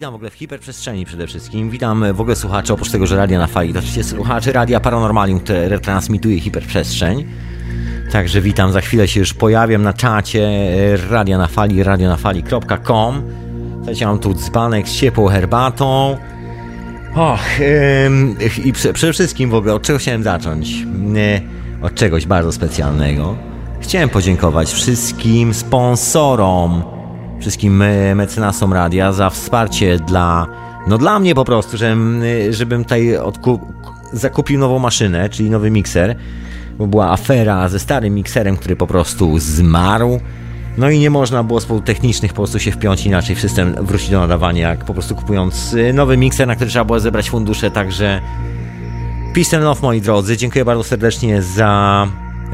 Witam w ogóle w hiperprzestrzeni przede wszystkim. Witam w ogóle słuchaczy, oprócz tego, że radia na fali. To oczywiście słuchaczy radia Paranormalium, które retransmituje hiperprzestrzeń. Także witam, za chwilę się już pojawiam na czacie radia na fali, radionafali.com. Słuchajcie, mam tu dzbanek z ciepłą herbatą. Och, ym, i prze, przede wszystkim w ogóle, od czego chciałem zacząć? Nie, od czegoś bardzo specjalnego. Chciałem podziękować wszystkim sponsorom wszystkim mecenasom radia za wsparcie dla, no dla mnie po prostu, żebym, żebym tutaj zakupił nową maszynę, czyli nowy mikser, bo była afera ze starym mikserem, który po prostu zmarł. No i nie można było z powodów technicznych po prostu się wpiąć inaczej w system wrócić do nadawania, jak po prostu kupując nowy mikser, na który trzeba było zebrać fundusze, także peace and love moi drodzy, dziękuję bardzo serdecznie za,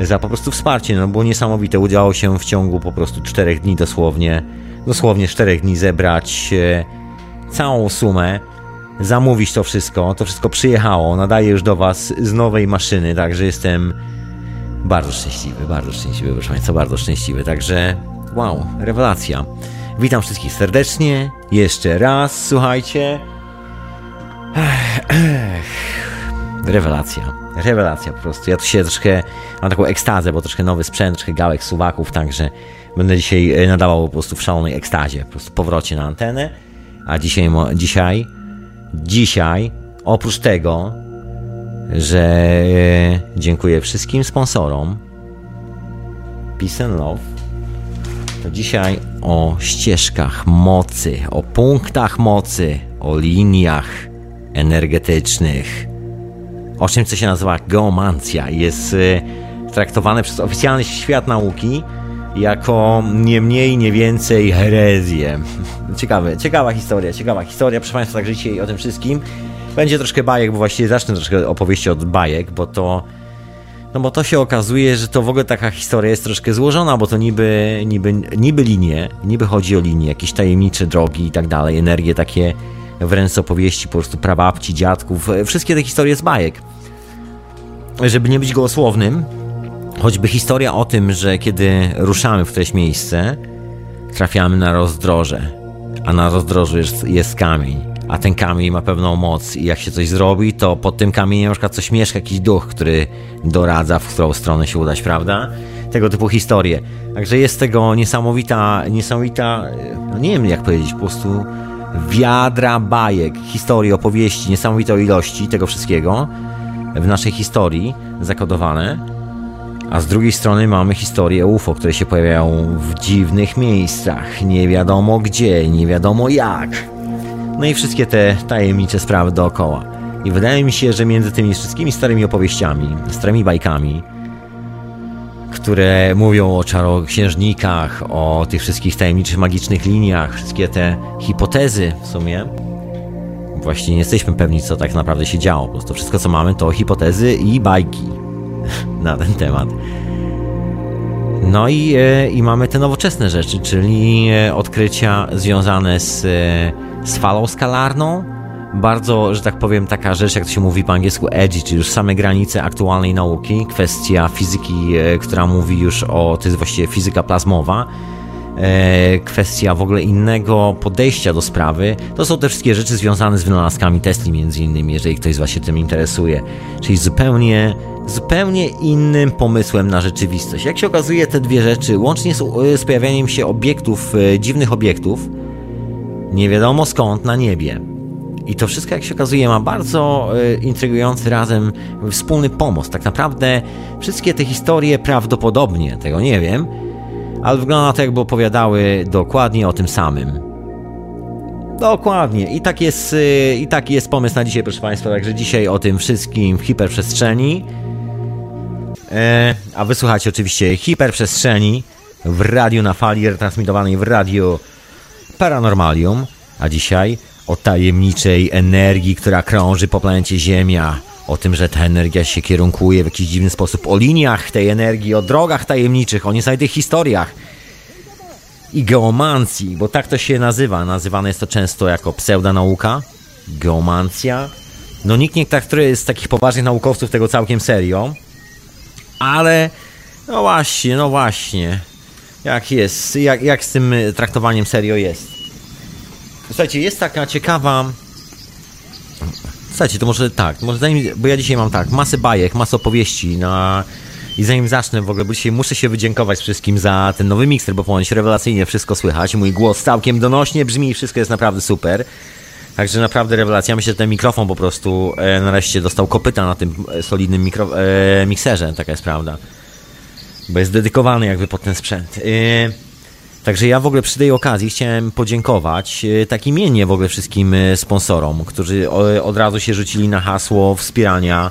za po prostu wsparcie, no było niesamowite, udało się w ciągu po prostu czterech dni dosłownie dosłownie 4 dni zebrać e, całą sumę, zamówić to wszystko. To wszystko przyjechało, nadaję już do Was z nowej maszyny, także jestem bardzo szczęśliwy, bardzo szczęśliwy, proszę Państwa, bardzo szczęśliwy. Także wow, rewelacja. Witam wszystkich serdecznie, jeszcze raz, słuchajcie. Rewelacja, rewelacja po prostu. Ja tu się troszkę, mam taką ekstazę, bo troszkę nowy sprzęt, troszkę gałek, suwaków, także Będę dzisiaj e, nadawał po prostu w szalonej ekstazie, po prostu powrocie na antenę. A dzisiaj, dzisiaj, dzisiaj, oprócz tego, że e, dziękuję wszystkim sponsorom Peace and Love, to dzisiaj o ścieżkach mocy, o punktach mocy, o liniach energetycznych, o czymś, co się nazywa geomancja. Jest e, traktowane przez oficjalny świat nauki jako nie mniej, nie więcej herezję. Ciekawe, ciekawa historia, ciekawa historia. Proszę Państwa, także dzisiaj o tym wszystkim. Będzie troszkę bajek, bo właściwie zacznę troszkę opowieści od bajek, bo to no bo to się okazuje, że to w ogóle taka historia jest troszkę złożona, bo to niby, niby, niby linie, niby chodzi o linie, jakieś tajemnicze drogi i tak dalej, energie takie wręcz opowieści po prostu prababci, dziadków, wszystkie te historie z bajek. Żeby nie być gołosłownym, Choćby historia o tym, że kiedy ruszamy w któreś miejsce, trafiamy na rozdroże, a na rozdrożu jest, jest kamień, a ten kamień ma pewną moc i jak się coś zrobi, to pod tym kamieniem na przykład coś mieszka, jakiś duch, który doradza, w którą stronę się udać, prawda? Tego typu historie. Także jest tego niesamowita, niesamowita, no nie wiem jak powiedzieć, po prostu wiadra bajek, historii, opowieści, niesamowitej ilości tego wszystkiego w naszej historii zakodowane a z drugiej strony mamy historie UFO, które się pojawiają w dziwnych miejscach, nie wiadomo gdzie, nie wiadomo jak. No i wszystkie te tajemnicze sprawy dookoła. I wydaje mi się, że między tymi wszystkimi starymi opowieściami, starymi bajkami, które mówią o czaroksiężnikach, o tych wszystkich tajemniczych, magicznych liniach, wszystkie te hipotezy w sumie, właśnie nie jesteśmy pewni, co tak naprawdę się działo. Po prostu wszystko, co mamy, to hipotezy i bajki na ten temat. No i, e, i mamy te nowoczesne rzeczy, czyli e, odkrycia związane z, e, z falą skalarną. Bardzo, że tak powiem, taka rzecz, jak to się mówi po angielsku, edgy, czyli już same granice aktualnej nauki. Kwestia fizyki, która mówi już o, to jest właściwie fizyka plazmowa kwestia w ogóle innego podejścia do sprawy. To są te wszystkie rzeczy związane z wynalazkami Tesli między innymi, jeżeli ktoś z Was się tym interesuje. Czyli zupełnie, zupełnie innym pomysłem na rzeczywistość. Jak się okazuje, te dwie rzeczy, łącznie z, e, z pojawianiem się obiektów, e, dziwnych obiektów, nie wiadomo skąd na niebie. I to wszystko, jak się okazuje, ma bardzo intrygujący razem wspólny pomost. Tak naprawdę wszystkie te historie prawdopodobnie, tego nie wiem, ale wygląda na to, jakby opowiadały dokładnie o tym samym. Dokładnie. I tak jest, y, i taki jest pomysł na dzisiaj, proszę Państwa. Także dzisiaj o tym wszystkim w hiperprzestrzeni. E, a wysłuchajcie oczywiście hiperprzestrzeni w radiu na fali retransmitowanej w radio Paranormalium. A dzisiaj o tajemniczej energii, która krąży po planecie Ziemia o tym, że ta energia się kierunkuje w jakiś dziwny sposób, o liniach tej energii, o drogach tajemniczych, o niesamowitych historiach i geomancji, bo tak to się nazywa. Nazywane jest to często jako pseudonauka, geomancja. No nikt nie traktuje z takich poważnych naukowców tego całkiem serio, ale no właśnie, no właśnie. Jak jest, jak, jak z tym traktowaniem serio jest? Słuchajcie, jest taka ciekawa... Słuchajcie, to może tak, może zanim, bo ja dzisiaj mam tak, masę bajek, masę opowieści na... I zanim zacznę w ogóle, bo dzisiaj muszę się wydziękować wszystkim za ten nowy mikser, bo ponoć rewelacyjnie wszystko słychać. Mój głos całkiem donośnie brzmi i wszystko jest naprawdę super. Także naprawdę rewelacja. Myślę, że ten mikrofon po prostu e, nareszcie dostał kopyta na tym e, solidnym mikro, e, mikserze, taka jest prawda. Bo jest dedykowany jakby pod ten sprzęt. E, także ja w ogóle przy tej okazji chciałem podziękować e, tak imiennie w ogóle wszystkim e, sponsorom, którzy o, od razu się rzucili na hasło wspierania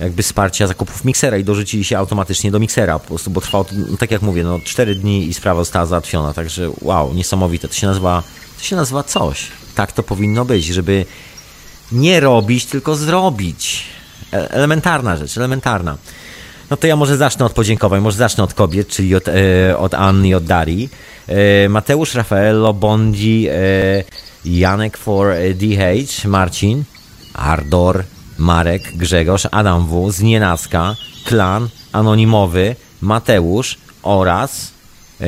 jakby wsparcia zakupów miksera i dorzucili się automatycznie do miksera po prostu, bo trwało, no, tak jak mówię, no 4 dni i sprawa została załatwiona, także wow, niesamowite. To się nazywa, to się nazywa coś. Tak to powinno być, żeby nie robić, tylko zrobić. E, elementarna rzecz, elementarna. No to ja może zacznę od podziękowań, może zacznę od kobiet, czyli od, e, od Anny i od Darii. E, Mateusz, Rafaello, Bondi, e, Janek for DH, Marcin, Ardor, Marek, Grzegorz, Adam W, Znienacka, Klan, Anonimowy, Mateusz oraz e,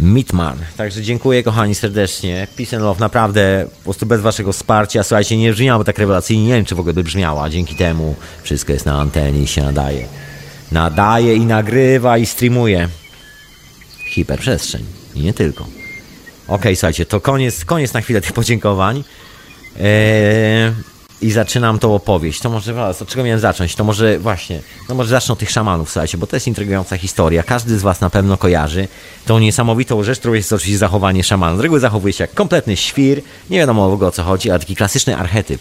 Mitman. Także dziękuję kochani serdecznie. Peace and love, naprawdę po prostu bez waszego wsparcia. Słuchajcie, nie brzmiało tak rewelacyjnie, nie wiem czy w ogóle by brzmiała. Dzięki temu wszystko jest na antenie i się nadaje. Nadaje i nagrywa i streamuje. Hiperprzestrzeń. I nie tylko. Ok, słuchajcie, to koniec, koniec na chwilę tych podziękowań. Eee, i zaczynam tą opowieść. To może was, od czego miałem zacząć? To może właśnie, no może zacznę od tych szamanów, słuchajcie, bo to jest intrygująca historia. Każdy z was na pewno kojarzy tą niesamowitą rzecz, którą jest oczywiście zachowanie szamana. Z reguły zachowuje się jak kompletny świr, nie wiadomo o co chodzi, ale taki klasyczny archetyp.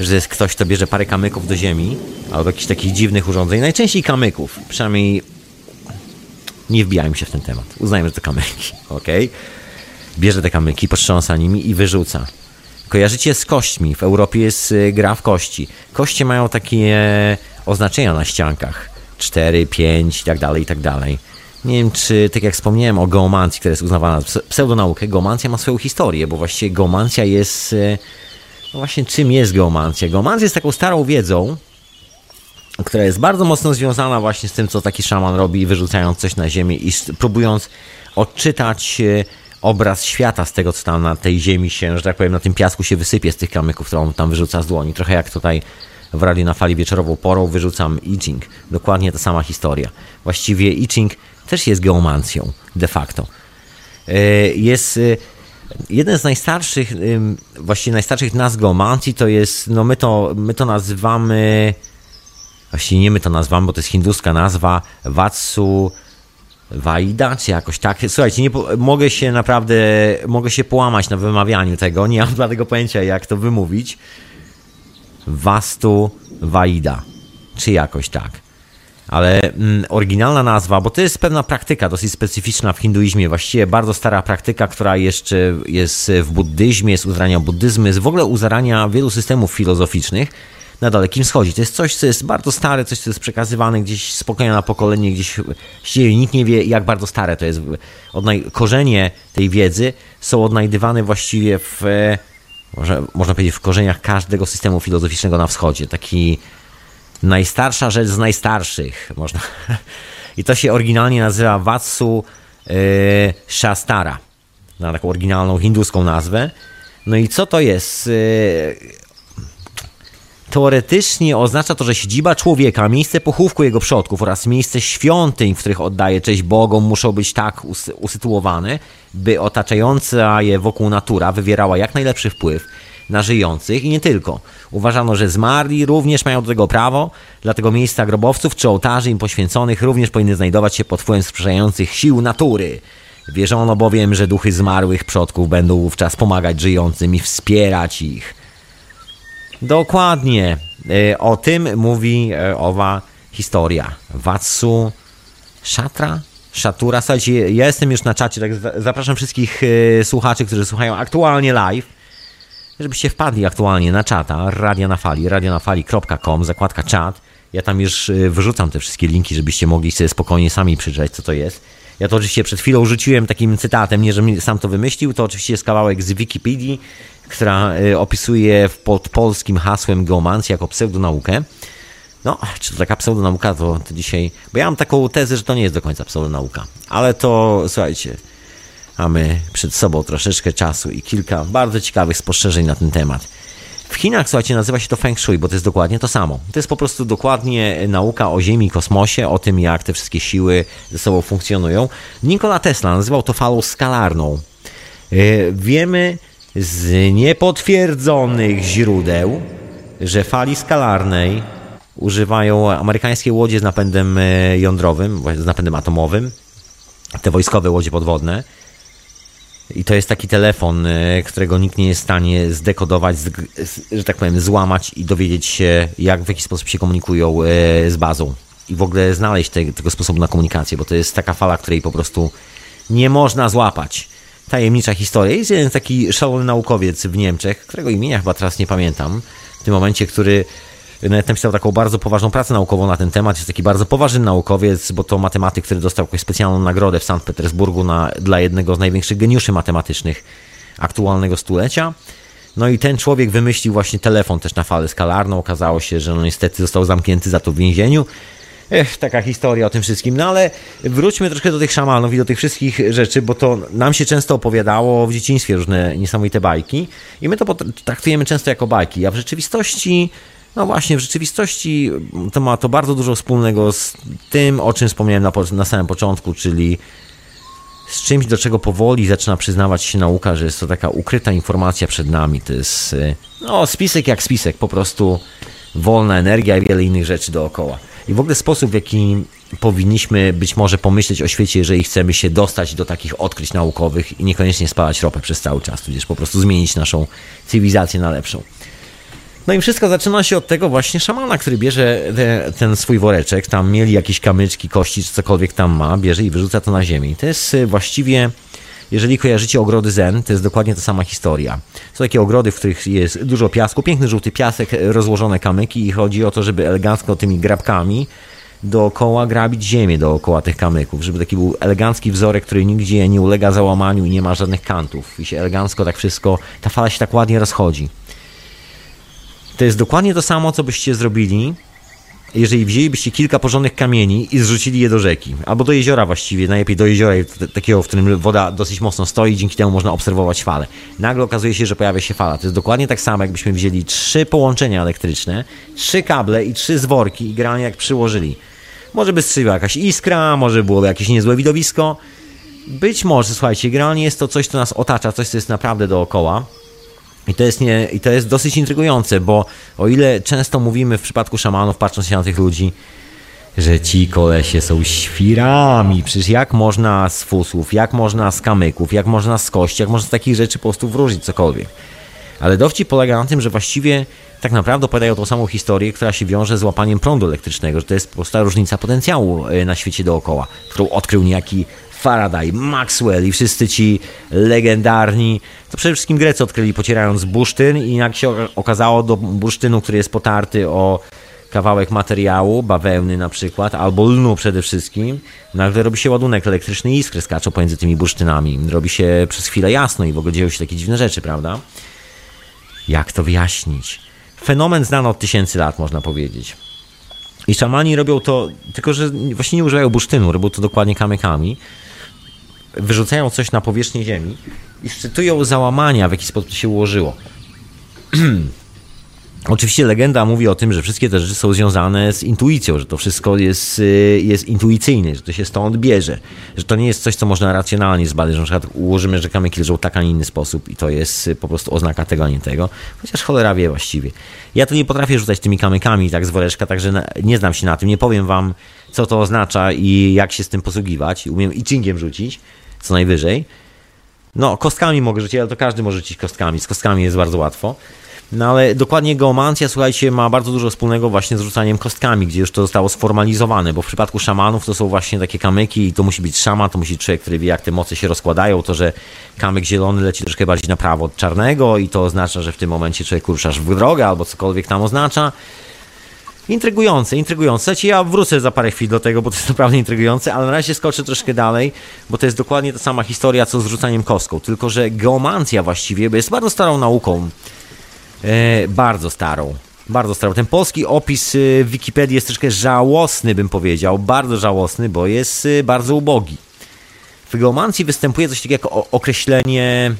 Że jest ktoś, kto bierze parę kamyków do ziemi, albo jakichś takich dziwnych urządzeń, najczęściej kamyków, przynajmniej nie wbijajmy się w ten temat. Uznajmy, że to kamyki, ok? Bierze te kamyki, potrząsa nimi i wyrzuca Kojarzycie z kośćmi. W Europie jest y, gra w kości. Koście mają takie oznaczenia na ściankach. 4, 5 i tak dalej, i tak dalej. Nie wiem, czy tak jak wspomniałem o geomancji, która jest uznawana za pseudonaukę, geomancja ma swoją historię, bo właściwie geomancja jest... Y, no właśnie, czym jest geomancja? Geomancja jest taką starą wiedzą, która jest bardzo mocno związana właśnie z tym, co taki szaman robi, wyrzucając coś na ziemię i próbując odczytać y, obraz świata z tego, co tam na tej ziemi się, że tak powiem, na tym piasku się wysypie z tych kamyków, które on tam wyrzuca z dłoni. Trochę jak tutaj w radiu na fali wieczorową porą wyrzucam I Ching. Dokładnie ta sama historia. Właściwie I Ching też jest geomancją, de facto. E, jest e, jeden z najstarszych, właściwie najstarszych nazw geomancji to jest, no my to, my to nazywamy, właściwie nie my to nazywamy, bo to jest hinduska nazwa, Vatsu Waida, czy jakoś tak. Słuchajcie, nie, mogę się naprawdę, mogę się połamać na wymawianiu tego, nie mam dlatego pojęcia, jak to wymówić. Wastu Waida, czy jakoś tak. Ale mm, oryginalna nazwa, bo to jest pewna praktyka dosyć specyficzna w hinduizmie, właściwie bardzo stara praktyka, która jeszcze jest w buddyzmie, jest u zarania buddyzmu, w ogóle u zarania wielu systemów filozoficznych na Dalekim Wschodzie. To jest coś, co jest bardzo stare, coś, co jest przekazywane gdzieś spokojnie na pokolenie, gdzieś właściwie nikt nie wie, jak bardzo stare to jest. Odnaj korzenie tej wiedzy są odnajdywane właściwie w, może, można powiedzieć, w korzeniach każdego systemu filozoficznego na wschodzie. Taki najstarsza rzecz z najstarszych, można. I to się oryginalnie nazywa Vatsu yy, Shastara, na taką oryginalną hinduską nazwę. No i co to jest? Yy, Teoretycznie oznacza to, że siedziba człowieka, miejsce pochówku jego przodków oraz miejsce świątyń, w których oddaje cześć Bogom, muszą być tak usytuowane, by otaczająca je wokół natura wywierała jak najlepszy wpływ na żyjących i nie tylko. Uważano, że zmarli również mają do tego prawo, dlatego miejsca grobowców czy ołtarzy im poświęconych również powinny znajdować się pod wpływem sprzyjających sił natury. Wierzono bowiem, że duchy zmarłych przodków będą wówczas pomagać żyjącym i wspierać ich. Dokładnie. E, o tym mówi e, owa historia. Watsu Szatra? Szatura. Słuchajcie, ja jestem już na czacie, tak zapraszam wszystkich e, słuchaczy, którzy słuchają aktualnie live, żebyście wpadli aktualnie na czata Radia na Fali, radionafali.com, zakładka czat. Ja tam już wyrzucam te wszystkie linki, żebyście mogli sobie spokojnie sami przeczytać, co to jest. Ja to oczywiście przed chwilą rzuciłem takim cytatem, nie żebym sam to wymyślił, to oczywiście jest kawałek z Wikipedii, która y, opisuje pod polskim hasłem geomancji jako pseudonaukę. No, czy to taka pseudonauka, to, to dzisiaj... Bo ja mam taką tezę, że to nie jest do końca pseudonauka. Ale to, słuchajcie, Mamy przed sobą troszeczkę czasu i kilka bardzo ciekawych spostrzeżeń na ten temat. W Chinach, słuchajcie, nazywa się to Feng Shui, bo to jest dokładnie to samo. To jest po prostu dokładnie nauka o Ziemi, kosmosie, o tym, jak te wszystkie siły ze sobą funkcjonują. Nikola Tesla nazywał to falą skalarną. E, wiemy z niepotwierdzonych źródeł, że fali skalarnej używają amerykańskie łodzie z napędem e, jądrowym, z napędem atomowym, te wojskowe łodzie podwodne. I to jest taki telefon, e, którego nikt nie jest w stanie zdekodować, że tak powiem, złamać i dowiedzieć się, jak w jaki sposób się komunikują e, z bazą. I w ogóle znaleźć te, tego sposobu na komunikację, bo to jest taka fala, której po prostu nie można złapać. Tajemnicza historia. Jest jeden taki szalony naukowiec w Niemczech, którego imienia chyba teraz nie pamiętam, w tym momencie, który nawet napisał taką bardzo poważną pracę naukową na ten temat. Jest taki bardzo poważny naukowiec, bo to matematyk, który dostał jakąś specjalną nagrodę w Sankt Petersburgu na, dla jednego z największych geniuszy matematycznych aktualnego stulecia. No i ten człowiek wymyślił właśnie telefon też na falę skalarną. Okazało się, że no niestety został zamknięty za to w więzieniu. Ech, taka historia o tym wszystkim. No ale wróćmy troszkę do tych szamanów i do tych wszystkich rzeczy, bo to nam się często opowiadało w dzieciństwie różne niesamowite bajki i my to traktujemy często jako bajki, a w rzeczywistości no właśnie, w rzeczywistości to ma to bardzo dużo wspólnego z tym, o czym wspomniałem na, na samym początku, czyli z czymś, do czego powoli zaczyna przyznawać się nauka, że jest to taka ukryta informacja przed nami. To jest y, no, spisek jak spisek, po prostu wolna energia i wiele innych rzeczy dookoła. I w ogóle sposób, w jaki powinniśmy być może pomyśleć o świecie, jeżeli chcemy się dostać do takich odkryć naukowych i niekoniecznie spalać ropę przez cały czas, tudzież po prostu zmienić naszą cywilizację na lepszą. No i wszystko zaczyna się od tego właśnie szamana, który bierze te, ten swój woreczek, tam mieli jakieś kamyczki, kości, czy cokolwiek tam ma, bierze i wyrzuca to na ziemię. to jest y, właściwie, jeżeli kojarzycie ogrody zen, to jest dokładnie ta sama historia. Są takie ogrody, w których jest dużo piasku, piękny żółty piasek, rozłożone kamyki i chodzi o to, żeby elegancko tymi grabkami dookoła grabić ziemię dookoła tych kamyków, żeby taki był elegancki wzorek, który nigdzie nie ulega załamaniu i nie ma żadnych kantów. I się elegancko tak wszystko, ta fala się tak ładnie rozchodzi. To jest dokładnie to samo, co byście zrobili, jeżeli wzięlibyście kilka porządnych kamieni i zrzucili je do rzeki, albo do jeziora właściwie, najlepiej do jeziora takiego, w którym woda dosyć mocno stoi, dzięki temu można obserwować fale. Nagle okazuje się, że pojawia się fala. To jest dokładnie tak samo, jakbyśmy wzięli trzy połączenia elektryczne, trzy kable i trzy zworki i granie jak przyłożyli. Może by strzeliła jakaś iskra, może byłoby jakieś niezłe widowisko. Być może, słuchajcie, generalnie jest to coś, co nas otacza, coś, co jest naprawdę dookoła. I to, jest nie, I to jest dosyć intrygujące, bo o ile często mówimy w przypadku szamanów, patrząc się na tych ludzi, że ci kolesie są świrami. Przecież jak można z fusów, jak można z kamyków, jak można z kości, jak można z takich rzeczy po prostu wróżyć cokolwiek. Ale dowcip polega na tym, że właściwie tak naprawdę opowiadają tą samą historię, która się wiąże z łapaniem prądu elektrycznego, że to jest po prostu różnica potencjału e, na świecie dookoła, którą odkrył niejaki Faraday, Maxwell i wszyscy ci legendarni, to przede wszystkim Grecy odkryli pocierając bursztyn i jak się okazało do bursztynu, który jest potarty o kawałek materiału, bawełny na przykład, albo lnu przede wszystkim, nagle robi się ładunek elektryczny i iskry skaczą pomiędzy tymi bursztynami. Robi się przez chwilę jasno i w ogóle dzieją się takie dziwne rzeczy, prawda? Jak to wyjaśnić? Fenomen znany od tysięcy lat, można powiedzieć. I szamani robią to, tylko że właśnie nie używają bursztynu, robią to dokładnie kamykami wyrzucają coś na powierzchnię Ziemi i szczytują załamania, w jaki sposób to się ułożyło. Oczywiście legenda mówi o tym, że wszystkie te rzeczy są związane z intuicją, że to wszystko jest, y, jest intuicyjne, że to się stąd bierze, że to nie jest coś, co można racjonalnie zbadać, że na przykład ułożymy, że kamyki leżą tak, a nie inny sposób i to jest y, po prostu oznaka tego, a nie tego, chociaż cholera wie właściwie. Ja to nie potrafię rzucać tymi kamykami tak z woreczka, także nie znam się na tym, nie powiem wam, co to oznacza i jak się z tym posługiwać. Umiem i chingiem rzucić, co najwyżej. No, kostkami mogę rzucić, ale to każdy może rzucić kostkami. Z kostkami jest bardzo łatwo. No ale dokładnie geomancja, słuchajcie, ma bardzo dużo wspólnego właśnie z rzucaniem kostkami, gdzie już to zostało sformalizowane, bo w przypadku szamanów to są właśnie takie kamyki i to musi być szaman, to musi człowiek, który wie jak te moce się rozkładają, to, że kamyk zielony leci troszkę bardziej na prawo od czarnego i to oznacza, że w tym momencie człowiek ruszasz w drogę albo cokolwiek tam oznacza. Intrygujące, intrygujące. Słuchajcie, ja wrócę za parę chwil do tego, bo to jest naprawdę intrygujące, ale na razie skoczę troszkę dalej, bo to jest dokładnie ta sama historia, co z rzucaniem kostką, tylko że geomancja właściwie jest bardzo starą nauką. E, bardzo starą. Bardzo starą. Ten polski opis e, w Wikipedii jest troszkę żałosny, bym powiedział. Bardzo żałosny, bo jest e, bardzo ubogi. W geomancji występuje coś takiego jak określenie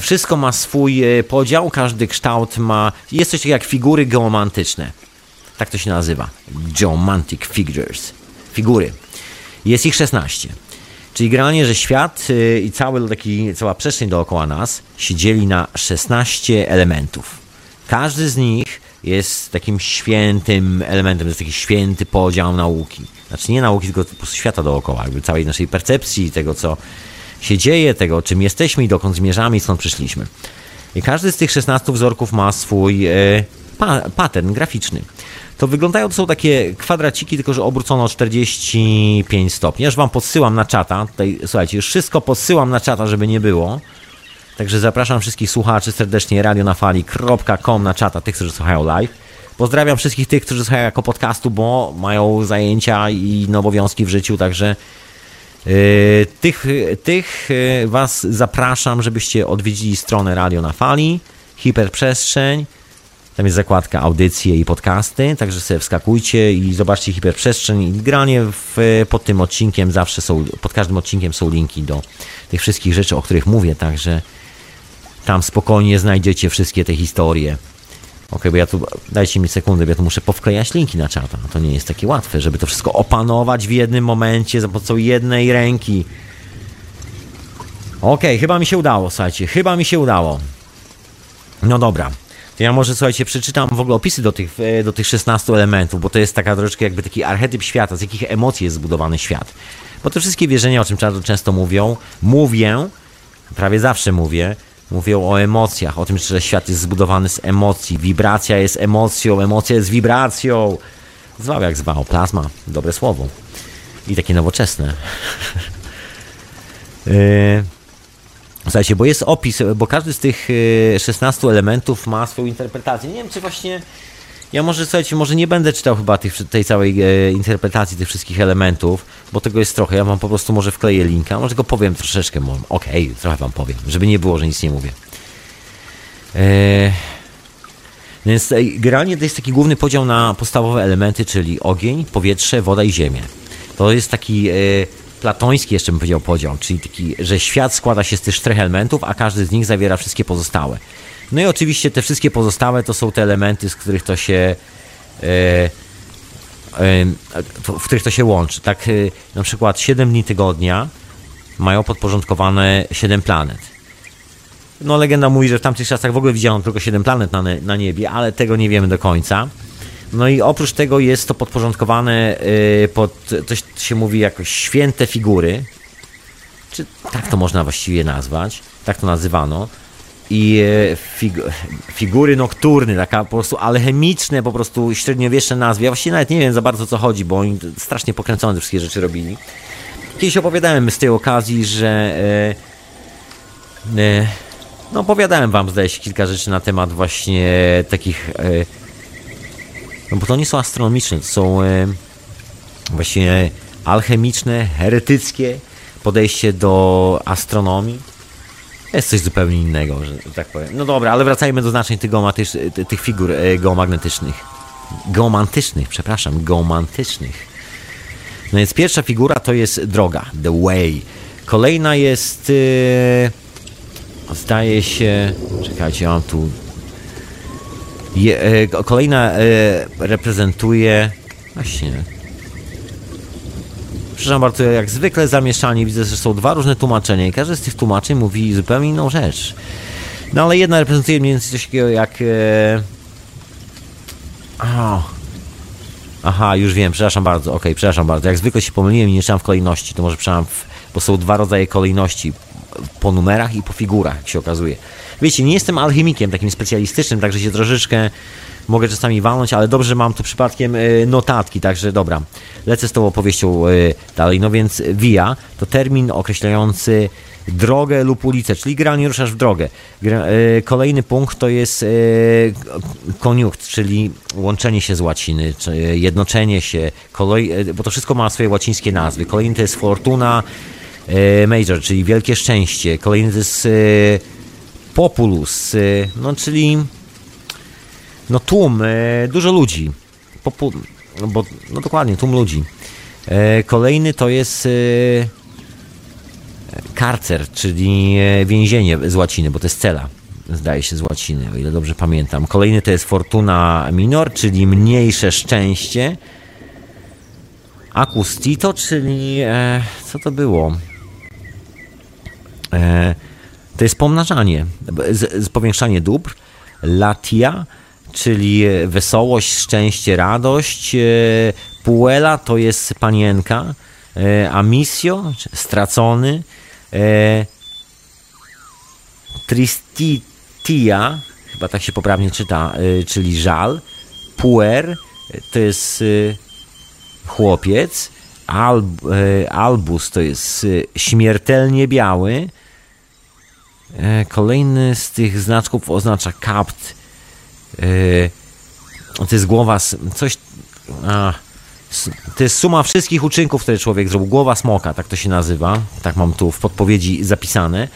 wszystko ma swój e, podział, każdy kształt ma. Jest coś takiego jak figury geomantyczne. Tak to się nazywa. Geomantic figures. Figury. Jest ich 16. Czyli generalnie, że świat e, i cały taki, cała przestrzeń dookoła nas się dzieli na 16 elementów. Każdy z nich jest takim świętym elementem, jest taki święty podział nauki. Znaczy nie nauki, tylko po prostu świata dookoła, jakby całej naszej percepcji, tego co się dzieje, tego czym jesteśmy i dokąd zmierzamy i skąd przyszliśmy. I każdy z tych 16 wzorków ma swój e, pa, pattern graficzny. To wyglądają, to są takie kwadraciki, tylko że obrócono o 45 stopni. Już wam podsyłam na czata. Tutaj, słuchajcie, już wszystko podsyłam na czata, żeby nie było. Także zapraszam wszystkich słuchaczy serdecznie radionafali.com na czata, tych, którzy słuchają live. Pozdrawiam wszystkich tych, którzy słuchają jako podcastu, bo mają zajęcia i obowiązki w życiu, także yy, tych, tych yy, Was zapraszam, żebyście odwiedzili stronę Radio na Fali, Hiperprzestrzeń. Tam jest zakładka audycje i podcasty, także sobie wskakujcie i zobaczcie hiperprzestrzeń. I granie w, pod tym odcinkiem zawsze są, pod każdym odcinkiem są linki do tych wszystkich rzeczy, o których mówię, także tam spokojnie znajdziecie wszystkie te historie. Ok, bo ja tu, dajcie mi sekundę, bo ja tu muszę powklejać linki na czata. To nie jest takie łatwe, żeby to wszystko opanować w jednym momencie za pomocą jednej ręki. Ok, chyba mi się udało, słuchajcie, chyba mi się udało. No dobra. To ja może, słuchajcie, przeczytam w ogóle opisy do tych, do tych 16 elementów, bo to jest taka troszeczkę jakby taki archetyp świata, z jakich emocji jest zbudowany świat. Bo te wszystkie wierzenia, o czym często mówią, mówię, prawie zawsze mówię, Mówią o emocjach, o tym, że świat jest zbudowany z emocji. Wibracja jest emocją, emocja jest wibracją. Zwał jak zwał, plazma, dobre słowo. I takie nowoczesne. yy... Słuchajcie, bo jest opis, bo każdy z tych 16 e, elementów ma swoją interpretację. Nie wiem, czy właśnie ja może, słuchajcie, może nie będę czytał chyba tych, tej całej e, interpretacji tych wszystkich elementów, bo tego jest trochę. Ja wam po prostu może wkleję linka, może go powiem troszeczkę. Okej, okay, trochę wam powiem, żeby nie było, że nic nie mówię. E, więc generalnie to jest taki główny podział na podstawowe elementy, czyli ogień, powietrze, woda i ziemię. To jest taki platoński jeszcze bym powiedział podział, czyli taki, że świat składa się z tych czterech elementów, a każdy z nich zawiera wszystkie pozostałe. No i oczywiście te wszystkie pozostałe to są te elementy, z których to się e, e, w których to się łączy. Tak e, na przykład 7 dni tygodnia mają podporządkowane 7 planet. No legenda mówi, że w tamtych czasach w ogóle widziano tylko 7 planet na, na niebie, ale tego nie wiemy do końca. No i oprócz tego jest to podporządkowane pod, to się mówi jakoś święte figury, czy tak to można właściwie nazwać, tak to nazywano, i e, fig figury nokturny, taka po prostu alchemiczne, po prostu średniowieczne nazwy. Ja właściwie nawet nie wiem za bardzo co chodzi, bo oni strasznie pokręcone wszystkie rzeczy robili. Kiedyś opowiadałem z tej okazji, że e, e, no opowiadałem wam zdaje się kilka rzeczy na temat właśnie takich e, no bo to nie są astronomiczne, to są e, właśnie alchemiczne, heretyckie podejście do astronomii jest coś zupełnie innego, że tak powiem. No dobra, ale wracajmy do znaczeń tych, tych figur e, geomagnetycznych. Geomantycznych, przepraszam, geomantycznych. No więc pierwsza figura to jest droga, the way. Kolejna jest, yy, zdaje się, czekajcie, mam tu, je, yy, kolejna yy, reprezentuje, właśnie, Przepraszam bardzo, jak zwykle zamieszanie, widzę, że są dwa różne tłumaczenia i każde z tych tłumaczeń mówi zupełnie inną rzecz. No ale jedna reprezentuje mniej więcej coś takiego jak... E... Aha, już wiem, przepraszam bardzo, okej, okay, przepraszam bardzo. Jak zwykle się pomyliłem i nie czytam w kolejności, to może przepraszam, w... bo są dwa rodzaje kolejności, po numerach i po figurach, jak się okazuje. Wiecie, nie jestem alchemikiem takim specjalistycznym, także się troszeczkę mogę czasami walnąć, ale dobrze, mam tu przypadkiem e, notatki, także dobra, lecę z tą opowieścią e, dalej. No więc via to termin określający drogę lub ulicę, czyli generalnie ruszasz w drogę. E, kolejny punkt to jest koniukt, czyli łączenie się z łaciny, jednoczenie się, bo to wszystko ma swoje łacińskie nazwy. Kolejny to jest fortuna major, czyli wielkie szczęście. Kolejny to jest populus, no czyli no tłum, e, dużo ludzi. Popu no, bo, no dokładnie, tłum ludzi. E, kolejny to jest... E, karcer, czyli więzienie z łaciny, bo to jest cela zdaje się z łaciny, o ile dobrze pamiętam. Kolejny to jest Fortuna Minor, czyli mniejsze szczęście. Acustito, czyli e, co to było? E, to jest pomnażanie, z, z powiększanie dóbr. Latia, czyli wesołość, szczęście, radość. E, Puella to jest panienka. E, amisio, stracony. E, Tristia, chyba tak się poprawnie czyta, czyli żal. Puer to jest chłopiec. Alb, albus to jest śmiertelnie biały. Kolejny z tych znaczków oznacza kapt. To jest głowa, coś. To jest suma wszystkich uczynków, które człowiek zrobił. Głowa smoka, tak to się nazywa. Tak mam tu w podpowiedzi zapisane.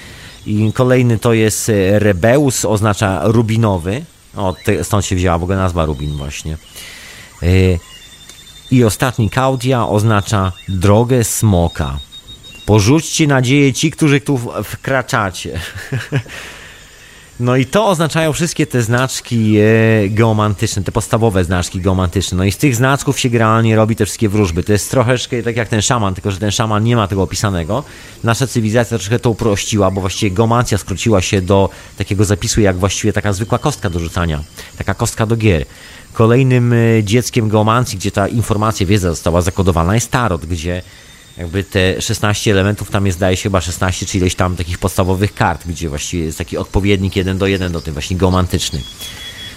I kolejny to jest e, Rebeus, oznacza rubinowy. O, stąd się wzięła w ogóle nazwa Rubin właśnie. E, I ostatni Kaudia oznacza drogę smoka. Porzućcie nadzieję ci, którzy tu wkraczacie. No i to oznaczają wszystkie te znaczki e, geomantyczne, te podstawowe znaczki geomantyczne. No i z tych znaczków się generalnie robi te wszystkie wróżby. To jest troszeczkę tak jak ten szaman, tylko że ten szaman nie ma tego opisanego. Nasza cywilizacja troszkę to uprościła, bo właściwie geomancja skróciła się do takiego zapisu jak właściwie taka zwykła kostka do rzucania, taka kostka do gier. Kolejnym e, dzieckiem geomancji, gdzie ta informacja, wiedza została zakodowana jest tarot, gdzie jakby te 16 elementów, tam jest zdaje się chyba 16 czy ileś tam takich podstawowych kart, gdzie właściwie jest taki odpowiednik jeden do jeden do tym właśnie geomantyczny.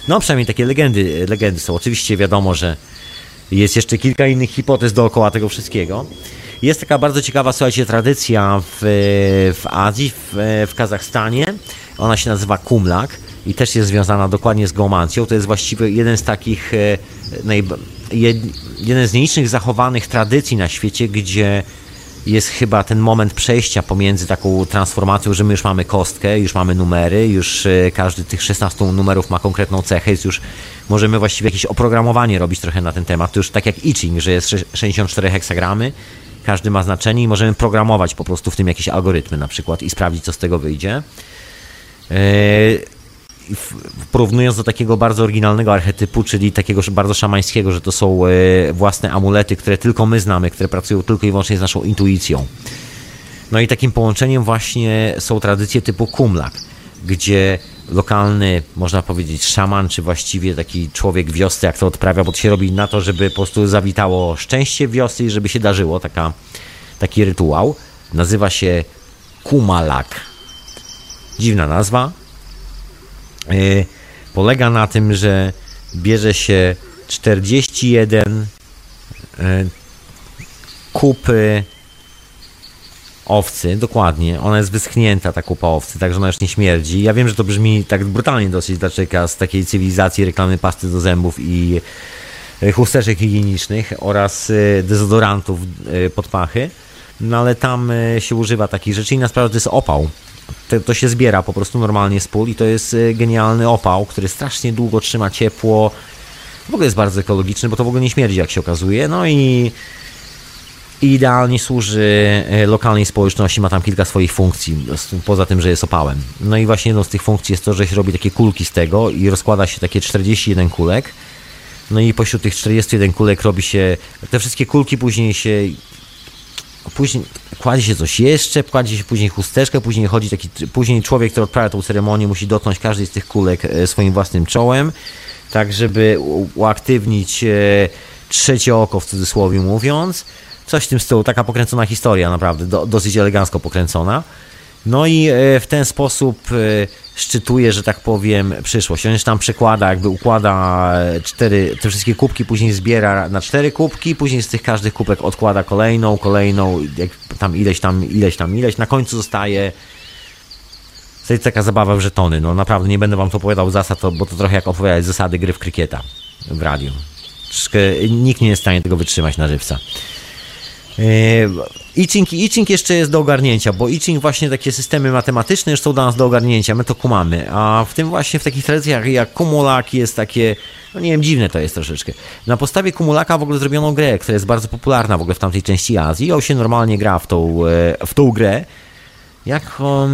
No przynajmniej takie legendy, legendy są. Oczywiście wiadomo, że jest jeszcze kilka innych hipotez dookoła tego wszystkiego. Jest taka bardzo ciekawa, słuchajcie, tradycja w, w Azji, w, w Kazachstanie. Ona się nazywa kumlak i też jest związana dokładnie z geomancją. To jest właściwie jeden z takich e, jeden z nielicznych zachowanych tradycji na świecie, gdzie jest chyba ten moment przejścia pomiędzy taką transformacją, że my już mamy kostkę, już mamy numery, już e, każdy tych 16 numerów ma konkretną cechę, jest już możemy właściwie jakieś oprogramowanie robić trochę na ten temat. To już tak jak I Ching, że jest 64 heksagramy, każdy ma znaczenie i możemy programować po prostu w tym jakieś algorytmy na przykład i sprawdzić, co z tego wyjdzie. Porównując do takiego bardzo oryginalnego archetypu, czyli takiego bardzo szamańskiego, że to są e, własne amulety, które tylko my znamy, które pracują tylko i wyłącznie z naszą intuicją. No i takim połączeniem właśnie są tradycje typu kumlak, gdzie lokalny, można powiedzieć, szaman, czy właściwie taki człowiek wiosny, jak to odprawia, bo to się robi na to, żeby po prostu zawitało szczęście w wiosce i żeby się darzyło, taka, taki rytuał. Nazywa się kumalak. Dziwna nazwa, polega na tym, że bierze się 41 y, kupy owcy, dokładnie. Ona jest wyschnięta, ta kupa owcy, także ona już nie śmierdzi. Ja wiem, że to brzmi tak brutalnie dosyć dla człowieka z takiej cywilizacji reklamy pasty do zębów i chusteczek higienicznych oraz dezodorantów pod pachy. No ale tam się używa takich rzeczy. Inna sprawa to jest opał to, się zbiera po prostu normalnie z pól i to jest y, genialny opał, który strasznie długo trzyma ciepło. W ogóle jest bardzo ekologiczny, bo to w ogóle nie śmierdzi, jak się okazuje. No i idealnie służy y, lokalnej społeczności, ma tam kilka swoich funkcji, poza tym, że jest opałem. No i właśnie jedną z tych funkcji jest to, że się robi takie kulki z tego i rozkłada się takie 41 kulek. No i pośród tych 41 kulek robi się, te wszystkie kulki później się później kładzie się coś jeszcze, kładzie się później chusteczkę, później chodzi taki, później człowiek, który odprawia tą ceremonię, musi dotknąć każdej z tych kulek e, swoim własnym czołem, tak żeby uaktywnić e, trzecie oko, w cudzysłowie mówiąc. Coś w tym stylu, taka pokręcona historia, naprawdę, do, dosyć elegancko pokręcona. No i e, w ten sposób szczytuje, że tak powiem, przyszłość. On się tam przekłada, jakby układa cztery, te wszystkie kubki, później zbiera na cztery kubki, później z tych każdych kubek odkłada kolejną, kolejną, jak tam ileś tam, ileś tam, ileś. Na końcu zostaje to jest taka zabawa w żetony. No naprawdę nie będę wam to opowiadał zasad, bo to trochę jak opowiadać zasady gry w krykieta w radiu. Troszkę, nikt nie jest w stanie tego wytrzymać na żywca. Iching, Iching jeszcze jest do ogarnięcia, bo Iching właśnie takie systemy matematyczne już są dla nas do ogarnięcia, my to kumamy, a w tym właśnie w takich tradycjach jak Kumulak jest takie, no nie wiem, dziwne to jest troszeczkę. Na podstawie Kumulaka w ogóle zrobiono grę, która jest bardzo popularna w ogóle w tamtej części Azji, on się normalnie gra w tą, e, w tą grę, jaką,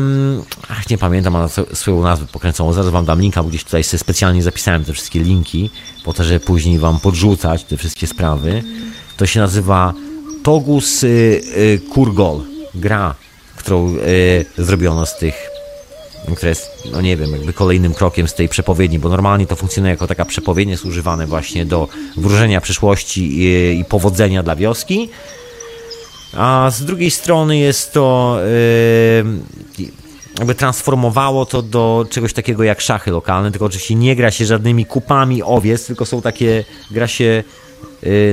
ach nie pamiętam ona swoją nazwę pokręconą, zaraz wam dam linka, bo gdzieś tutaj sobie specjalnie zapisałem te wszystkie linki, po to, żeby później wam podrzucać te wszystkie sprawy. To się nazywa Togus y, y, Kurgol, gra, którą y, zrobiono z tych która jest, no nie wiem, jakby kolejnym krokiem z tej przepowiedni, bo normalnie to funkcjonuje jako taka przepowiednia, jest używane właśnie do wróżenia przyszłości i, i powodzenia dla wioski. A z drugiej strony jest to yy, jakby transformowało to do czegoś takiego jak szachy lokalne, tylko oczywiście nie gra się żadnymi kupami owiec, tylko są takie, gra się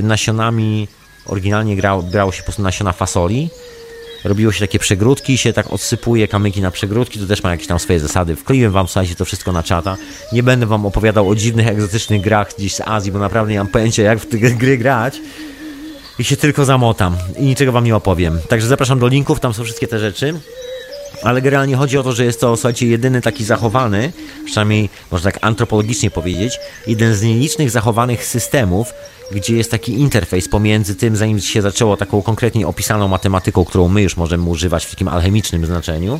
nasionami, oryginalnie grało, grało się po prostu nasiona fasoli, robiło się takie przegródki, się tak odsypuje kamyki na przegródki, to też ma jakieś tam swoje zasady. Wkleiłem wam, słuchajcie, to wszystko na czata. Nie będę wam opowiadał o dziwnych, egzotycznych grach gdzieś z Azji, bo naprawdę nie mam pojęcia, jak w te gry grać. I się tylko zamotam i niczego wam nie opowiem. Także zapraszam do linków, tam są wszystkie te rzeczy. Ale generalnie chodzi o to, że jest to, słuchajcie, jedyny taki zachowany, przynajmniej można tak antropologicznie powiedzieć, jeden z nielicznych zachowanych systemów, gdzie jest taki interfejs pomiędzy tym, zanim się zaczęło taką konkretnie opisaną matematyką, którą my już możemy używać w takim alchemicznym znaczeniu,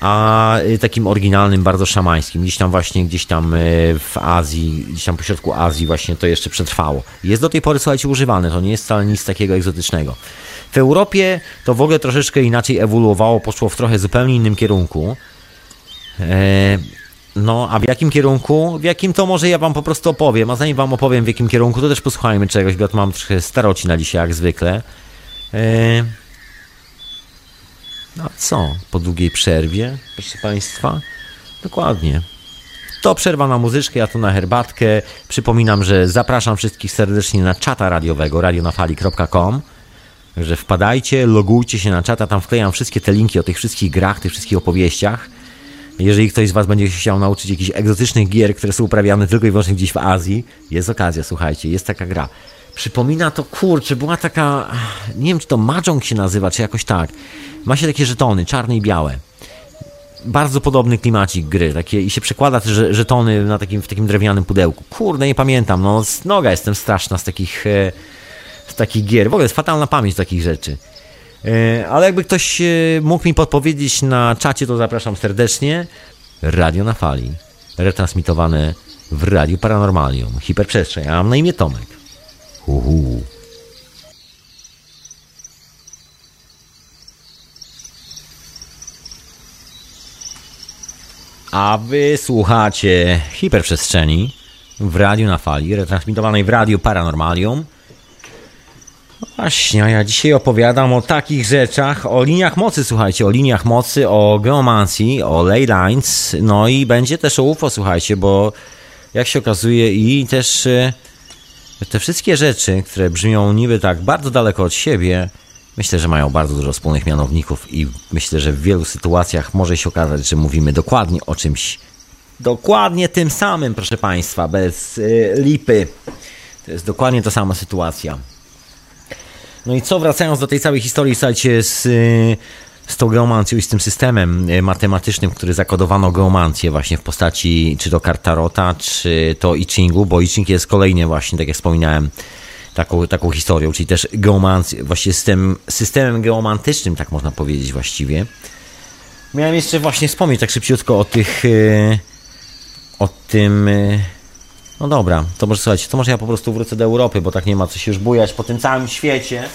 a y, takim oryginalnym, bardzo szamańskim. Gdzieś tam właśnie, gdzieś tam y, w Azji, gdzieś tam pośrodku Azji właśnie to jeszcze przetrwało. Jest do tej pory, słuchajcie, używane, to nie jest wcale nic takiego egzotycznego. W Europie to w ogóle troszeczkę inaczej ewoluowało, poszło w trochę zupełnie innym kierunku. E, no, a w jakim kierunku? W jakim to może ja wam po prostu opowiem, a zanim wam opowiem w jakim kierunku, to też posłuchajmy czegoś, bo mam trochę staroci na dzisiaj, jak zwykle. Eee... No co? Po długiej przerwie, proszę państwa? Dokładnie. To przerwa na muzyczkę, ja tu na herbatkę. Przypominam, że zapraszam wszystkich serdecznie na czata radiowego radionafali.com Także wpadajcie, logujcie się na czata, tam wklejam wszystkie te linki o tych wszystkich grach, tych wszystkich opowieściach. Jeżeli ktoś z Was będzie chciał nauczyć jakichś egzotycznych gier, które są uprawiane tylko i wyłącznie gdzieś w Azji, jest okazja, słuchajcie, jest taka gra. Przypomina to, kurczę, była taka, nie wiem czy to Mahjong się nazywa, czy jakoś tak. Ma się takie żetony, czarne i białe. Bardzo podobny klimacik gry, takie, i się przekłada te żetony na takim, w takim drewnianym pudełku. Kurde, nie pamiętam, no noga jestem straszna z takich, e, z takich gier. W ogóle jest fatalna pamięć takich rzeczy. E, ale jakby ktoś e, mógł mi podpowiedzieć na czacie, to zapraszam serdecznie. Radio na fali. Retransmitowane w Radiu Paranormalium. Hiperprzestrzeń. Ja mam na imię Tomek. Uhu. A wy słuchacie hiperprzestrzeni w radiu na fali, retransmitowanej w radiu Paranormalium. Właśnie, a ja dzisiaj opowiadam o takich rzeczach, o liniach mocy, słuchajcie, o liniach mocy, o geomancji, o ley lines, no i będzie też o UFO, słuchajcie, bo jak się okazuje i też e, te wszystkie rzeczy, które brzmią niby tak bardzo daleko od siebie, myślę, że mają bardzo dużo wspólnych mianowników i myślę, że w wielu sytuacjach może się okazać, że mówimy dokładnie o czymś, dokładnie tym samym, proszę Państwa, bez y, lipy. To jest dokładnie ta sama sytuacja. No i co, wracając do tej całej historii, słuchajcie, z, z tą geomancją i z tym systemem e, matematycznym, który zakodowano geomancję właśnie w postaci czy to kart Tarota, czy to I Chingu, bo I Ching jest kolejnie właśnie, tak jak wspominałem, taką, taką historią, czyli też geomancję, właśnie system, systemem geomantycznym, tak można powiedzieć właściwie. Miałem jeszcze właśnie wspomnieć tak szybciutko o tych, e, o tym e, no dobra, to może słuchajcie, to może ja po prostu wrócę do Europy, bo tak nie ma co się już bujać po tym całym świecie.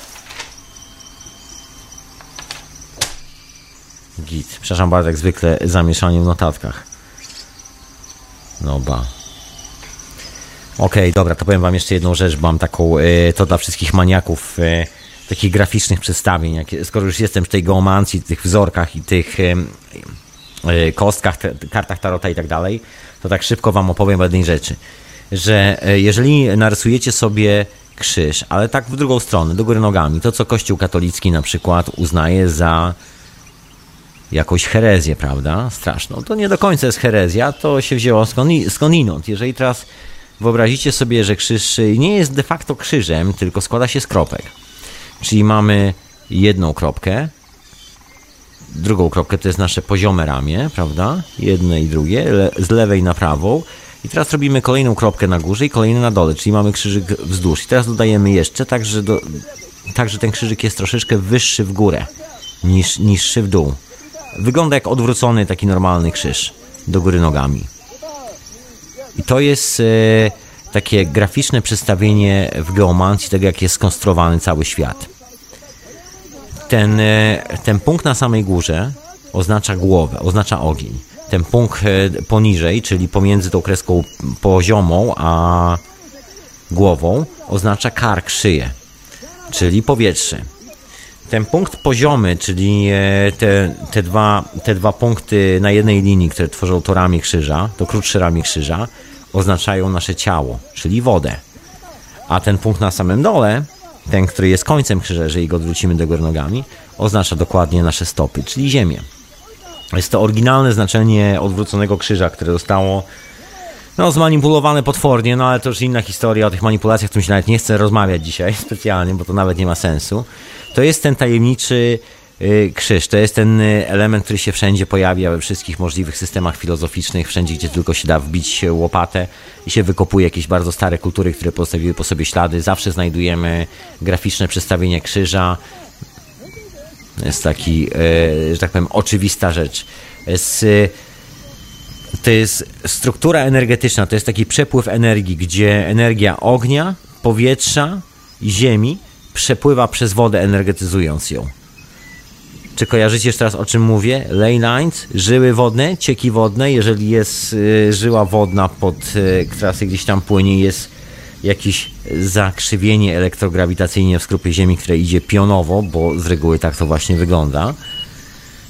Git. Przepraszam bardzo, jak zwykle zamieszanie w notatkach. No ba. Okej, okay, dobra, to powiem wam jeszcze jedną rzecz, mam taką, y, to dla wszystkich maniaków y, takich graficznych przedstawień, jak, skoro już jestem w tej geomancji, tych wzorkach i tych y, kostkach, te, kartach tarota i tak dalej, to tak szybko wam opowiem o jednej rzeczy że e, jeżeli narysujecie sobie krzyż, ale tak w drugą stronę, do góry nogami, to co Kościół katolicki na przykład uznaje za jakąś herezję, prawda? Straszną. To nie do końca jest herezja, to się wzięło skądinąd. Jeżeli teraz wyobrazicie sobie, że krzyż nie jest de facto krzyżem, tylko składa się z kropek. Czyli mamy jedną kropkę, drugą kropkę to jest nasze poziome ramię, prawda? Jedne i drugie, z lewej na prawą i teraz robimy kolejną kropkę na górze i kolejną na dole, czyli mamy krzyżyk wzdłuż. I teraz dodajemy jeszcze, tak że, do, tak, ten krzyżyk jest troszeczkę wyższy w górę niż niższy w dół. wygląda jak odwrócony taki normalny krzyż do góry nogami. I to jest e, takie graficzne przedstawienie w geomancji tego, jak jest skonstruowany cały świat. Ten, e, ten punkt na samej górze oznacza głowę, oznacza ogień. Ten punkt e, poniżej, czyli pomiędzy tą kreską poziomą a głową, oznacza kark, szyję, czyli powietrze. Ten punkt poziomy, czyli e, te, te, dwa, te dwa punkty na jednej linii, które tworzą to ramię krzyża, to krótsze ramię krzyża, oznaczają nasze ciało, czyli wodę. A ten punkt na samym dole, ten, który jest końcem krzyża, jeżeli go odwrócimy do góry nogami, oznacza dokładnie nasze stopy, czyli ziemię. Jest to oryginalne znaczenie odwróconego krzyża, które zostało no, zmanipulowane potwornie, no ale to już inna historia o tych manipulacjach, o którym się nawet nie chcę rozmawiać dzisiaj specjalnie, bo to nawet nie ma sensu. To jest ten tajemniczy y, krzyż, to jest ten y, element, który się wszędzie pojawia we wszystkich możliwych systemach filozoficznych, wszędzie, gdzie tylko się da wbić łopatę i się wykopuje jakieś bardzo stare kultury, które pozostawiły po sobie ślady. Zawsze znajdujemy graficzne przedstawienie krzyża. Jest taki, y, że tak powiem, oczywista rzecz. To jest struktura energetyczna, to jest taki przepływ energii, gdzie energia ognia, powietrza i ziemi przepływa przez wodę, energetyzując ją. Czy kojarzycie jeszcze raz o czym mówię? Ley lines, żyły wodne, cieki wodne. Jeżeli jest y, żyła wodna, pod, y, która gdzieś tam płynie, jest jakieś zakrzywienie elektrograwitacyjne w skrupie Ziemi, które idzie pionowo, bo z reguły tak to właśnie wygląda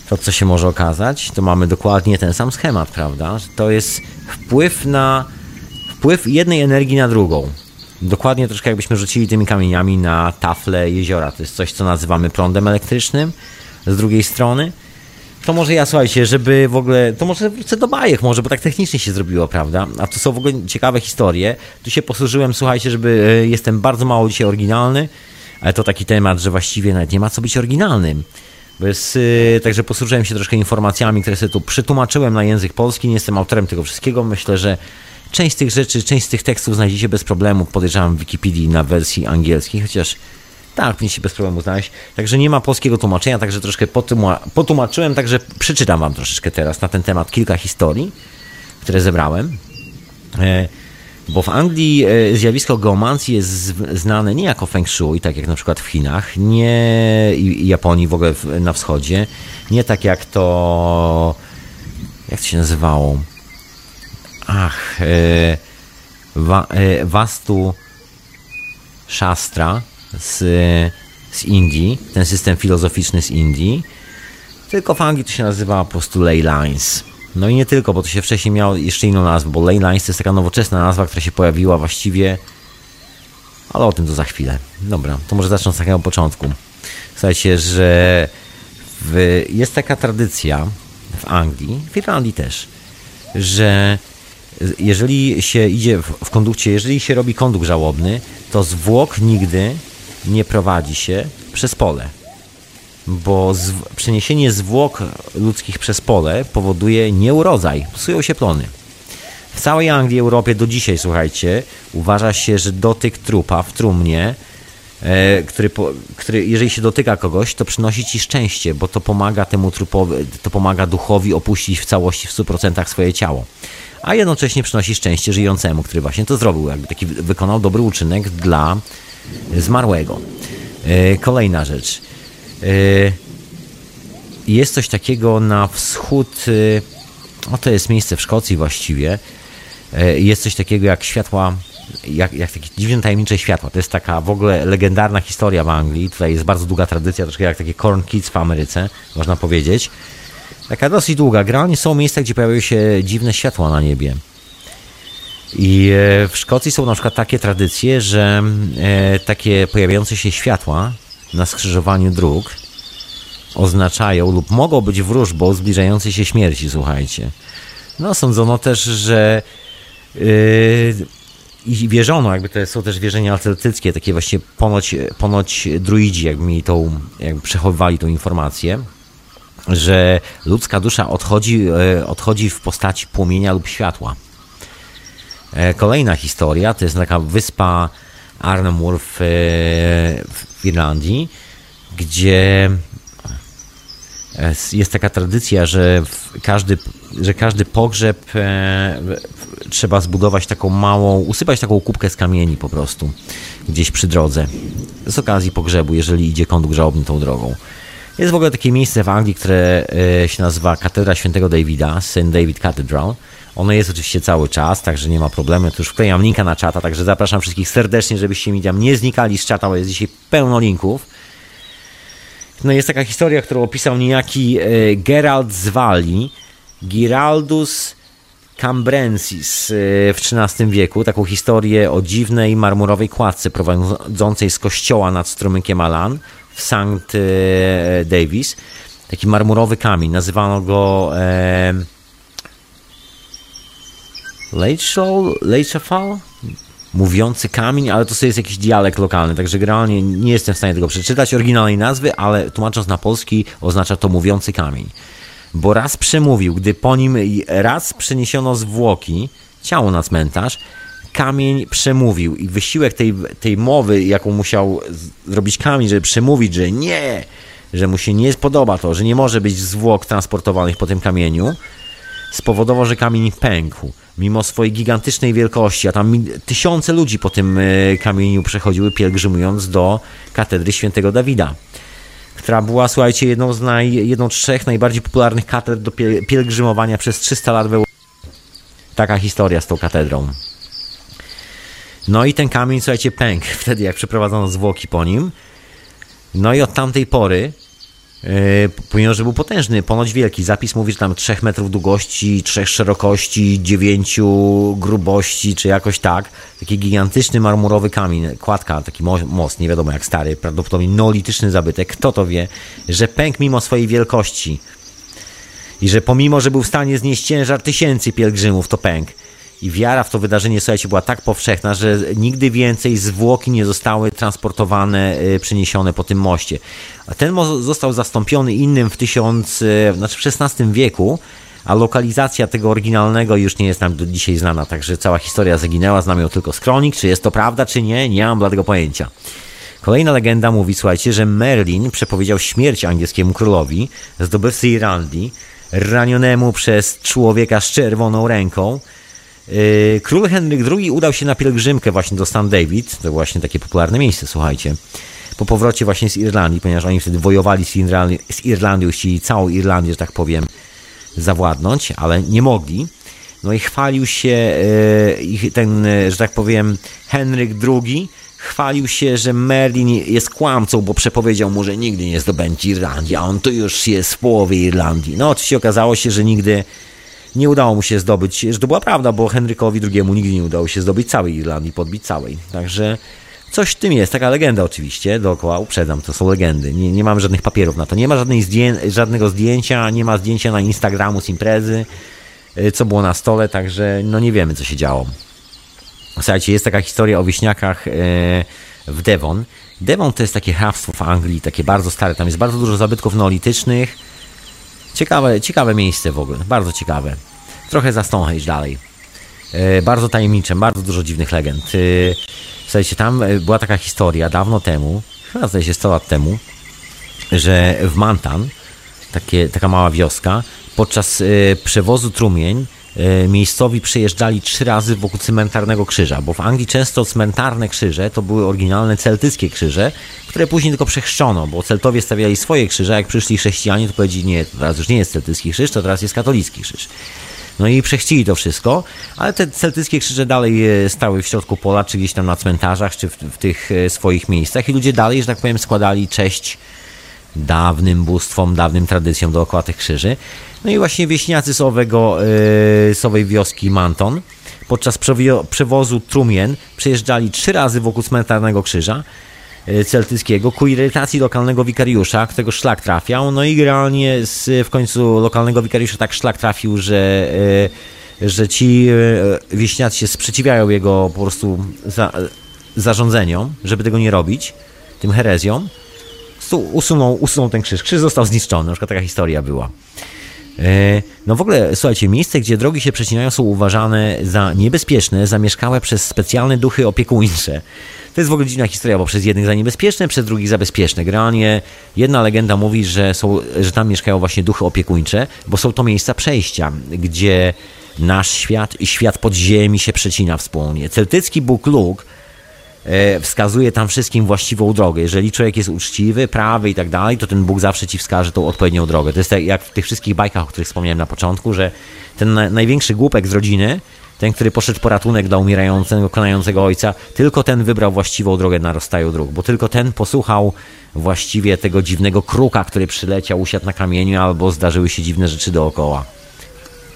to co się może okazać, to mamy dokładnie ten sam schemat, prawda? To jest wpływ na wpływ jednej energii na drugą. Dokładnie troszkę jakbyśmy rzucili tymi kamieniami na tafle jeziora. To jest coś, co nazywamy prądem elektrycznym. Z drugiej strony, to może ja, słuchajcie, żeby w ogóle, to może wrócę do bajek może, bo tak technicznie się zrobiło, prawda? A to są w ogóle ciekawe historie. Tu się posłużyłem, słuchajcie, żeby, e, jestem bardzo mało dzisiaj oryginalny, ale to taki temat, że właściwie nawet nie ma co być oryginalnym. Bez, yy, także posłużyłem się troszkę informacjami, które sobie tu przetłumaczyłem na język polski. Nie jestem autorem tego wszystkiego. Myślę, że część z tych rzeczy, część z tych tekstów znajdziecie bez problemu. Podejrzewam w Wikipedii na wersji angielskiej, chociaż tak, się bez problemu znaleźć. Także nie ma polskiego tłumaczenia, także troszkę potłumaczyłem, także przeczytam wam troszeczkę teraz na ten temat kilka historii, które zebrałem. E, bo w Anglii e, zjawisko geomancji jest znane nie jako feng shui, tak jak na przykład w Chinach, nie i Japonii w ogóle na wschodzie, nie tak jak to. Jak to się nazywało? Ach, e, wa, Vastu Shastra z, z Indii, ten system filozoficzny z Indii. Tylko w Anglii to się nazywa po prostu ley lines. No i nie tylko, bo to się wcześniej miało jeszcze inną nazwę, bo Ley Lines to jest taka nowoczesna nazwa, która się pojawiła właściwie, ale o tym to za chwilę. Dobra, to może zacznę od samego początku. Słuchajcie, że w, jest taka tradycja w Anglii, w Irlandii też, że jeżeli się idzie w, w kondukcie, jeżeli się robi kondukt żałobny, to zwłok nigdy nie prowadzi się przez pole bo z, przeniesienie zwłok ludzkich przez pole powoduje nieurodzaj, psują się plony. W całej Anglii, Europie do dzisiaj, słuchajcie, uważa się, że dotyk trupa w trumnie, e, który, który, jeżeli się dotyka kogoś, to przynosi ci szczęście, bo to pomaga temu trupowi, to pomaga duchowi opuścić w całości w 100% swoje ciało. A jednocześnie przynosi szczęście żyjącemu, który właśnie to zrobił, jakby taki wykonał dobry uczynek dla zmarłego. E, kolejna rzecz. Y, jest coś takiego na wschód, y, o to jest miejsce w Szkocji właściwie, jest coś takiego jak światła, jak, jak takie dziwne tajemnicze światła. To jest taka w ogóle legendarna historia w Anglii. Tutaj jest bardzo długa tradycja, troszkę jak takie Corn Kids w Ameryce, można powiedzieć. Taka dosyć długa. Generalnie są miejsca, gdzie pojawiają się dziwne światła na niebie. I w Szkocji są na przykład takie tradycje, że takie pojawiające się światła na skrzyżowaniu dróg oznaczają lub mogą być wróżbą zbliżającej się śmierci, słuchajcie. No, sądzono też, że yy, i wierzono, jakby to są też wierzenia celtyckie, takie właśnie ponoć, ponoć druidzi jakby mi tą, jakby przechowywali tą informację, że ludzka dusza odchodzi, odchodzi w postaci płomienia lub światła. Yy, kolejna historia to jest taka wyspa Arnhem w, w Irlandii, gdzie jest taka tradycja, że każdy, że każdy pogrzeb e, trzeba zbudować taką małą, usypać taką kubkę z kamieni po prostu gdzieś przy drodze z okazji pogrzebu, jeżeli idzie konduk żałobny tą drogą. Jest w ogóle takie miejsce w Anglii, które e, się nazywa Katedra Świętego Davida, St. David Cathedral. Ono jest oczywiście cały czas, także nie ma problemu. Tu już wklejam linka na czata, także zapraszam wszystkich serdecznie, żebyście mi tam nie znikali z czata, bo jest dzisiaj pełno linków. No jest taka historia, którą opisał niejaki e, Gerald z Walii, Giraldus Cambrensis e, w XIII wieku, taką historię o dziwnej marmurowej kładce prowadzącej z kościoła nad strumykiem Alan w St. E, Davis. Taki marmurowy kamień, nazywano go e, Leitchafal? mówiący kamień, ale to sobie jest jakiś dialekt lokalny, także generalnie nie jestem w stanie tego przeczytać oryginalnej nazwy, ale tłumacząc na polski oznacza to mówiący kamień. Bo raz przemówił, gdy po nim raz przeniesiono zwłoki, ciało na cmentarz, kamień przemówił i wysiłek tej, tej mowy, jaką musiał zrobić kamień, żeby przemówić, że nie, że mu się nie podoba to, że nie może być zwłok transportowanych po tym kamieniu, spowodował, że kamień pękł mimo swojej gigantycznej wielkości, a tam tysiące ludzi po tym e, kamieniu przechodziły pielgrzymując do katedry świętego Dawida, która była, słuchajcie, jedną z, naj, jedną z trzech najbardziej popularnych katedr do pielgrzymowania przez 300 lat w Europie. Taka historia z tą katedrą. No i ten kamień, słuchajcie, pękł wtedy, jak przeprowadzono zwłoki po nim. No i od tamtej pory E, ponieważ był potężny, ponoć wielki. Zapis mówi, że tam 3 metrów długości, 3 szerokości, 9 grubości, czy jakoś tak. Taki gigantyczny marmurowy kamień, kładka, taki most, nie wiadomo jak stary, prawdopodobnie neolityczny zabytek. Kto to wie, że pękł mimo swojej wielkości. I że pomimo, że był w stanie znieść ciężar tysięcy pielgrzymów, to pękł. I wiara w to wydarzenie, słuchajcie, była tak powszechna, że nigdy więcej zwłoki nie zostały transportowane, y, przeniesione po tym moście. A ten most został zastąpiony innym w tysiąc, y, znaczy w XVI wieku, a lokalizacja tego oryginalnego już nie jest nam do dzisiaj znana, także cała historia zaginęła, znam ją tylko z kronik, czy jest to prawda, czy nie, nie mam tego pojęcia. Kolejna legenda mówi, słuchajcie, że Merlin przepowiedział śmierć angielskiemu królowi, zdobywcy Irlandii, ranionemu przez człowieka z czerwoną ręką, król Henryk II udał się na pielgrzymkę właśnie do St. David, to właśnie takie popularne miejsce, słuchajcie, po powrocie właśnie z Irlandii, ponieważ oni wtedy wojowali z, Irlandii, z Irlandią, chcieli całą Irlandię, że tak powiem, zawładnąć, ale nie mogli. No i chwalił się yy, ten, że tak powiem, Henryk II, chwalił się, że Merlin jest kłamcą, bo przepowiedział mu, że nigdy nie zdobędzie Irlandii, a on tu już jest w połowie Irlandii. No oczywiście okazało się, że nigdy nie udało mu się zdobyć, że to była prawda, bo Henrykowi II nigdy nie udało się zdobyć całej Irlandii, podbić całej. Także coś w tym jest, taka legenda oczywiście, dookoła, uprzedzam, to są legendy, nie, nie mam żadnych papierów na to, nie ma żadnej zdję żadnego zdjęcia, nie ma zdjęcia na Instagramu z imprezy, y, co było na stole, także no nie wiemy, co się działo. Słuchajcie, jest taka historia o wieśniakach y, w Devon. Devon to jest takie hrabstwo w Anglii, takie bardzo stare, tam jest bardzo dużo zabytków neolitycznych, Ciekawe, ciekawe miejsce w ogóle, bardzo ciekawe. Trochę za Stonehenge dalej. E, bardzo tajemnicze, bardzo dużo dziwnych legend. E, słuchajcie, tam e, była taka historia dawno temu, chyba zdaje się 100 lat temu, że w Mantan, takie, taka mała wioska, podczas przewozu trumień miejscowi przejeżdżali trzy razy wokół cmentarnego krzyża, bo w Anglii często cmentarne krzyże to były oryginalne celtyckie krzyże, które później tylko przechrzczono, bo Celtowie stawiali swoje krzyże, jak przyszli chrześcijanie, to powiedzieli, nie, to teraz już nie jest celtycki krzyż, to teraz jest katolicki krzyż. No i przechcili to wszystko, ale te celtyckie krzyże dalej e, stały w środku pola, czy gdzieś tam na cmentarzach, czy w, w tych e, swoich miejscach i ludzie dalej, że tak powiem, składali cześć dawnym bóstwom, dawnym tradycjom dookoła tych krzyży. No i właśnie wieśniacy z, owego, yy, z owej wioski Manton podczas przewozu trumien przejeżdżali trzy razy wokół cmentarnego krzyża yy, celtyckiego ku irytacji lokalnego wikariusza, którego szlak trafiał. No i generalnie z, w końcu lokalnego wikariusza tak szlak trafił, że, yy, że ci wieśniacy się sprzeciwiają jego po prostu za, zarządzeniom, żeby tego nie robić, tym herezjom. Usunął, usunął ten krzyż. Krzyż został zniszczony. Na przykład taka historia była. E, no w ogóle, słuchajcie, miejsce, gdzie drogi się przecinają są uważane za niebezpieczne, zamieszkałe przez specjalne duchy opiekuńcze. To jest w ogóle dziwna historia, bo przez jednych za niebezpieczne, przez drugich za bezpieczne. Generalnie jedna legenda mówi, że, są, że tam mieszkają właśnie duchy opiekuńcze, bo są to miejsca przejścia, gdzie nasz świat i świat podziemi się przecina wspólnie. Celtycki Bóg Luk wskazuje tam wszystkim właściwą drogę. Jeżeli człowiek jest uczciwy, prawy i tak dalej, to ten Bóg zawsze ci wskaże tą odpowiednią drogę. To jest tak jak w tych wszystkich bajkach, o których wspomniałem na początku, że ten największy głupek z rodziny ten, który poszedł po ratunek dla umierającego, konającego ojca, tylko ten wybrał właściwą drogę na rozstaju dróg, bo tylko ten posłuchał właściwie tego dziwnego kruka, który przyleciał, usiadł na kamieniu, albo zdarzyły się dziwne rzeczy dookoła.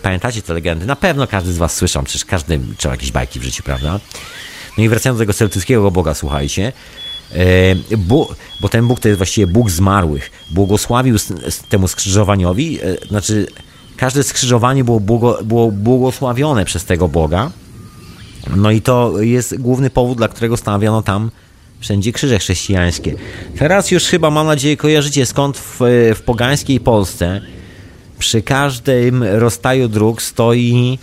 Pamiętacie te legendy? Na pewno każdy z was słyszał, przecież każdy czytał jakieś bajki w życiu, prawda? No i wracając do tego celtyckiego Boga, słuchajcie, e, bo, bo ten Bóg to jest właściwie Bóg zmarłych. Błogosławił temu skrzyżowaniowi, e, znaczy każde skrzyżowanie było, błogo, było błogosławione przez tego Boga. No i to jest główny powód, dla którego stawiano tam wszędzie krzyże chrześcijańskie. Teraz już chyba, mam nadzieję, kojarzycie skąd w, w pogańskiej Polsce przy każdym rozstaju dróg stoi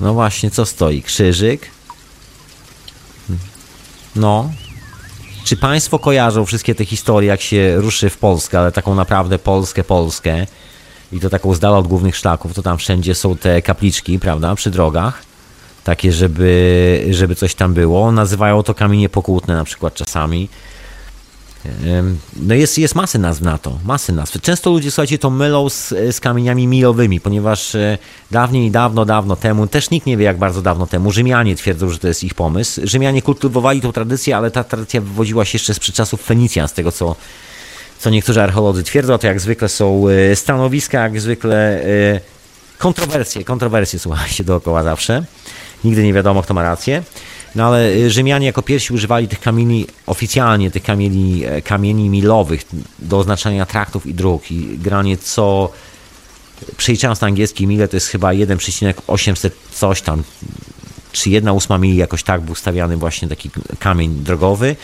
no właśnie, co stoi? Krzyżyk? No. Czy Państwo kojarzą wszystkie te historie, jak się ruszy w Polskę, ale taką naprawdę Polskę, Polskę? i to taką z dala od głównych szlaków, to tam wszędzie są te kapliczki, prawda, przy drogach, takie, żeby, żeby coś tam było. Nazywają to kamienie pokłótne na przykład czasami. No jest, jest masy nazw na to, masy nazw. Często ludzie, słuchajcie, to mylą z, z kamieniami milowymi, ponieważ e, dawniej, dawno, dawno temu, też nikt nie wie jak bardzo dawno temu, Rzymianie twierdzą, że to jest ich pomysł. Rzymianie kultywowali tą tradycję, ale ta tradycja wywodziła się jeszcze z czasów Fenicjan, z tego co co niektórzy archeolodzy twierdzą, to jak zwykle są e, stanowiska, jak zwykle e, kontrowersje, kontrowersje słuchajcie dookoła zawsze. Nigdy nie wiadomo, kto ma rację. No ale e, Rzymianie jako pierwsi używali tych kamieni, oficjalnie tych kamieni, kamieni milowych do oznaczania traktów i dróg. I granie co, przeliczając na angielski mile, to jest chyba 1,800 coś tam, czy 1 ósma mili, jakoś tak był stawiany właśnie taki kamień drogowy.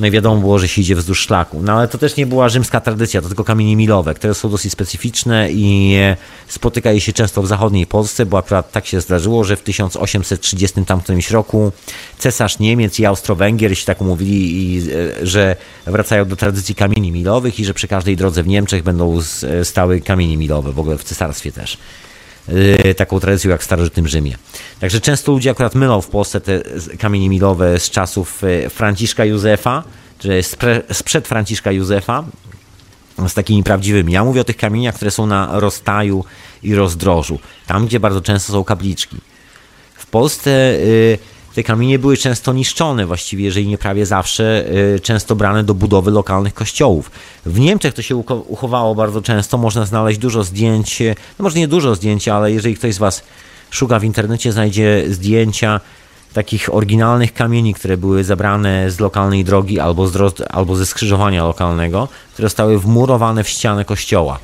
No i wiadomo było, że się idzie wzdłuż szlaku. No ale to też nie była rzymska tradycja, to tylko kamienie milowe, które są dosyć specyficzne i spotyka je się często w zachodniej Polsce, bo akurat tak się zdarzyło, że w 1830 tam którymś roku cesarz Niemiec i Austro-Węgier się tak umówili, i, e, że wracają do tradycji kamieni milowych i że przy każdej drodze w Niemczech będą stały kamienie milowe, w ogóle w cesarstwie też. Y, taką tradycją jak w starożytnym Rzymie. Także często ludzie akurat mylą w Polsce te kamienie milowe z czasów y, Franciszka Józefa, czy sprzed Franciszka Józefa, z takimi prawdziwymi. Ja mówię o tych kamieniach, które są na rozstaju i rozdrożu, tam gdzie bardzo często są kapliczki. W Polsce y, te kamienie były często niszczone, właściwie, jeżeli nie prawie zawsze, y, często brane do budowy lokalnych kościołów. W Niemczech to się uchowało bardzo często, można znaleźć dużo zdjęć, y, no może nie dużo zdjęć, ale jeżeli ktoś z Was szuka w internecie, znajdzie zdjęcia takich oryginalnych kamieni, które były zabrane z lokalnej drogi albo, z, albo ze skrzyżowania lokalnego, które zostały wmurowane w ścianę kościoła.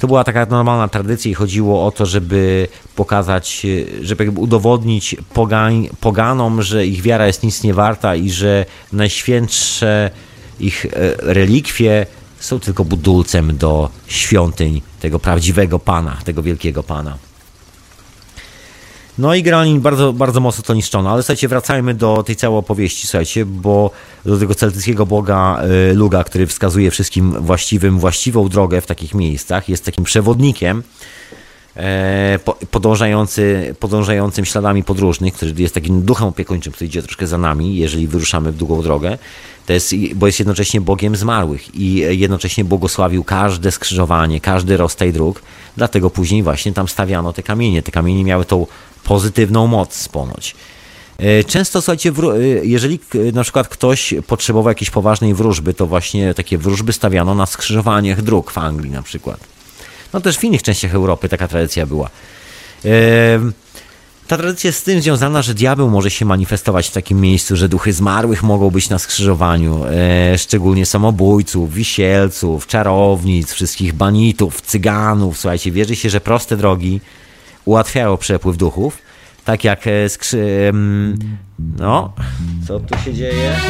To była taka normalna tradycja i chodziło o to, żeby pokazać, żeby udowodnić pogań, poganom, że ich wiara jest nic nie warta i że najświętsze ich e, relikwie są tylko budulcem do świątyń tego prawdziwego Pana, tego wielkiego Pana. No i Gralin bardzo, bardzo mocno to niszczono, ale słuchajcie, wracajmy do tej całej opowieści, słuchajcie, bo do tego celtyckiego boga y, Luga, który wskazuje wszystkim właściwym, właściwą drogę w takich miejscach, jest takim przewodnikiem e, podążający, podążającym śladami podróżnych, który jest takim duchem opiekuńczym, który idzie troszkę za nami, jeżeli wyruszamy w długą drogę, to jest, bo jest jednocześnie Bogiem zmarłych i jednocześnie błogosławił każde skrzyżowanie, każdy rozstaj dróg, dlatego później właśnie tam stawiano te kamienie. Te kamienie miały tą pozytywną moc ponoć. E, często, słuchajcie, e, jeżeli na przykład ktoś potrzebował jakiejś poważnej wróżby, to właśnie takie wróżby stawiano na skrzyżowaniach dróg w Anglii na przykład. No też w innych częściach Europy taka tradycja była. E, ta tradycja jest z tym związana, że diabeł może się manifestować w takim miejscu, że duchy zmarłych mogą być na skrzyżowaniu, szczególnie samobójców, wisielców, czarownic, wszystkich banitów, cyganów. Słuchajcie, wierzy się, że proste drogi ułatwiają przepływ duchów, tak jak e, skrzy... No, co tu się dzieje?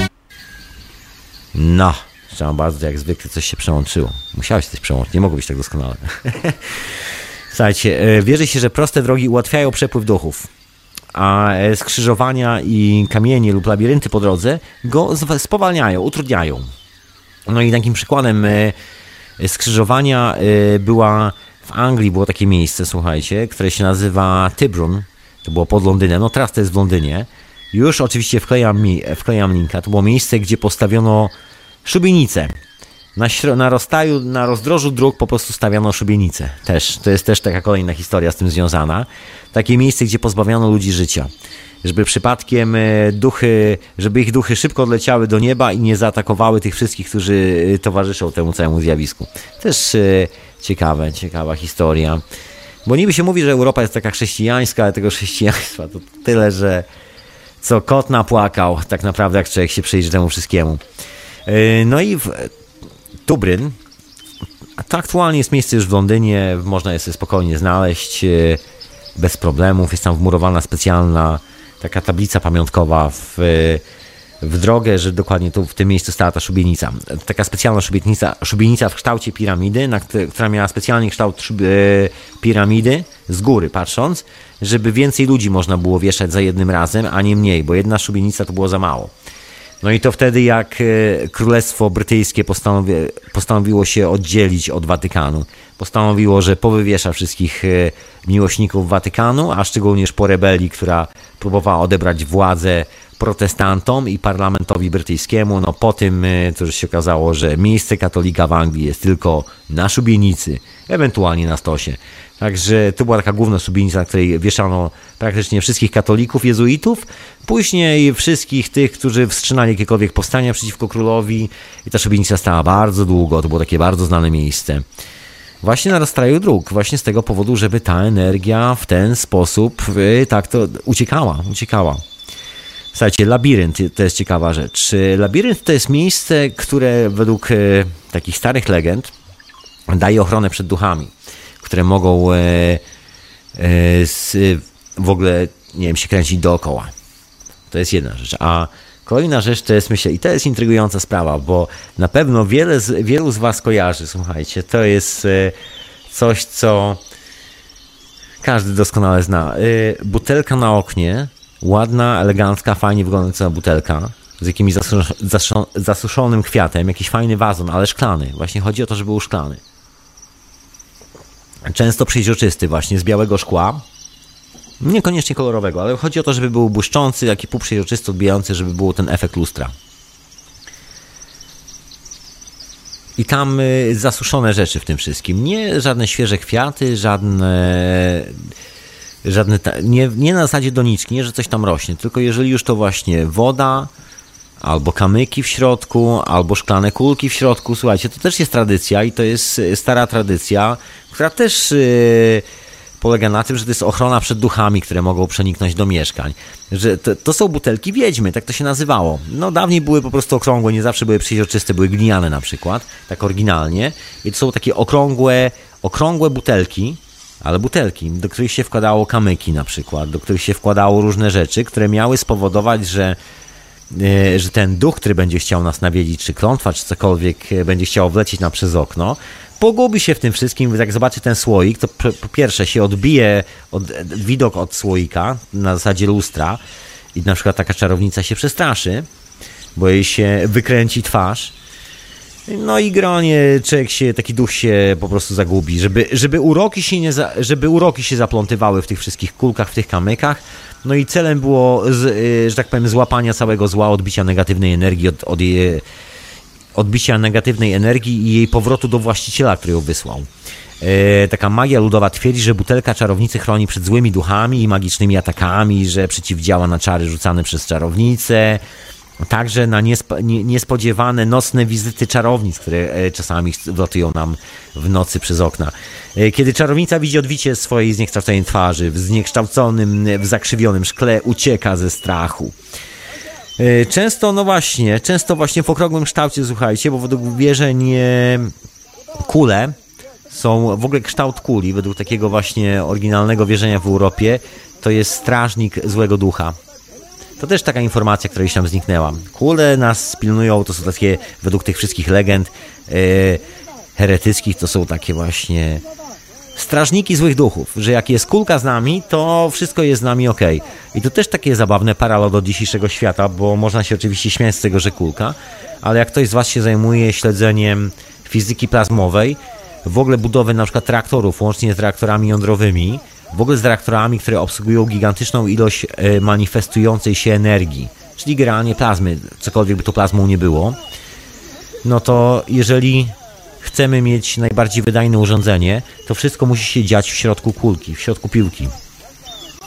No, Trzeba bardzo, jak zwykle, coś się przełączyło. Musiałeś coś przełączyć, nie mogło być tak doskonale. Słuchajcie, e, wierzy się, że proste drogi ułatwiają przepływ duchów, a e, skrzyżowania i kamienie lub labirynty po drodze go spowalniają, utrudniają. No i takim przykładem e, skrzyżowania była w Anglii było takie miejsce, słuchajcie, które się nazywa Tybrun. To było pod Londynem, no teraz to jest w Londynie. Już oczywiście wklejam, mi, wklejam linka. To było miejsce, gdzie postawiono szubienicę. Na, na rozstaju, na rozdrożu dróg po prostu stawiano szubienice. Też, to jest też taka kolejna historia z tym związana. Takie miejsce, gdzie pozbawiano ludzi życia. Żeby przypadkiem e, duchy, żeby ich duchy szybko odleciały do nieba i nie zaatakowały tych wszystkich, którzy e, towarzyszą temu całemu zjawisku. Też e, ciekawe, ciekawa historia. Bo niby się mówi, że Europa jest taka chrześcijańska, ale tego chrześcijaństwa to tyle, że co kot napłakał, tak naprawdę, jak człowiek się przyjrzy temu wszystkiemu. No i w Dubryn. To aktualnie jest miejsce już w Londynie, można je sobie spokojnie znaleźć e, bez problemów. Jest tam wmurowana specjalna taka tablica pamiątkowa w, w drogę, że dokładnie tu w tym miejscu stała ta szubienica. Taka specjalna szubienica, szubienica w kształcie piramidy, na, która miała specjalny kształt e, piramidy z góry patrząc, żeby więcej ludzi można było wieszać za jednym razem, a nie mniej, bo jedna szubienica to było za mało. No i to wtedy, jak e, Królestwo Brytyjskie postanowi, postanowiło się oddzielić od Watykanu. Postanowiło, że powywiesza wszystkich e, miłośników Watykanu, a szczególnie po rebelii, która próbowała odebrać władzę protestantom i parlamentowi brytyjskiemu. No po tym e, to już się okazało, że miejsce katolika w Anglii jest tylko na szubienicy, ewentualnie na stosie. Także to była taka główna szubienica, na której wieszano praktycznie wszystkich katolików, jezuitów, później wszystkich tych, którzy wstrzymali jakiekolwiek powstania przeciwko królowi i ta szubienica stała bardzo długo, to było takie bardzo znane miejsce. Właśnie na rozstraju dróg, właśnie z tego powodu, żeby ta energia w ten sposób y, tak to uciekała, uciekała. Słuchajcie, labirynt to jest ciekawa rzecz. Labirynt to jest miejsce, które według y, takich starych legend daje ochronę przed duchami które mogą e, e, w ogóle, nie wiem, się kręcić dookoła. To jest jedna rzecz. A kolejna rzecz to jest, myślę, i to jest intrygująca sprawa, bo na pewno wiele z, wielu z Was kojarzy, słuchajcie, to jest e, coś, co każdy doskonale zna. Butelka na oknie, ładna, elegancka, fajnie wyglądająca butelka, z jakimś zasuszonym kwiatem, jakiś fajny wazon, ale szklany. Właśnie chodzi o to, żeby był szklany często przeźroczysty właśnie, z białego szkła. Niekoniecznie kolorowego, ale chodzi o to, żeby był błyszczący, taki półprzeźroczysty, odbijający, żeby był ten efekt lustra. I tam y, zasuszone rzeczy w tym wszystkim. Nie żadne świeże kwiaty, żadne. żadne nie, nie na zasadzie doniczki, nie, że coś tam rośnie, tylko jeżeli już to właśnie woda, albo kamyki w środku, albo szklane kulki w środku. Słuchajcie, to też jest tradycja i to jest y, stara tradycja, która też yy, polega na tym, że to jest ochrona przed duchami, które mogą przeniknąć do mieszkań. Że to, to, są butelki wiedźmy, tak to się nazywało. No dawniej były po prostu okrągłe, nie zawsze były przeźroczyste, były gliniane na przykład, tak oryginalnie. I to są takie okrągłe, okrągłe butelki, ale butelki, do których się wkładało kamyki na przykład, do których się wkładało różne rzeczy, które miały spowodować, że że ten duch, który będzie chciał nas nawiedzić, czy klątwa, czy cokolwiek e, będzie chciał wlecieć na przez okno, pogubi się w tym wszystkim, jak zobaczy ten słoik, to po pierwsze się odbije od, widok od słoika na zasadzie lustra i na przykład taka czarownica się przestraszy, bo jej się wykręci twarz. No i gronie, człowiek się, taki duch się po prostu zagubi, żeby, żeby, uroki się nie za, żeby uroki się zaplątywały w tych wszystkich kulkach, w tych kamykach, no i celem było, y, że tak powiem, złapania całego zła, odbicia negatywnej energii od, od jej, odbicia negatywnej energii i jej powrotu do właściciela, który ją wysłał. E, taka magia ludowa twierdzi, że butelka czarownicy chroni przed złymi duchami i magicznymi atakami, że przeciwdziała na czary rzucane przez czarownicę, Także na niespodziewane nocne wizyty czarownic, które e, czasami wlatują nam w nocy przez okna. E, kiedy czarownica widzi odbicie swojej zniekształconej twarzy w zniekształconym, w zakrzywionym szkle, ucieka ze strachu. E, często, no właśnie, często właśnie w okrągłym kształcie, słuchajcie, bo według wierzeń kule są w ogóle kształt kuli, według takiego właśnie oryginalnego wierzenia w Europie, to jest strażnik złego ducha To też taka informacja, która gdzieś tam zniknęła. Kule nas pilnują, to są takie, według tych wszystkich legend e, heretyckich, to są takie właśnie strażniki złych duchów, że jak jest kulka z nami, to wszystko jest z nami ok. I to też takie zabawne paralo do dzisiejszego świata, bo można się oczywiście śmiać z tego, że kulka, ale jak ktoś z Was się zajmuje śledzeniem fizyki plazmowej, w ogóle budowy na przykład reaktorów, łącznie z reaktorami jądrowymi, w ogóle z reaktorami, które obsługują gigantyczną ilość e, manifestującej się energii, czyli generalnie plazmy, cokolwiek by to plazmą nie było, no to jeżeli chcemy mieć najbardziej wydajne urządzenie, to wszystko musi się dziać w środku kulki, w środku piłki.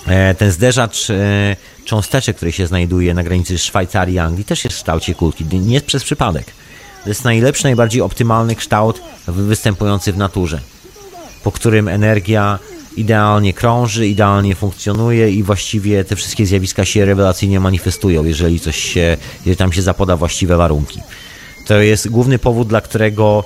E, ten zderzacz e, cząsteczek, który się znajduje na granicy Szwajcarii i Anglii, też jest w kształcie kulki, nie jest przez przypadek. To jest najlepszy, najbardziej optymalny kształt występujący w naturze, po którym energia idealnie krąży, idealnie funkcjonuje i właściwie te wszystkie zjawiska się rewelacyjnie manifestują, jeżeli coś się, jeżeli tam się zapoda właściwe warunki. To jest główny powód, dla którego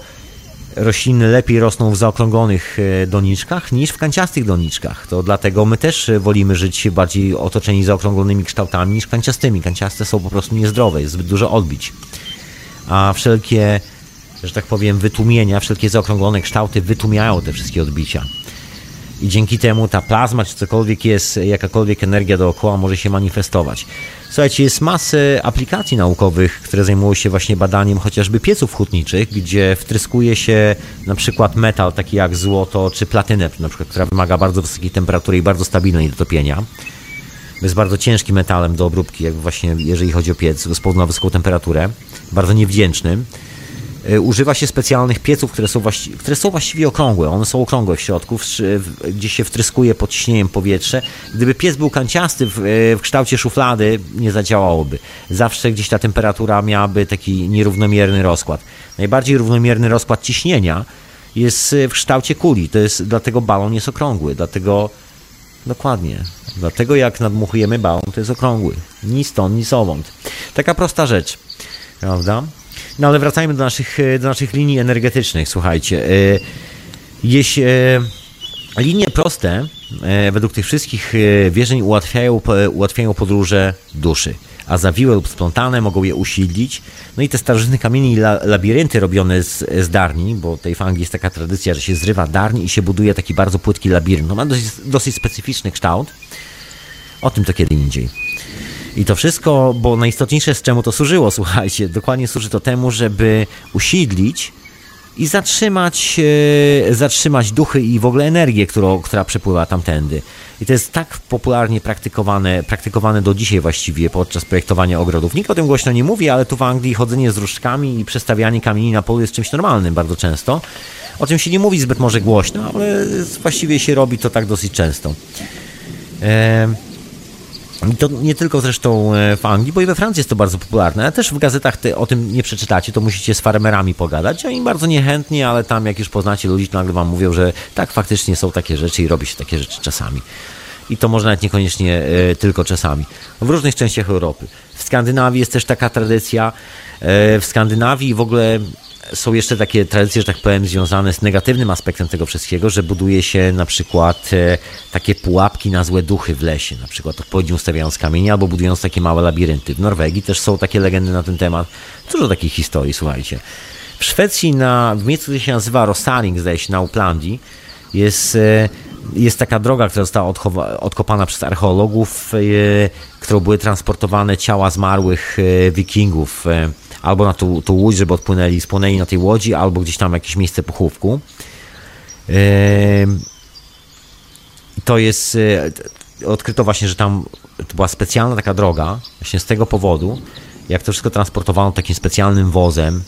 rośliny lepiej rosną w zaokrąglonych e, doniczkach niż w kanciastych doniczkach. To dlatego my też wolimy żyć bardziej otoczeni zaokrąglonymi kształtami niż kanciastymi. Kanciaste są po prostu niezdrowe, jest zbyt dużo odbić. A wszelkie, że tak powiem, wytłumienia, wszelkie zaokrąglone kształty wytłumiają te wszystkie odbicia i dzięki temu ta plazma, czy cokolwiek jest, jakakolwiek energia dookoła może się manifestować. Słuchajcie, jest masę aplikacji naukowych, które zajmują się właśnie badaniem chociażby pieców hutniczych, gdzie wtryskuje się na przykład metal taki jak złoto czy platynę, na przykład, która wymaga bardzo wysokiej temperatury i bardzo stabilnej do topienia. Jest bardzo ciężkim metalem do obróbki, jak właśnie jeżeli chodzi o piec, z powodu na wysoką temperaturę, bardzo niewdzięcznym. E, używa się specjalnych pieców, które są, które są właściwie okrągłe. One są okrągłe w środku, gdzie się wtryskuje pod ciśnieniem powietrze. Gdyby piec był kanciasty w, e, w kształcie szuflady, nie zadziałałoby. Zawsze gdzieś ta temperatura miałaby taki nierównomierny rozkład. Najbardziej równomierny rozkład ciśnienia jest w kształcie kuli. To jest, dlatego balon jest okrągły. Dlatego Dokładnie. Dlatego jak nadmuchujemy balon, to jest okrągły. Ni stąd, ni sowąd. Taka prosta rzecz. Prawda? No ale wracajmy do naszych, e, do naszych linii energetycznych. Słuchajcie, e, jeśli e, linie proste według tych wszystkich wierzeń ułatwiają, ułatwiają podróże duszy, a zawiłe lub splątane mogą je usilnić. No i te starożytne kamienie i labirynty robione z, z darni, bo tej fangi jest taka tradycja, że się zrywa darni i się buduje taki bardzo płytki labirynt. No ma dosyć, dosyć specyficzny kształt. O tym to kiedy indziej. I to wszystko, bo najistotniejsze z czemu to służyło, słuchajcie, dokładnie służy to temu, żeby usiedlić i zatrzymać, e, zatrzymać duchy i w ogóle energię, która przepływa tamtędy. I to jest tak popularnie praktykowane, praktykowane do dzisiaj właściwie podczas projektowania ogrodów. Nikt o tym głośno nie mówi, ale tu w Anglii chodzenie z różdżkami i przestawianie kamieni na polu jest czymś normalnym bardzo często. O czym się nie mówi zbyt może głośno, ale właściwie się robi to tak dosyć często. Eee, i to nie tylko zresztą e, w Anglii, bo i we Francji jest to bardzo popularne, ale też w gazetach o tym nie przeczytacie, to musicie z farmerami pogadać. Oni bardzo niechętnie, ale tam jak już poznacie ludzi, to nagle wam mówią, że tak, faktycznie są takie rzeczy i robi się takie rzeczy czasami. I to może nawet niekoniecznie e, tylko czasami. W różnych częściach Europy. W Skandynawii jest też taka tradycja. E, w Skandynawii w ogóle są jeszcze takie tradycje, że tak powiem, związane z negatywnym aspektem tego wszystkiego, że buduje się na przykład e, takie pułapki na złe duchy w lesie, na przykład odpowiednio ustawiając kamienie albo budując takie małe labirynty. W Norwegii też są takie legendy na ten temat. Dużo takich historii, słuchajcie. W Szwecji, na, w miejscu, które się nazywa Rosaring, zdaje się, na Uplandii, jest, e, jest taka droga, która została odkopana przez archeologów, e, którą były transportowane ciała zmarłych wikingów albo na tą, łódź, żeby odpłynęli, spłynęli na tej łodzi, albo gdzieś tam jakieś miejsce pochówku. To jest, e, odkryto właśnie, że tam to była specjalna taka droga, właśnie z tego powodu, jak to wszystko transportowano takim specjalnym wozem,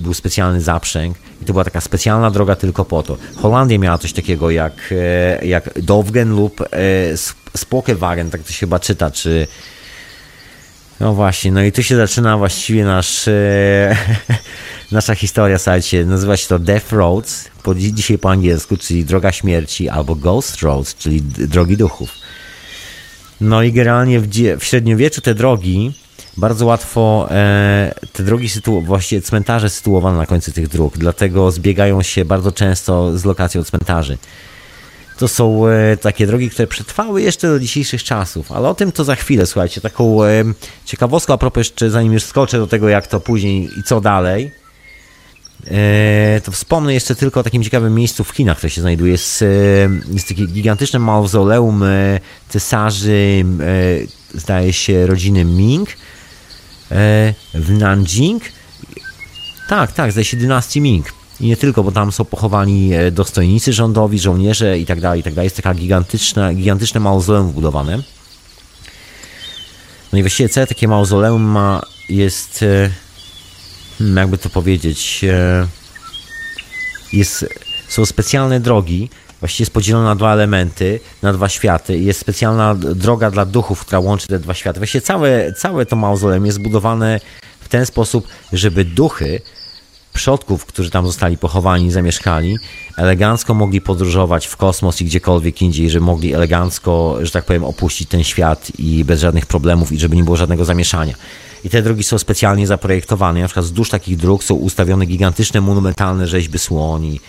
był specjalny zaprzęg i to była taka specjalna droga tylko po to. Holandia miała coś takiego jak, e, jak Dovgen lub e, Spokewagen, tak to się chyba czyta, czy no właśnie, no i tu się zaczyna właściwie nasz, e, nasza historia, słuchajcie, nazywa się to Death Roads, po, dzisiaj po angielsku, czyli Droga Śmierci, albo Ghost Roads, czyli Drogi Duchów. No i generalnie w, w średniowieczu te drogi, bardzo łatwo, e, te drogi, sytu, właściwie cmentarze sytuowane na końcu tych dróg, dlatego zbiegają się bardzo często z lokacją cmentarzy. To są e, takie drogi, które przetrwały jeszcze do dzisiejszych czasów, ale o tym to za chwilę, słuchajcie, taką e, ciekawostką a propos jeszcze, zanim już skoczę do tego, jak to później i co dalej, e, to wspomnę jeszcze tylko o takim ciekawym miejscu w Chinach, które się znajduje. Jest, jest takie gigantyczne mauzoleum cesarzy, zdaje się, rodziny Ming w Nanjing. Tak, tak, zdaje się dynastii Ming. I nie tylko, bo tam są pochowani e, dostojnicy rządowi, żołnierze i tak dalej, i tak. Jest taka gigantyczna, gigantyczne mauzoleum wbudowane. No i właściwie całe takie mauzoleum ma, jest, e, hmm, jakby to powiedzieć, e, jest, są specjalne drogi, właściwie jest podzielona na dwa elementy, na dwa światy. Jest specjalna droga dla duchów, która łączy te dwa światy. Właściwie całe, całe to mauzoleum jest zbudowane w ten sposób, żeby duchy przodków, którzy tam zostali pochowani, zamieszkali, elegancko mogli podróżować w kosmos i gdziekolwiek indziej, że mogli elegancko, że tak powiem, opuścić ten świat i bez żadnych problemów i żeby nie było żadnego zamieszania. I te drogi są specjalnie zaprojektowane. Na przykład wzdłuż takich dróg są ustawione gigantyczne, monumentalne rzeźby słoni,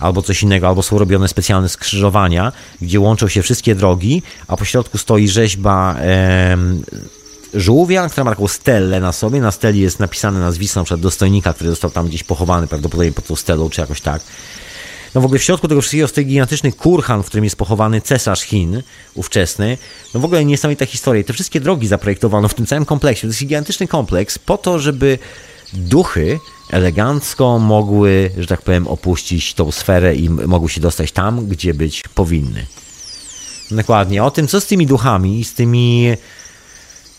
albo coś innego, albo są robione specjalne skrzyżowania, gdzie łączą się wszystkie drogi, a po środku stoi rzeźba żółwia, która ma taką stelę na sobie. Na steli jest napisane nazwisko na dostojnika, który został tam gdzieś pochowany prawdopodobnie pod tą stelą, czy jakoś tak. No w ogóle w środku tego wszystkiego stoi gigantyczny kurhan, w którym jest pochowany cesarz Chin ówczesny. No w ogóle niesamowita historia. I te wszystkie drogi zaprojektowano w tym całym kompleksie. To jest gigantyczny kompleks po to, żeby duchy elegancko mogły, że tak powiem, opuścić tą sferę i mogły się dostać tam, gdzie być powinny. Dokładnie. O tym, co z tymi duchami z tymi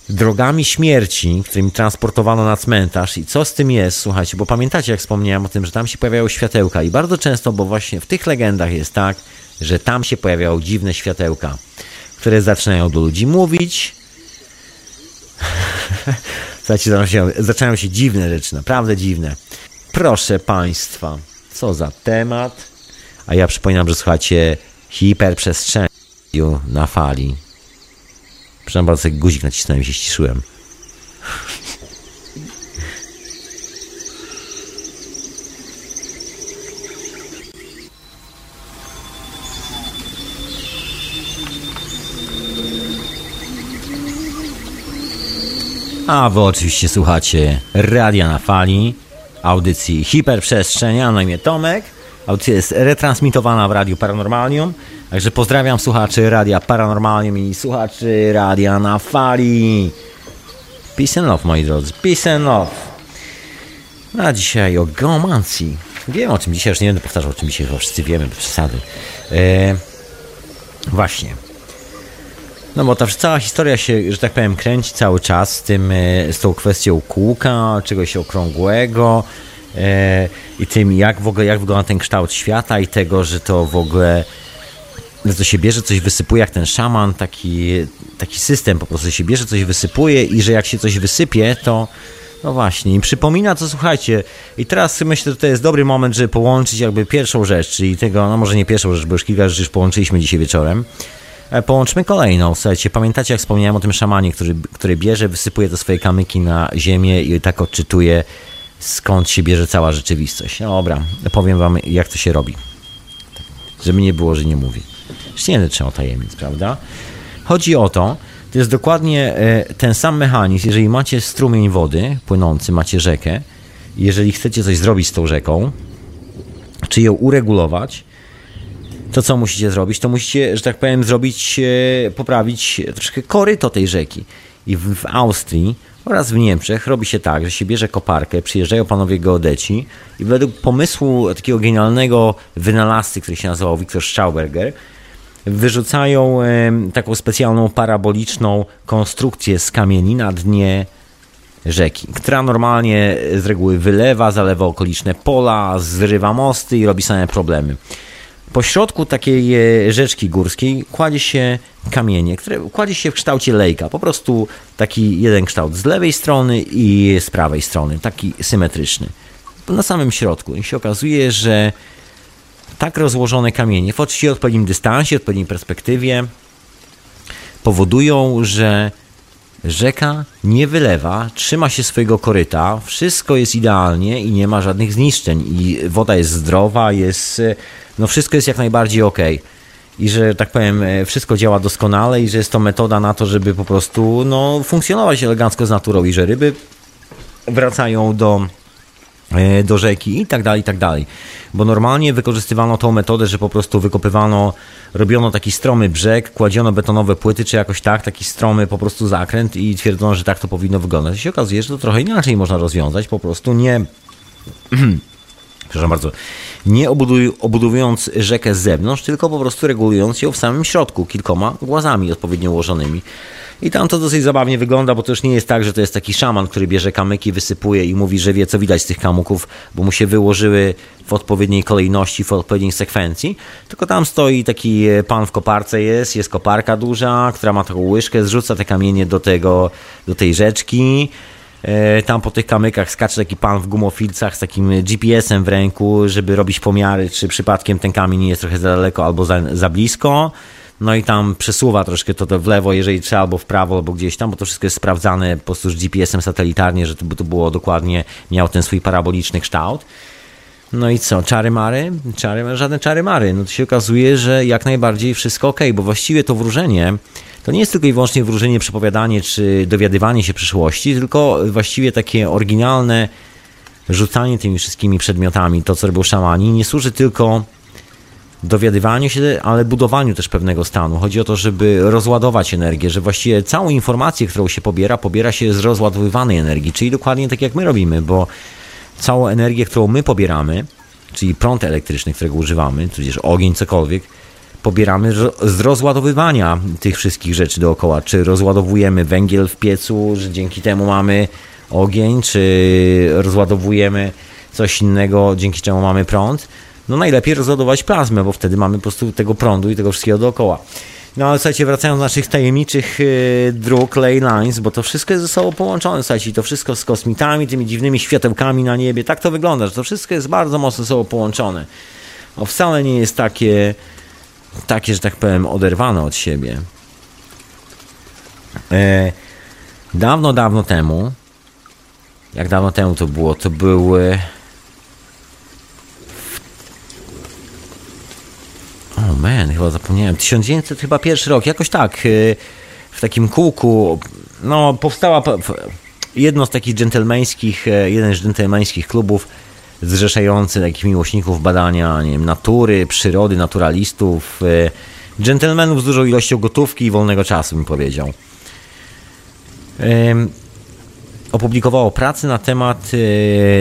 drogami śmierci, którymi transportowano na cmentarz i co z tym jest, słuchajcie, bo pamiętacie, jak wspomniałem o tym, że tam się pojawiają światełka i bardzo często, bo właśnie w tych legendach jest tak, że tam się pojawiają dziwne światełka, które zaczynają do ludzi mówić. Słuchajcie, się, zaczynają się dziwne rzeczy, naprawdę dziwne. Proszę Państwa, co za temat. A ja przypominam, że słuchacie hiperprzestrzeni na fali Przepraszam bardzo, guzik nacisnąłem się ściszyłem. A wy oczywiście słuchacie Radia na Fali, audycji Hiperprzestrzenia, na imię Tomek. Audycja jest retransmitowana w Radiu Paranormalium. Także pozdrawiam słuchaczy Radia Paranormalium i słuchaczy Radia na Fali. Peace and love, moi drodzy. Peace and love. A dzisiaj o geomancji. Wiem o czym dzisiaj, już nie będę powtarzał o czym dzisiaj, bo wszyscy wiemy, bez przesady. E, właśnie. No bo ta cała historia się, że tak powiem, kręci cały czas z, tym, e, z tą kwestią kółka, czegoś okrągłego i tym, jak w ogóle jak wygląda ten kształt świata i tego, że to w ogóle to się bierze, coś wysypuje, jak ten szaman, taki, taki system po prostu się bierze, coś wysypuje i że jak się coś wysypie, to no właśnie, i przypomina to, słuchajcie, i teraz myślę, że to jest dobry moment, żeby połączyć jakby pierwszą rzecz, czyli tego, no może nie pierwszą rzecz, bo już kilka rzeczy już połączyliśmy dzisiaj wieczorem, e, Połączmy kolejną. Słuchajcie, pamiętacie, jak wspomniałem o tym szamanie, który, który bierze, wysypuje te swoje kamyki na ziemię i tak odczytuje, skąd się bierze cała rzeczywistość. No dobra, powiem wam, jak to się robi. Żeby nie było, że nie mówię. Już nie o tajemnic, prawda? Chodzi o to, to jest dokładnie e, ten sam mechanizm. Jeżeli macie strumień wody płynący, macie rzekę, jeżeli chcecie coś zrobić z tą rzeką, czy ją uregulować, to co musicie zrobić? To musicie, że tak powiem, zrobić, e, poprawić troszkę koryto tej rzeki. I w, w Austrii oraz w Niemczech robi się tak, że się bierze koparkę, przyjeżdżają panowie geodeci i według pomysłu takiego genialnego wynalazcy, który się nazywał Viktor Schauberger, wyrzucają taką specjalną paraboliczną konstrukcję z kamieni na dnie rzeki, która normalnie z reguły wylewa, zalewa okoliczne pola, zrywa mosty i robi same problemy. Po środku takiej e, rzeczki górskiej kładzie się kamienie, które kładzie się w kształcie lejka. Po prostu taki jeden kształt z lewej strony i z prawej strony, taki symetryczny. Na samym środku. I się okazuje, że tak rozłożone kamienie w oczywiście odpowiednim dystansie, odpowiedniej perspektywie powodują, że rzeka nie wylewa, trzyma się swojego koryta, wszystko jest idealnie i nie ma żadnych zniszczeń i woda jest zdrowa, jest, no wszystko jest jak najbardziej ok. i że tak powiem, e, wszystko działa doskonale i że jest to metoda na to, żeby po prostu no, funkcjonować elegancko z naturą i że ryby wracają do e, do rzeki i tak dalej, i tak dalej. Bo normalnie wykorzystywano tą metodę, że po prostu wykopywano, robiono taki stromy brzeg, kładziono betonowe płyty, czy jakoś tak, taki stromy po prostu zakręt i twierdzono, że tak to powinno wyglądać. I się okazuje, że to trochę inaczej można rozwiązać, po prostu nie... Przepraszam bardzo, nie obudowując rzekę z zewnątrz, tylko po prostu regulując ją w samym środku kilkoma głazami odpowiednio ułożonymi. I tam to dosyć zabawnie wygląda, bo to już nie jest tak, że to jest taki szaman, który bierze kamyki, wysypuje i mówi, że wie co widać z tych kamyków, bo mu się wyłożyły w odpowiedniej kolejności, w odpowiedniej sekwencji. Tylko tam stoi taki pan w koparce jest, jest koparka duża, która ma taką łyżkę, zrzuca te kamienie do tego, do tej rzeczki. E, tam po tych kamykach skacze taki pan w gumofilcach z takim GPS-em w ręku, żeby robić pomiary, czy przypadkiem ten kamień nie jest trochę za daleko albo za, za blisko. No i tam przesuwa troszkę to, w lewo, jeżeli trzeba, albo w prawo, albo gdzieś tam, bo to wszystko jest sprawdzane po prostu z GPS-em satelitarnie, że to, to było dokładnie, miał ten swój paraboliczny kształt. No i co, czary mary? Czary, żadne czary mary. No to się okazuje, że jak najbardziej wszystko ok, bo właściwie to wróżenie to nie jest tylko i wyłącznie wróżenie, przepowiadanie czy dowiadywanie się przyszłości, tylko właściwie takie oryginalne rzucanie tymi wszystkimi przedmiotami, to co robią szamani, nie służy tylko dowiadywaniu się, ale budowaniu też pewnego stanu. Chodzi o to, żeby rozładować energię, że właściwie całą informację, którą się pobiera, pobiera się z rozładowywanej energii, czyli dokładnie tak jak my robimy, bo całą energię, którą my pobieramy, czyli prąd elektryczny, którego używamy, tudzież ogień, cokolwiek, pobieramy z rozładowywania tych wszystkich rzeczy dookoła. Czy rozładowujemy węgiel w piecu, że dzięki temu mamy ogień, czy rozładowujemy coś innego, dzięki czemu mamy prąd. No najlepiej rozładować plazmę, bo wtedy mamy po prostu tego prądu i tego wszystkiego dookoła. No ale słuchajcie, wracając do naszych tajemniczych yy, dróg, ley lines, bo to wszystko jest ze sobą połączone, słuchajcie, to wszystko z kosmitami, tymi dziwnymi światełkami na niebie, tak to wygląda, że to wszystko jest bardzo mocno ze sobą połączone. O, wcale nie jest takie, takie, że tak powiem, oderwane od siebie. E, dawno, dawno temu, jak dawno temu to było, to były... O oh man, chyba zapomniałem. 1900 chyba pierwszy rok, jakoś tak. E, w takim kółku, no powstała jedno z takich dżentelmeńskich, e, jeden z dżentelmeńskich klubów zrzeszający takich miłośników badania nie wiem, natury, przyrody, naturalistów, e, dżentelmenów z dużą ilością gotówki i wolnego czasu, bym powiedział. Opublikowało pracę na temat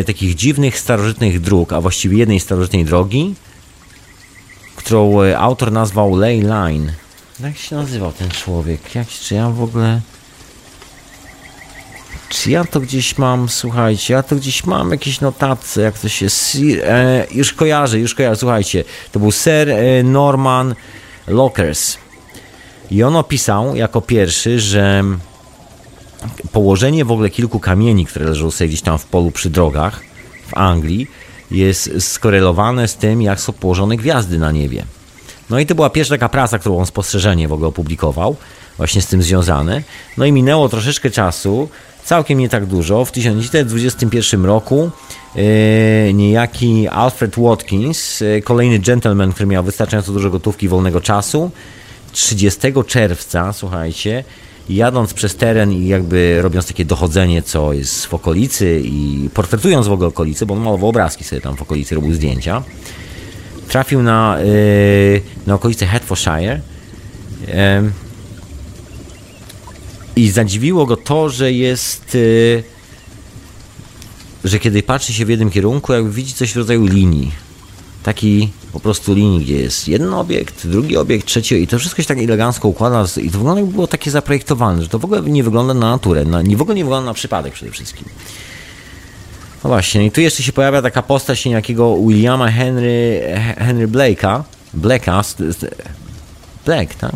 e, takich dziwnych, starożytnych dróg, a właściwie jednej starożytnej drogi, którą e, autor nazwał Ley Line. Jak się nazywał ten człowiek? Jak, czy ja w ogóle... Czy ja to gdzieś mam, słuchajcie, ja to gdzieś mam jakieś notacje, jak to się... E, już kojarzę, już kojarzę, słuchajcie. To był Sir e, Norman Lockers. I on opisał jako pierwszy, że położenie w ogóle kilku kamieni, które leżą sobie gdzieś tam w polu przy drogach w Anglii, jest skorelowane z tym, jak są położone gwiazdy na niebie. No i to była pierwsza taka praca, którą on spostrzeżenie w ogóle opublikował, właśnie z tym związane. No i minęło troszeczkę czasu, całkiem nie tak dużo. W 1921 roku e, niejaki Alfred Watkins, e, kolejny gentleman, który miał wystarczająco dużo gotówki wolnego czasu, 30 czerwca, słuchajcie, jadąc przez teren i jakby robiąc takie dochodzenie, co jest w okolicy i portretując w ogóle okolicy, bo on malował obrazki sobie tam w okolicy, robił zdjęcia, trafił na, yy, na okolice Hertfordshire i zadziwiło go to, że jest. Yy, że kiedy patrzy się w jednym kierunku, jakby widzi coś w rodzaju linii. Taki po prostu linii, gdzie jest jeden obiekt, drugi obiekt, trzeci i to wszystko się tak elegancko układa i to wygląda jakby było takie zaprojektowane, że to w ogóle nie wygląda na naturę, na, nie w ogóle nie wygląda na przypadek przede wszystkim. No właśnie, i tu jeszcze się pojawia taka postać niejakiego Williama Henry, Henry Blake'a, Blake'a, Black, tak?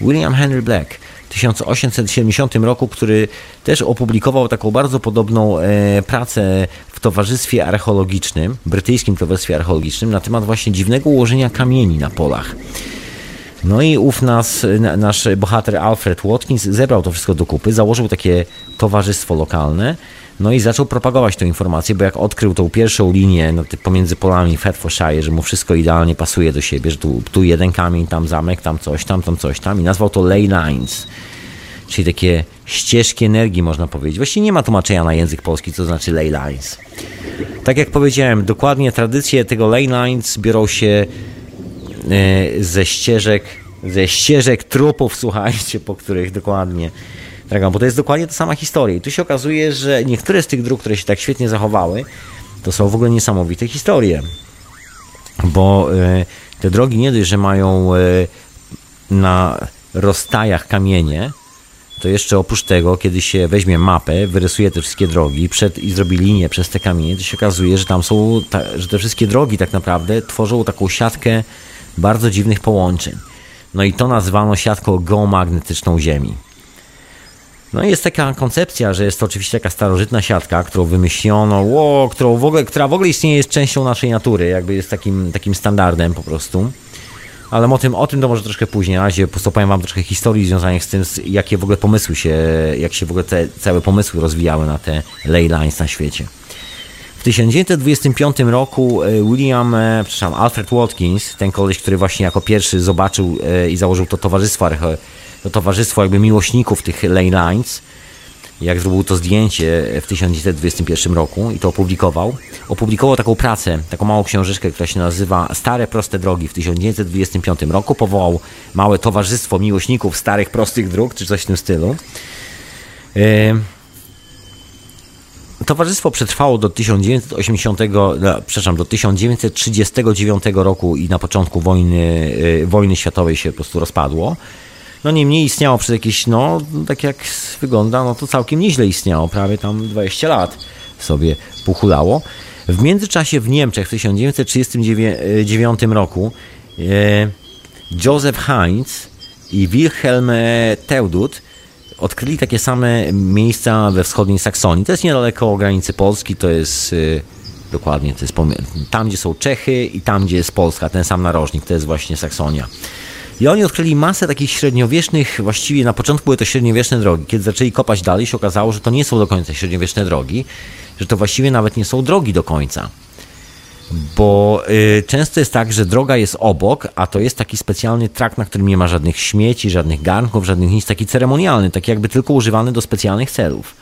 William Henry Black 1870 roku, który też opublikował taką bardzo podobną e, pracę w towarzystwie archeologicznym, brytyjskim towarzystwie archeologicznym na temat właśnie dziwnego ułożenia kamieni na polach. No i ów nas, nasz bohater Alfred Watkins zebrał to wszystko do kupy, założył takie towarzystwo lokalne, No i zaczął propagować tę informację, bo jak odkrył tą pierwszą linię no, pomiędzy polami Hertfordshire, że mu wszystko idealnie pasuje do siebie, że tu, tu jeden kamień, tam zamek, tam coś, tam, tam coś tam i nazwał to ley lines, czyli takie ścieżki energii można powiedzieć. Właściwie nie ma tłumaczenia na język polski, co znaczy ley lines. Tak jak powiedziałem, dokładnie tradycje tego ley lines biorą się e, ze ścieżek, ze ścieżek trupów, słuchajcie, po których dokładnie drogą, bo to jest dokładnie ta sama historia. I tu się okazuje, że niektóre z tych dróg, które się tak świetnie zachowały, to są w ogóle niesamowite historie. Bo e, te drogi nie dość, że mają e, na rozstajach kamienie, to jeszcze oprócz tego, kiedy się weźmie mapę, wyrysuje te wszystkie drogi przed, i zrobi linię przez te kamienie, to się okazuje, że tam są, ta, że te wszystkie drogi tak naprawdę tworzą taką siatkę bardzo dziwnych połączeń. No i to nazwano siatką geomagnetyczną Ziemi. No i jest taka koncepcja, że jest to oczywiście taka starożytna siatka, którą wymyślono, wow, którą w ogóle, która w ogóle istnieje, jest częścią naszej natury, jakby jest takim, takim standardem po prostu. Ale o tym, o tym to może troszkę później. Na razie postopowałem wam troszkę historii związanych z tym, jakie w ogóle pomysły się, jak się w ogóle te całe pomysły rozwijały na te ley lines na świecie. W 1925 roku e, William, e, przepraszam, Alfred Watkins, ten koleś, który właśnie jako pierwszy zobaczył e, i założył to towarzystwo to towarzystwo jakby miłośników tych ley lines, jak zrobił to zdjęcie w 1921 roku i to opublikował. Opublikował taką pracę, taką małą książeczkę, która się nazywa Stare Proste Drogi w 1925 roku. Powołał małe towarzystwo miłośników starych, prostych dróg, czy coś w tym stylu. Towarzystwo przetrwało do 1980, no, przepraszam, do 1939 roku i na początku wojny, e, wojny światowej się po prostu rozpadło no niemniej istniało przez jakieś, no tak jak wygląda, no to całkiem nieźle istniało, prawie tam 20 lat sobie puchulało. W międzyczasie w Niemczech w 1939 roku e, Joseph Heinz i Wilhelm Teudut odkryli takie same miejsca we wschodniej Saksonii. To jest niedaleko granicy Polski, to jest e, dokładnie, to jest tam, gdzie są Czechy i tam, gdzie jest Polska, ten sam narożnik, to jest właśnie Saksonia. I oni odkryli masę takich średniowiecznych, właściwie na początku były to średniowieczne drogi. Kiedy zaczęli kopać dalej, się okazało, że to nie są do końca średniowieczne drogi, że to właściwie nawet nie są drogi do końca. Bo y, często jest tak, że droga jest obok, a to jest taki specjalny trakt, na którym nie ma żadnych śmieci, żadnych garnków, żadnych nic, taki ceremonialny, taki jakby tylko używany do specjalnych celów.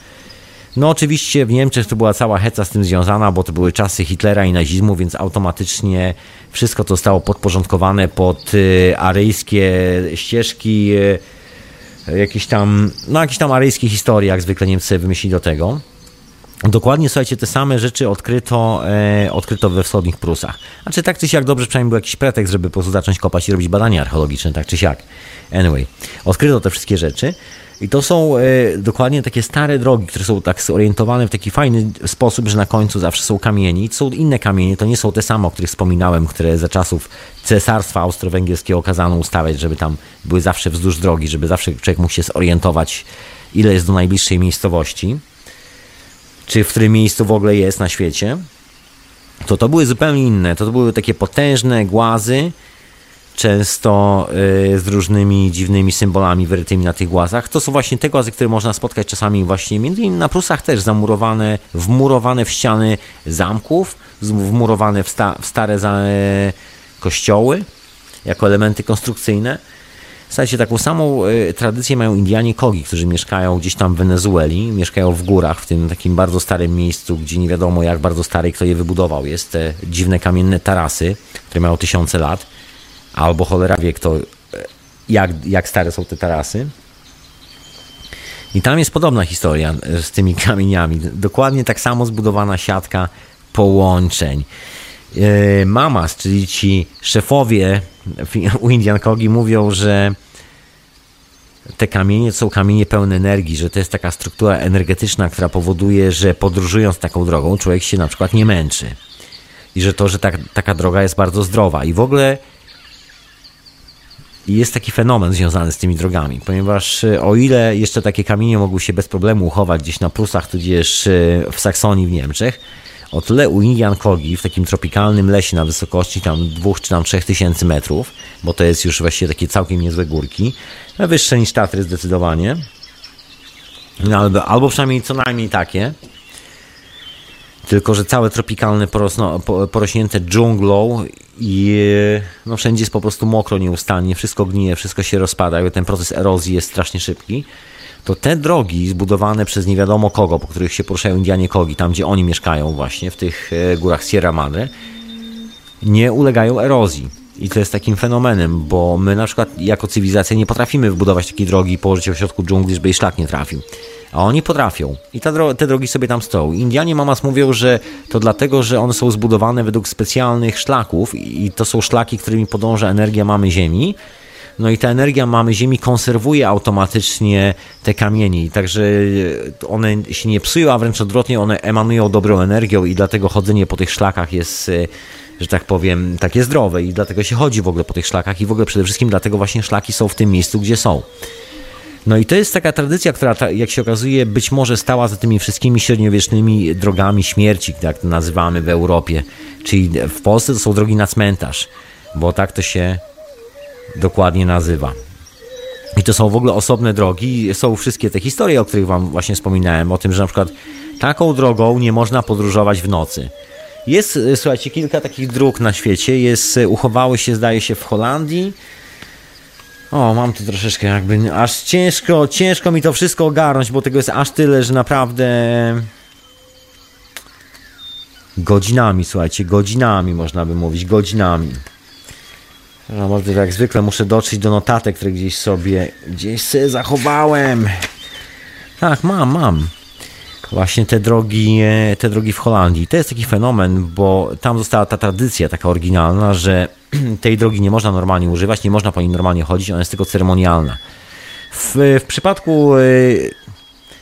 No oczywiście w Niemczech to była cała heca z tym związana, bo to były czasy Hitlera i nazizmu, więc automatycznie wszystko to zostało podporządkowane pod y, aryjskie ścieżki, y, jakieś tam, no jakieś tam aryjskie historie, jak zwykle Niemcy wymyślili do tego. Dokładnie, słuchajcie, te same rzeczy odkryto, e, odkryto we wschodnich Prusach. Znaczy tak czy siak dobrze, przynajmniej był jakiś pretekst, żeby po prostu zacząć kopać i robić badania archeologiczne, tak czy siak. Anyway, odkryto te wszystkie rzeczy. I to są e, dokładnie takie stare drogi, które są tak zorientowane w taki fajny sposób, że na końcu zawsze są kamieni. To są inne kamienie, to nie są te same, o których wspominałem, które za czasów Cesarstwa Austro-Węgierskiego kazano ustawiać, żeby tam były zawsze wzdłuż drogi, żeby zawsze człowiek mógł się zorientować, ile jest do najbliższej miejscowości, czy w którym miejscu w ogóle jest na świecie. To to były zupełnie inne. To, to były takie potężne głazy, często y, z różnymi dziwnymi symbolami wyrytymi na tych głazach. To są właśnie te głazy, które można spotkać czasami właśnie między innymi na Prusach też zamurowane, wmurowane w ściany zamków, wmurowane w, sta, w stare za, e, kościoły jako elementy konstrukcyjne. Słuchajcie, taką samą y, tradycję mają Indianie Kogi, którzy mieszkają gdzieś tam w Wenezueli, mieszkają w górach, w tym takim bardzo starym miejscu, gdzie nie wiadomo jak bardzo stary kto je wybudował. Jest te dziwne kamienne tarasy, które mają tysiące lat albo cholera wie kto, jak, jak stare są te tarasy. I tam jest podobna historia z tymi kamieniami. Dokładnie tak samo zbudowana siatka połączeń. E, Mamas, czyli ci szefowie u Indian Kogi mówią, że te kamienie są kamienie pełne energii, że to jest taka struktura energetyczna, która powoduje, że podróżując taką drogą człowiek się na przykład nie męczy. I że to, że ta, taka droga jest bardzo zdrowa. I w ogóle jest taki fenomen związany z tymi drogami, ponieważ e, o ile jeszcze takie kamienie mogły się bez problemu uchować gdzieś na Prusach, tudzież e, w Saksonii w Niemczech, o tyle u Indian Kogi w takim tropikalnym lesie na wysokości tam dwóch czy tam trzech tysięcy metrów, bo to jest już właściwie takie całkiem niezłe górki, wyższe niż Tatry zdecydowanie, no, albo, albo przynajmniej co najmniej takie, tylko że całe tropikalne porosno, porośnięte dżunglą i no, wszędzie jest po prostu mokro nieustannie, wszystko gnije, wszystko się rozpada, ten proces erozji jest strasznie szybki, to te drogi zbudowane przez nie wiadomo kogo, po których się poruszają Indianie Kogi, tam gdzie oni mieszkają właśnie, w tych e, górach Sierra Madre, nie ulegają erozji. I to jest takim fenomenem, bo my na przykład jako cywilizacja nie potrafimy wybudować takiej drogi i położyć ją w środku dżungli, żeby jej szlak nie trafił. A oni potrafią. I ta, te drogi sobie tam stoją. Indianie Mamas mówią, że to dlatego, że one są zbudowane według specjalnych szlaków i to są szlaki, którymi podąża energia mamy Ziemi. No i ta energia mamy Ziemi konserwuje automatycznie te kamienie, także one się nie psują, a wręcz odwrotnie, one emanują dobrą energią i dlatego chodzenie po tych szlakach jest że tak powiem, takie zdrowe i dlatego się chodzi w ogóle po tych szlakach i w ogóle przede wszystkim dlatego właśnie szlaki są w tym miejscu, gdzie są. No i to jest taka tradycja, która, jak się okazuje, być może stała za tymi wszystkimi średniowiecznymi drogami śmierci, jak to nazywamy w Europie. Czyli w Polsce to są drogi na cmentarz, bo tak to się dokładnie nazywa. I to są w ogóle osobne drogi. Są wszystkie te historie, o których Wam właśnie wspominałem, o tym, że na przykład taką drogą nie można podróżować w nocy. Jest, e, słuchajcie, kilka takich dróg na świecie. Jest, e, uchowały się, zdaje się, w Holandii. O, mam tu troszeczkę jakby, aż ciężko, ciężko mi to wszystko ogarnąć, bo tego jest aż tyle, że naprawdę godzinami, słuchajcie, godzinami można by mówić, godzinami. No, może jak zwykle muszę dotrzeć do notatek, które gdzieś sobie, gdzieś sobie zachowałem. Tak, mam, mam właśnie te drogi, te drogi w Holandii. To jest taki fenomen, bo tam została ta tradycja taka oryginalna, że tej drogi nie można normalnie używać, nie można po niej normalnie chodzić, ona jest tylko ceremonialna. W, w przypadku e,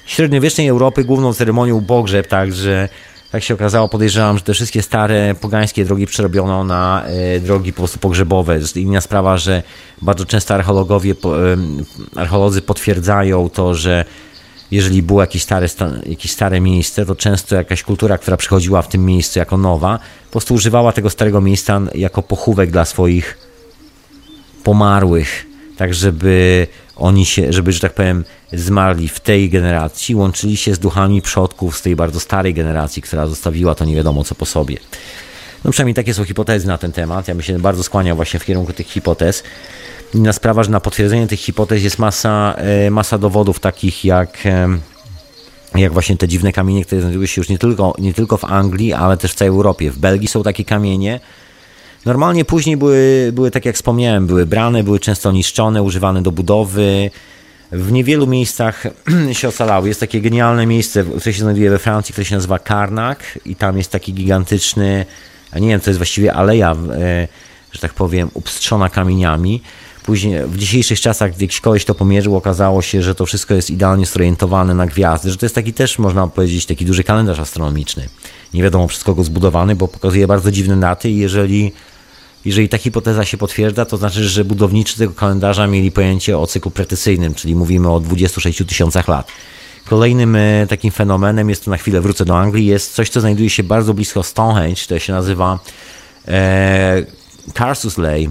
średniowiecznej Europy główną ceremonią pogrzeb, także tak się okazało, podejrzewam, że te wszystkie stare pogańskie drogi przerobiono na e, drogi po prostu pogrzebowe. Inna sprawa, że bardzo często archeologowie, archeolodzy potwierdzają to, że jeżeli było jakieś stare, jakieś stare miejsce, to często jakaś kultura, która przychodziła w tym miejscu jako nowa, po prostu używała tego starego miejsca jako pochówek dla swoich pomarłych, tak żeby oni się, żeby, że tak powiem, zmarli w tej generacji, łączyli się z duchami przodków z tej bardzo starej generacji, która zostawiła to nie wiadomo co po sobie. No przynajmniej takie są hipotezy na ten temat. Ja bym się bardzo skłaniał właśnie w kierunku tych hipotez. Inna sprawa, że na potwierdzenie tych hipotez jest masa, e, masa dowodów takich jak jak właśnie te dziwne kamienie, które znajdują się już nie tylko, nie tylko w Anglii, ale też w całej Europie. W Belgii są takie kamienie. Normalnie później były, były tak jak wspomniałem, były brane, były często niszczone, używane do budowy. W niewielu miejscach się ocalały. Jest takie genialne miejsce, które się znajduje we Francji, które się nazywa Karnak i tam jest taki gigantyczny, nie wiem, to jest właściwie aleja, e, że tak powiem, upstrzona kamieniami Później w dzisiejszych czasach, jakiś koleś to pomierzył, okazało się, że to wszystko jest idealnie zorientowane na gwiazdy, że to jest taki też, można powiedzieć, taki duży kalendarz astronomiczny. Nie wiadomo przez kogo zbudowany, bo pokazuje bardzo dziwne daty i jeżeli, jeżeli ta hipoteza się potwierdza, to znaczy, że budowniczy tego kalendarza mieli pojęcie o cyklu precyzyjnym, czyli mówimy o 26 tysiącach lat. Kolejnym e, takim fenomenem, jest to na chwilę wrócę do Anglii, jest coś, co znajduje się bardzo blisko Stonehenge, to się nazywa e, Carsus Ley,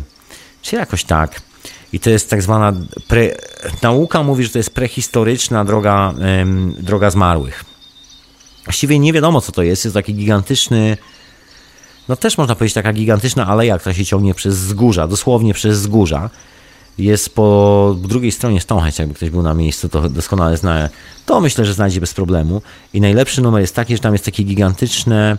czy jakoś tak. I to jest tak zwana. Pre, nauka mówi, że to jest prehistoryczna droga, ym, droga zmarłych. Właściwie nie wiadomo, co to jest. Jest taki gigantyczny. No też można powiedzieć, taka gigantyczna aleja, która się ciągnie przez wzgórza, dosłownie przez wzgórza. Jest po drugiej stronie Stonehenge, jakby ktoś był na miejscu, to doskonale zna. To myślę, że znajdzie bez problemu. I najlepszy numer jest taki, że tam jest takie gigantyczne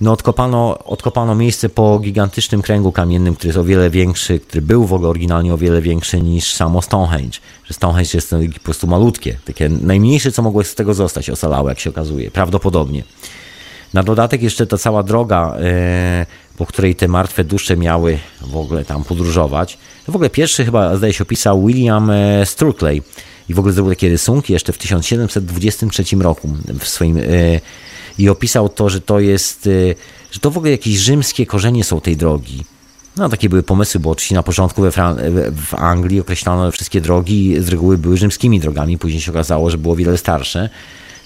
no odkopano, odkopano miejsce po gigantycznym kręgu kamiennym, który jest o wiele większy, który był w ogóle oryginalnie o wiele większy niż samo Stonehenge. Że Stonehenge jest po prostu malutkie, takie najmniejsze, co mogło z tego zostać, ocalało, jak się okazuje, prawdopodobnie. Na dodatek jeszcze ta cała droga, e, po której te martwe dusze miały w ogóle tam podróżować. To w ogóle pierwszy chyba, zdaje się, opisał William e, Sturkley i w ogóle zrobił takie rysunki jeszcze w 1723 roku w swoim e, i opisał to, że to jest, y, że to w ogóle jakieś rzymskie korzenie są tej drogi. No, takie były pomysły, bo oczywiście na początku we Fran- w Anglii określano wszystkie drogi, z reguły były rzymskimi drogami, później się okazało, że było wiele starsze.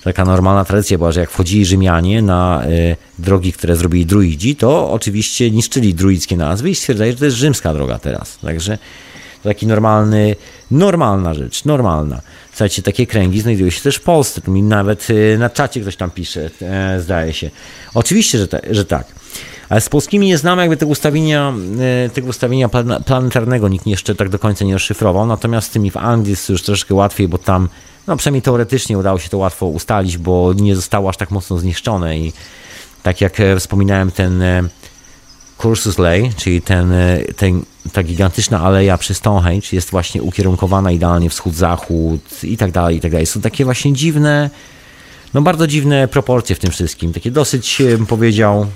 Taka normalna tradycja była, że jak wchodzili Rzymianie na y, drogi, które zrobili druidzi, to oczywiście niszczyli druidzkie nazwy i stwierdzali, że to jest rzymska droga teraz. Także taki normalny, normalna rzecz, normalna. Słuchajcie, takie kręgi znajdują się też w Polsce, tu mi nawet y, na czacie ktoś tam pisze, e, zdaje się. Oczywiście, że, te, że tak. Ale z polskimi nie znamy jakby tego ustawienia, e, tego ustawienia planetarnego, nikt jeszcze tak do końca nie rozszyfrował, natomiast z tymi w Anglii jest już troszkę łatwiej, bo tam, no przynajmniej teoretycznie udało się to łatwo ustalić, bo nie zostało aż tak mocno zniszczone i tak jak e, wspominałem, ten Cursus Ley, czyli ten, ten, ta gigantyczna aleja przy Stonehenge jest właśnie ukierunkowana idealnie wschód-zachód i tak dalej, i tak dalej. Są takie właśnie dziwne, no bardzo dziwne proporcje w tym wszystkim. Takie dosyć, bym powiedział,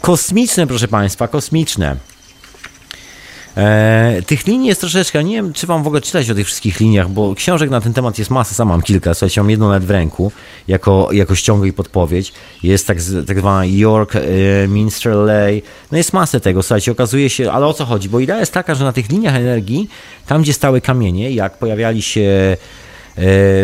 kosmiczne, proszę Państwa, kosmiczne. E, tych linii jest troszeczkę, nie wiem, czy wam w ogóle czytać o tych wszystkich liniach, bo książek na ten temat jest masa, sam mam kilka, słuchajcie, mam jedną nawet w ręku, jako, jako ściągę i podpowiedź. Jest tak, tak zwana York, e, Minster Ley, no jest masę tego, słuchajcie, okazuje się, ale o co chodzi? Bo idea jest taka, że na tych liniach energii, tam gdzie stały kamienie, jak pojawiali się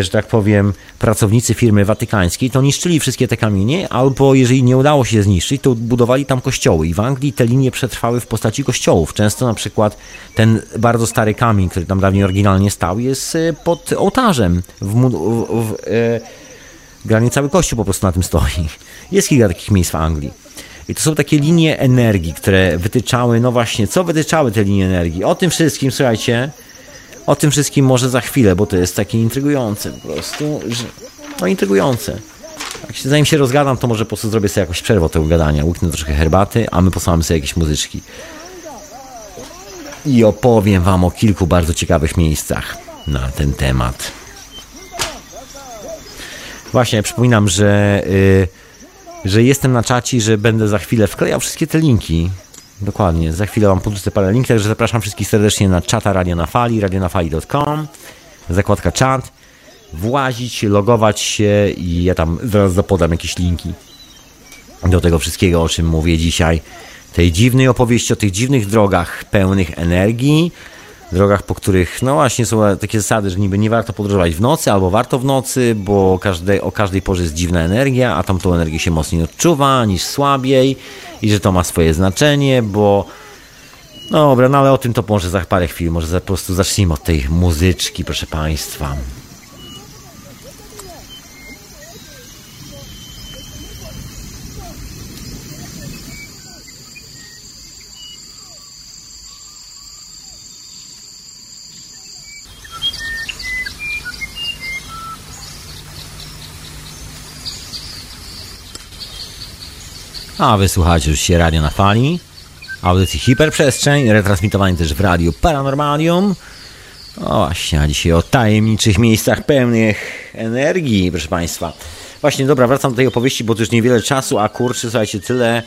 że tak powiem, pracownicy firmy watykańskiej, to niszczyli wszystkie te kamienie, albo jeżeli nie udało się zniszczyć, to budowali tam kościoły. I w Anglii te linie przetrwały w postaci kościołów. Często na przykład ten bardzo stary kamień, który tam dawniej oryginalnie stał, jest e, pod ołtarzem. W, w, w, e, cały kościół po prostu na tym stoi. Jest kilka takich miejsc w Anglii. I to są takie linie energii, które wytyczały, no właśnie, co wytyczały te linie energii? O tym wszystkim, słuchajcie, o tym wszystkim może za chwilę, bo to jest takie intrygujące po prostu, że... no intrygujące. Zanim się rozgadam, to może po prostu zrobię sobie jakąś przerwę tego gadania, łyknę troszkę herbaty, a my posłamy sobie jakieś muzyczki. I opowiem wam o kilku bardzo ciekawych miejscach na ten temat. Właśnie, przypominam, że, yy, że jestem na czacie, że będę za chwilę wklejał wszystkie te linki Dokładnie. Za chwilę Wam podrzucę parę linków, także zapraszam wszystkich serdecznie na czata Radio na Fali, radionafali.com, zakładka czat, włazić, logować się i ja tam zaraz zapodam jakieś linki do tego wszystkiego, o czym mówię dzisiaj. Tej dziwnej opowieści o tych dziwnych drogach pełnych energii, drogach, po których, no właśnie, są takie zasady, że niby nie warto podróżować w nocy, albo warto w nocy, bo o każdej porze jest dziwna energia, a tamtą energię się mocniej odczuwa niż słabiej i że to ma swoje znaczenie, bo no dobra, no ale o tym to może za parę chwil, może po prostu zacznijmy od tej muzyczki, proszę Państwa. A wysłuchajcie już się Radio na Fali, audycji Hiperprzestrzeń, retransmitowani też w Radiu Paranormalium. O właśnie, a dzisiaj o tajemniczych miejscach pełnych energii, proszę Państwa. Właśnie, dobra, wracam do tej opowieści, bo to już niewiele czasu, a kurczę, słuchajcie, tyle,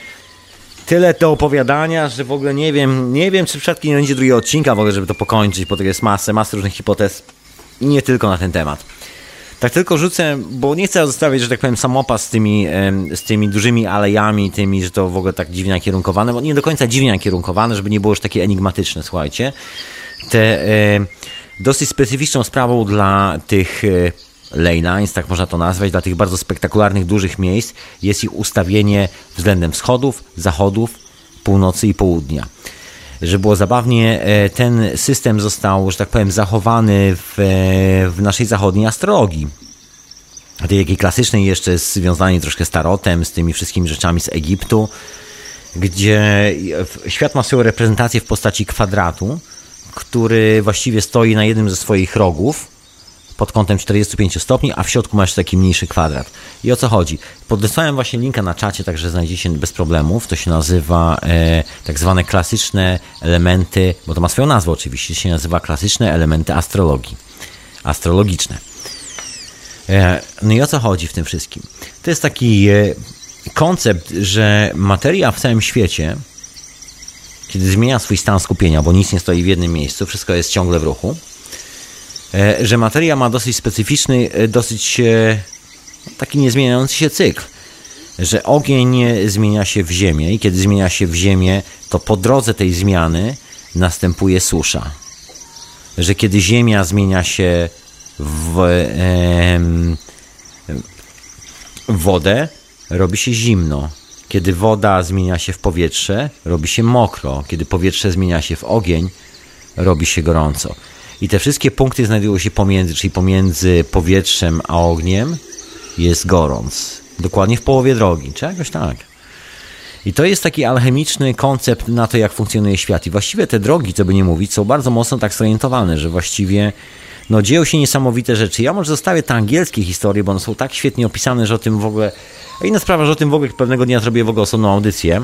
tyle do opowiadania, że w ogóle nie wiem, nie wiem, czy przypadkiem nie będzie drugiego odcinka w ogóle, żeby to pokończyć, bo to jest masę, masę różnych hipotez i nie tylko na ten temat. Tak tylko rzucę, bo nie chcę zostawiać, że tak powiem, samopas z tymi, z tymi dużymi alejami, tymi, że to w ogóle tak dziwnie nakierunkowane, bo nie do końca dziwnie nakierunkowane, żeby nie było już takie enigmatyczne, słuchajcie. Te dosyć specyficzną sprawą dla tych e, lane lines, tak można to nazwać, dla tych bardzo spektakularnych, dużych miejsc jest ich ustawienie względem wschodów, zachodów, północy i południa że było zabawnie, e, ten system został, że tak powiem, zachowany w, e, w naszej zachodniej astrologii. Tej takiej klasycznej jeszcze związanej troszkę z tarotem, z tymi wszystkimi rzeczami z Egiptu, gdzie świat ma swoją reprezentację w postaci kwadratu, który właściwie stoi na jednym ze swoich rogów, pod kątem 45 stopni, a w środku masz taki mniejszy kwadrat. I o co chodzi? Podesłałem właśnie linka na czacie, także znajdziecie bez problemów. To się nazywa e, tak zwane klasyczne elementy, bo to ma swoją nazwę oczywiście, się nazywa klasyczne elementy astrologii. Astrologiczne. E, no i o co chodzi w tym wszystkim? To jest taki e, koncept, że materia w całym świecie, kiedy zmienia swój stan skupienia, bo nic nie stoi w jednym miejscu, wszystko jest ciągle w ruchu, że materia ma dosyć specyficzny, e, dosyć e, taki niezmieniający się cykl. Że ogień zmienia się w ziemię i kiedy zmienia się w ziemię, to po drodze tej zmiany następuje susza. Że kiedy ziemia zmienia się w wodę, robi się zimno. Kiedy woda zmienia się w powietrze, robi się mokro. Kiedy powietrze zmienia się w ogień, robi się gorąco. I te wszystkie punkty znajdują się pomiędzy, czyli pomiędzy powietrzem a ogniem jest gorąc. Dokładnie w połowie drogi, czy jakoś tak. I to jest taki alchemiczny koncept na to, jak funkcjonuje świat. I właściwie te drogi, co by nie mówić, są bardzo mocno tak zorientowane, że właściwie no, dzieją się niesamowite rzeczy. Ja może zostawię te angielskie historie, bo one są tak świetnie opisane, że o tym w ogóle... A inna sprawa, że o tym w ogóle pewnego dnia zrobię w ogóle osobną audycję.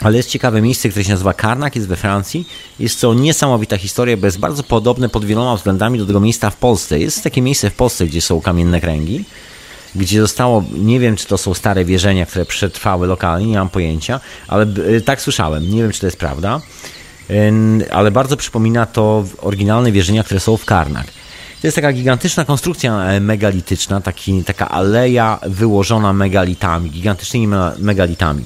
Ale jest ciekawe miejsce, które się nazywa Karnak, jest we Francji. Jest to niesamowita historia, bo jest bardzo podobne pod wieloma względami do tego miejsca w Polsce. Jest takie miejsce w Polsce, gdzie są kamienne kręgi gdzie zostało, nie wiem czy to są stare wierzenia, które przetrwały lokalnie, nie mam pojęcia, ale y, tak słyszałem, nie wiem czy to jest prawda, ale bardzo przypomina to oryginalne wierzenia, które są w Karnak. To jest taka gigantyczna konstrukcja e, megalityczna, taki, taka aleja wyłożona megalitami, gigantycznymi megalitami.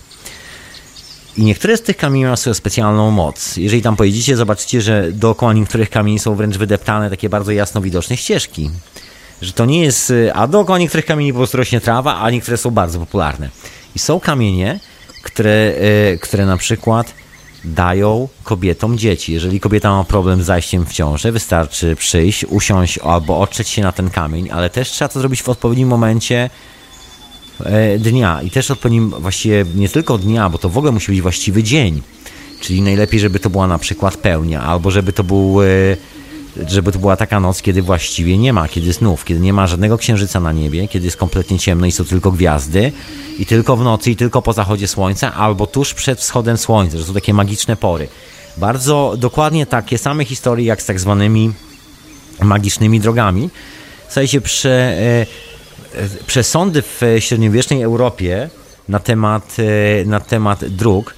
I niektóre z tych kamieni mają swoją specjalną moc. Jeżeli tam pojedziecie, zobaczycie, że dookoła niektórych kamieni są wręcz wydeptane takie bardzo jasno widoczne ścieżki że to nie jest, y, a dookoła niektórych kamieni po prostu rośnie trawa, a niektóre są bardzo popularne. I są kamienie, które, y, które na przykład dają kobietom dzieci. Jeżeli kobieta ma problem z zajściem w ciążę, wystarczy przyjść, usiąść albo otrzeć się na ten kamień, ale też trzeba to zrobić w odpowiednim momencie dnia i też odpowiednim, właściwie nie tylko dnia, bo to w ogóle musi być właściwy dzień. Czyli najlepiej, żeby to była na przykład pełnia, albo żeby to był e, żeby to była taka noc, kiedy właściwie nie ma, kiedy snów, kiedy nie ma żadnego księżyca na niebie, kiedy jest kompletnie ciemno i są tylko gwiazdy i tylko w nocy i tylko po zachodzie słońca albo tuż przed wschodem słońca, że są takie magiczne pory. Bardzo dokładnie takie same historie jak z tak zwanymi magicznymi drogami. Słuchajcie, prze, e, e, przesądy w średniowiecznej Europie na temat, e, na temat dróg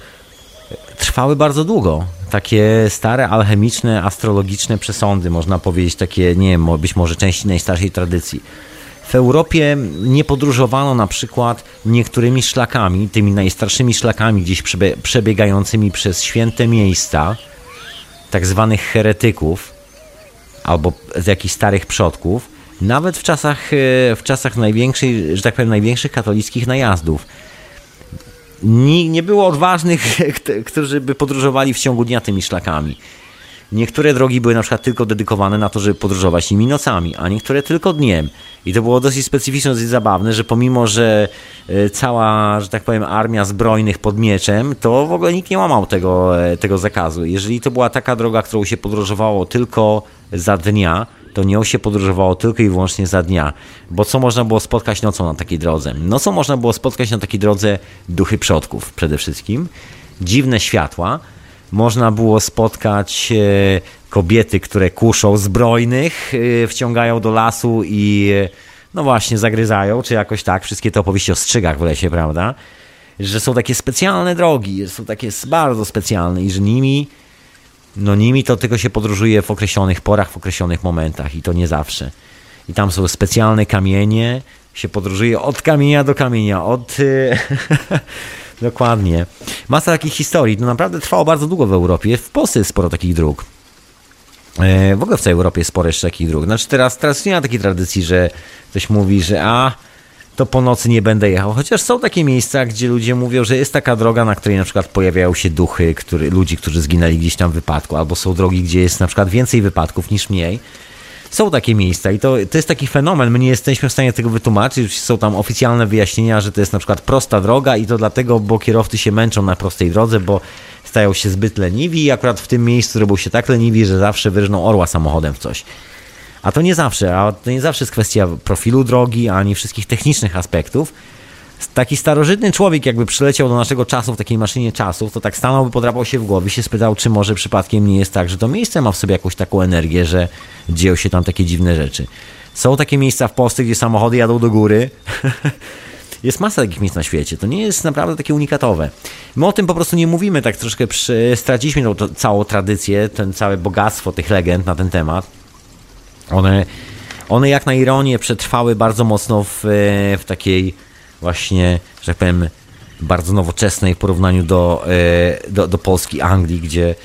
trwały bardzo długo. Takie stare, alchemiczne, astrologiczne przesądy, można powiedzieć, takie, nie wiem, być może części najstarszej tradycji. W Europie nie podróżowano na przykład niektórymi szlakami, tymi najstarszymi szlakami gdzieś przebiegającymi przez święte miejsca, tak zwanych heretyków, albo z jakichś starych przodków, nawet w czasach, e, w czasach największej, że tak powiem, największych katolickich najazdów nie, nie było odważnych, którzy by podróżowali w ciągu dnia tymi szlakami. Niektóre drogi były na przykład tylko dedykowane na to, żeby podróżować nimi nocami, a niektóre tylko dniem. I to było dosyć specyficzne, dosyć zabawne, że pomimo, że e, cała, że tak powiem, armia zbrojnych pod mieczem, to w ogóle nikt nie łamał tego, e, tego zakazu. Jeżeli to była taka droga, którą się podróżowało tylko za dnia, to nią się podróżowało tylko i wyłącznie za dnia. Bo co można było spotkać nocą na takiej drodze? Nocą można było spotkać na takiej drodze duchy przodków przede wszystkim, dziwne światła, można było spotkać e, kobiety, które kuszą zbrojnych, e, wciągają do lasu i e, no właśnie zagryzają, czy jakoś tak, wszystkie te opowieści o strzygach w lesie, prawda? Że są takie specjalne drogi, że są takie bardzo specjalne i że nimi no nimi to tylko się podróżuje w określonych porach, w określonych momentach i to nie zawsze. I tam są specjalne kamienie, się podróżuje od kamienia do kamienia, od... Dokładnie. Masa takich historii. To naprawdę trwało bardzo długo w Europie. W Polsce jest sporo takich dróg. E, w ogóle w całej Europie jest sporo jeszcze takich dróg. Znaczy teraz, teraz nie ma takiej tradycji, że ktoś mówi, że a to po nocy nie będę jechał. Chociaż są takie miejsca, gdzie ludzie mówią, że jest taka droga, na której na przykład pojawiają się duchy który, ludzi, którzy zginęli gdzieś tam w wypadku, albo są drogi, gdzie jest na przykład więcej wypadków niż mniej. Są takie miejsca i to, to jest taki fenomen. My nie jesteśmy w stanie tego wytłumaczyć. Są tam oficjalne wyjaśnienia, że to jest na przykład prosta droga i to dlatego, bo kierowcy się męczą na prostej drodze, bo stają się zbyt leniwi i akurat w tym miejscu robią się tak leniwi, że zawsze wyrżną orła samochodem w coś. A to nie zawsze, a to nie zawsze jest kwestia profilu drogi, ani wszystkich technicznych aspektów. Taki starożytny człowiek, jakby przyleciał do naszego czasu w takiej maszynie czasów, to tak stanąłby, podrapał się w głowie, się spytał, czy może przypadkiem nie jest tak, że to miejsce ma w sobie jakąś taką energię, że dzieją się tam takie dziwne rzeczy. Są takie miejsca w Polsce, gdzie samochody jadą do góry. jest masa takich miejsc na świecie. To nie jest naprawdę takie unikatowe. My o tym po prostu nie mówimy, tak troszkę przy... straciliśmy tą całą tradycję, ten całe bogactwo tych legend na ten temat. One, one jak na ironię przetrwały bardzo mocno w, w takiej właśnie, że tak powiem, bardzo nowoczesnej w porównaniu do, e, do, do Polski, Anglii, gdzie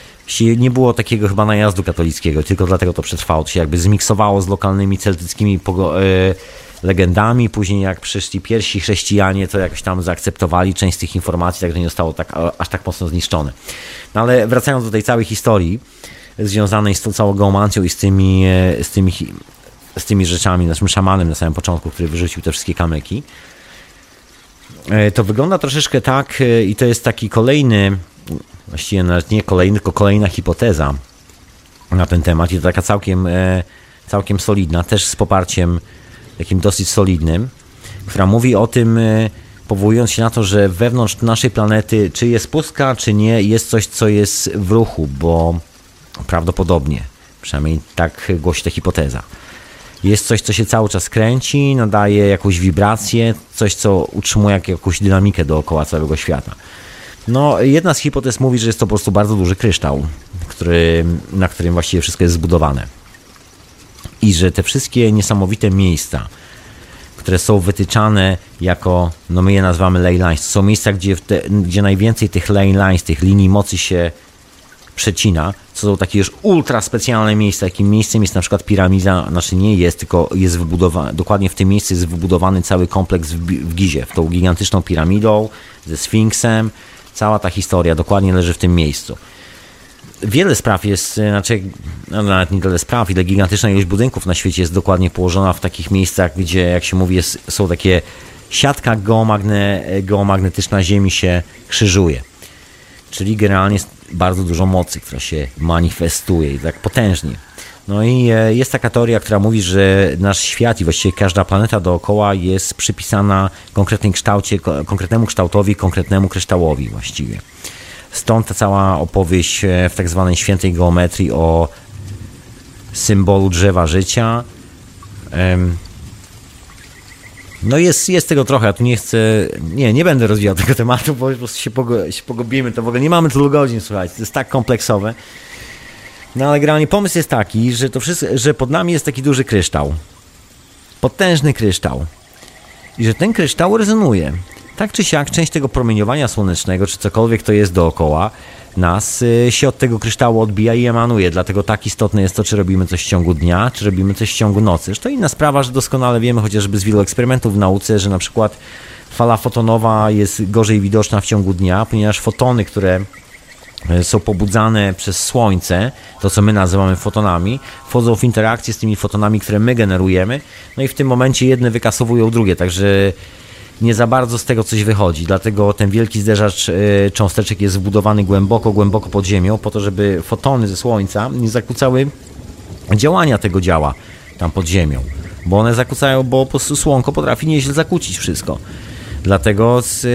nie było takiego chyba najazdu katolickiego, tylko dlatego to przetrwało. To się jakby zmiksowało z lokalnymi celtyckimi e, legendami. Później jak przyszli pierwsi chrześcijanie, to jakoś tam zaakceptowali część z tych informacji, także nie zostało tak, aż tak mocno zniszczone. No ale wracając do tej całej historii, związanej z tą całą geomancją i z tymi, e, z tymi, z tymi rzeczami, naszym szamanem na samym początku, który wyrzucił te wszystkie kamyki. E, to wygląda troszeczkę tak e, i to jest taki kolejny, właściwie nawet nie kolejny, tylko kolejna hipoteza na ten temat i to taka całkiem, całkiem solidna, też z poparciem takim dosyć solidnym, która mówi o tym, powołując się na to, że wewnątrz naszej planety, czy jest pustka, czy nie, jest coś, co jest w ruchu, bo prawdopodobnie, przynajmniej tak głosi ta hipoteza. Jest coś, co się cały czas kręci, nadaje jakąś wibrację, coś, co utrzymuje jakąś dynamikę dookoła całego świata. No, jedna z hipotez mówi, że jest to po prostu bardzo duży kryształ, który, na którym właściwie wszystko jest zbudowane. I że te wszystkie niesamowite miejsca, które są wytyczane jako, no my je nazywamy ley lines. To są miejsca, gdzie, te, gdzie najwięcej tych ley lines, tych linii mocy się przecina. To są takie już ultra specjalne miejsca. Takim miejscem jest na przykład piramida, znaczy nie jest, tylko jest wybudowany, dokładnie w tym miejscu jest wybudowany cały kompleks w, w Gizie, w tą gigantyczną piramidą, ze Sfinksem. Cała ta historia dokładnie leży w tym miejscu wiele spraw jest, e, znaczy, no nawet nie tyle spraw, ile gigantyczna ilość budynków na świecie jest dokładnie położona w takich miejscach, gdzie, jak się mówi, jest, są takie siatka geomagne, geomagnetyczna Ziemi się krzyżuje. Czyli generalnie bardzo dużo mocy, która się manifestuje i tak potężnie. No i e, jest taka teoria, która mówi, że nasz świat i właściwie każda planeta dookoła jest przypisana konkretnej kształcie, konkretnemu kształtowi, konkretnemu kryształowi właściwie. Stąd ta cała opowieść e, w tak zwanej świętej geometrii o symbolu drzewa życia. No jest, jest tego trochę, ja tu nie chcę, nie, nie będę rozwijał tego tematu, bo po prostu się, pogo, się to w ogóle nie mamy tylu godzin, słuchajcie, to jest tak kompleksowe. No ale generalnie pomysł jest taki, że to wszystko, że pod nami jest taki duży kryształ. Potężny kryształ. I że ten kryształ rezonuje tak czy siak część tego promieniowania słonecznego, czy cokolwiek to jest dookoła nas, y, się od tego kryształu odbija i emanuje. Dlatego tak istotne jest to, czy robimy coś w ciągu dnia, czy robimy coś w ciągu nocy. Zresztą inna sprawa, że doskonale wiemy chociażby z wielu eksperymentów w nauce, że na przykład fala fotonowa jest gorzej widoczna w ciągu dnia, ponieważ fotony, które y, są pobudzane przez słońce, to co my nazywamy fotonami, wchodzą w interakcję z tymi fotonami, które my generujemy, no i w tym momencie jedne wykasowują drugie, także nie za bardzo z tego coś wychodzi. Dlatego ten wielki zderzacz e, cząsteczek jest zbudowany głęboko, głęboko pod ziemią, po to, żeby fotony ze Słońca nie zakłócały działania tego działa tam pod ziemią. Bo one zakłócają, bo po prostu słonko potrafi nieźle zakłócić wszystko. Dlatego z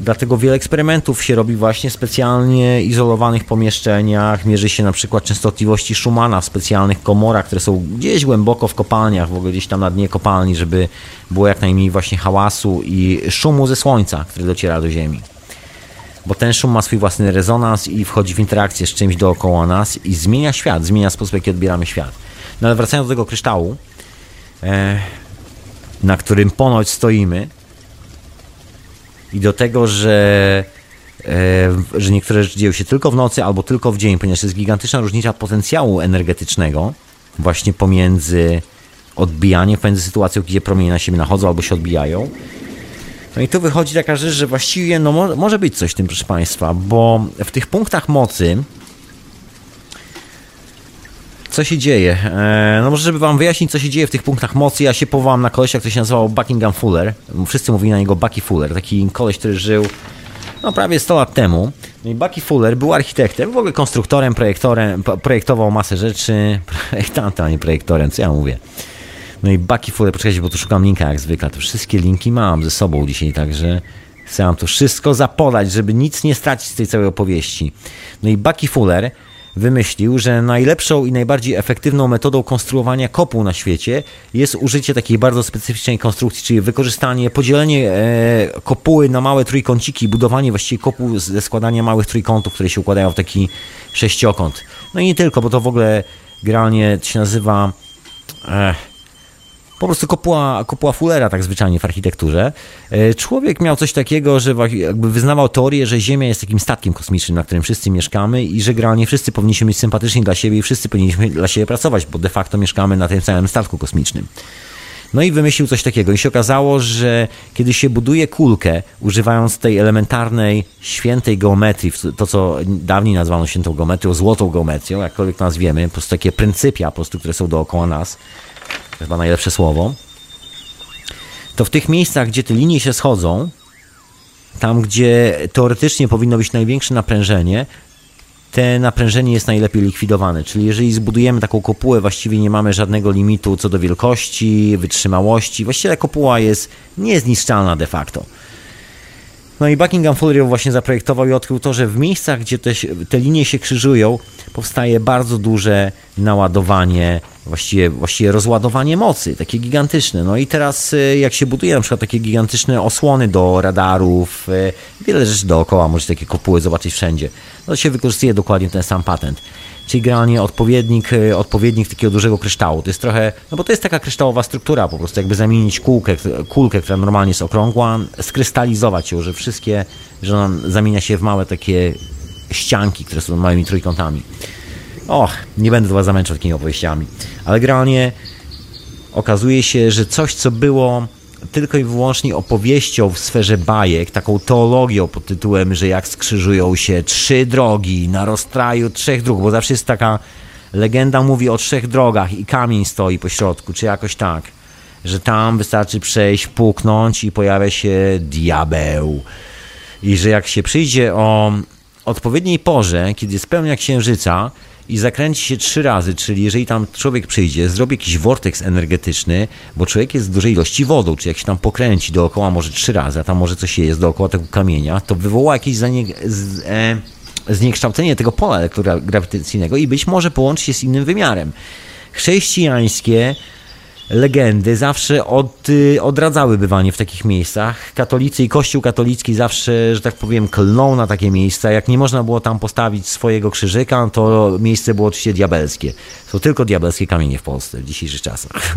Dlatego wiele eksperymentów się robi właśnie w specjalnie izolowanych pomieszczeniach. Mierzy się na przykład częstotliwości Schumana w specjalnych komorach, które są gdzieś głęboko w kopalniach, w ogóle gdzieś tam na dnie kopalni, żeby było jak najmniej właśnie hałasu i szumu ze słońca, który dociera do Ziemi. Bo ten szum ma swój własny rezonans i wchodzi w interakcję z czymś dookoła nas i zmienia świat, zmienia sposób, jaki odbieramy świat. No ale wracając do tego kryształu, e, na którym ponoć stoimy, i do tego, że, e, że niektóre rzeczy dzieją się tylko w nocy albo tylko w dzień, ponieważ jest gigantyczna różnica potencjału energetycznego właśnie pomiędzy odbijaniem, pomiędzy sytuacją, gdzie promienie na siebie nachodzą albo się odbijają. No i tu wychodzi taka rzecz, że właściwie no, może być coś w tym, proszę Państwa, bo w tych punktach mocy co się dzieje? E, no może, żeby wam wyjaśnić, co się dzieje w tych punktach mocy, ja się powołam na kolesia, który się nazywał Buckingham Fuller. Wszyscy mówili na niego Bucky Fuller, taki koleś, który żył no, prawie 100 lat temu. No i Bucky Fuller był architektem, w ogóle konstruktorem, projektorem, projektował masę rzeczy. Projektantem, a nie projektorem, co ja mówię. No i Bucky Fuller, poczekajcie, bo tu szukam linka jak zwykle. To wszystkie linki mam ze sobą dzisiaj, także chcę wam tu wszystko zapodać, żeby nic nie stracić z tej całej opowieści. No i Bucky Fuller wymyślił, że najlepszą i najbardziej efektywną metodą konstruowania kopuł na świecie jest użycie takiej bardzo specyficznej konstrukcji, czyli wykorzystanie, podzielenie e, kopuły na małe trójkąciki, budowanie właściwie kopuł ze składania małych trójkątów, które się układają w taki sześciokąt. No i nie tylko, bo to w ogóle generalnie się nazywa... E, po prostu kopuła, kopuła Fullera tak zwyczajnie w architekturze. E, człowiek miał coś takiego, że jakby wyznawał teorię, że Ziemia jest takim statkiem kosmicznym, na którym wszyscy mieszkamy i że generalnie wszyscy powinniśmy być sympatyczni dla siebie i wszyscy powinniśmy dla siebie pracować, bo de facto mieszkamy na tym samym statku kosmicznym. No i wymyślił coś takiego. I się okazało, że kiedy się buduje kulkę, używając tej elementarnej, świętej geometrii, to co dawniej nazwano świętą geometrią, złotą geometrią, jakkolwiek nazwiemy, po prostu takie pryncypia, po prostu, które są dookoła nas, chyba najlepsze słowo, to w tych miejscach, gdzie te linie się schodzą, tam gdzie teoretycznie powinno być największe naprężenie, te naprężenie jest najlepiej likwidowane. Czyli jeżeli zbudujemy taką kopułę, właściwie nie mamy żadnego limitu co do wielkości, wytrzymałości. Właściwie kopuła jest niezniszczalna de facto. No i Buckingham Fury właśnie zaprojektował i odkrył to, że w miejscach, gdzie te, te linie się krzyżują, powstaje bardzo duże naładowanie, właściwie, właściwie rozładowanie mocy, takie gigantyczne. No i teraz y, jak się buduje na przykład takie gigantyczne osłony do radarów, y, wiele rzeczy dookoła, możecie takie kopuły zobaczyć wszędzie, no to się wykorzystuje dokładnie ten sam patent czyli generalnie odpowiednik, e, odpowiednik takiego dużego kryształu. To jest trochę, no bo to jest taka kryształowa struktura, po prostu jakby zamienić kulkę, kulkę która normalnie jest okrągła, skrystalizować ją, że wszystkie, że ona zamienia się w małe takie ścianki, które są małymi trójkątami. Och, nie będę was zamęczał takimi opowieściami, ale generalnie okazuje się, że coś, co było tylko i wyłącznie opowieścią w sferze bajek, taką teologią pod tytułem, że jak skrzyżują się trzy drogi na rozstraju trzech dróg, bo zawsze jest taka legenda mówi o trzech drogach i kamień stoi po środku, czy jakoś tak, że tam wystarczy przejść, puknąć i pojawia się diabeł. I że jak się przyjdzie o odpowiedniej porze, kiedy jest księżyca, i zakręci się trzy razy, czyli jeżeli tam człowiek przyjdzie, zrobi jakiś vortex energetyczny, bo człowiek jest w dużej ilości wodą, czy jak się tam pokręci dookoła może trzy razy, a tam może coś jest dookoła tego kamienia, to wywoła jakieś zanie, z, e, zniekształcenie tego pola elektrograwitacyjnego i być może połączy się z innym wymiarem. Chrześcijańskie legendy zawsze od, y, odradzały bywanie w takich miejscach. Katolicy i Kościół katolicki zawsze, że tak powiem, klną na takie miejsca. Jak nie można było tam postawić swojego krzyżyka, to miejsce było oczywiście diabelskie. Są tylko diabelskie kamienie w Polsce w dzisiejszych czasach.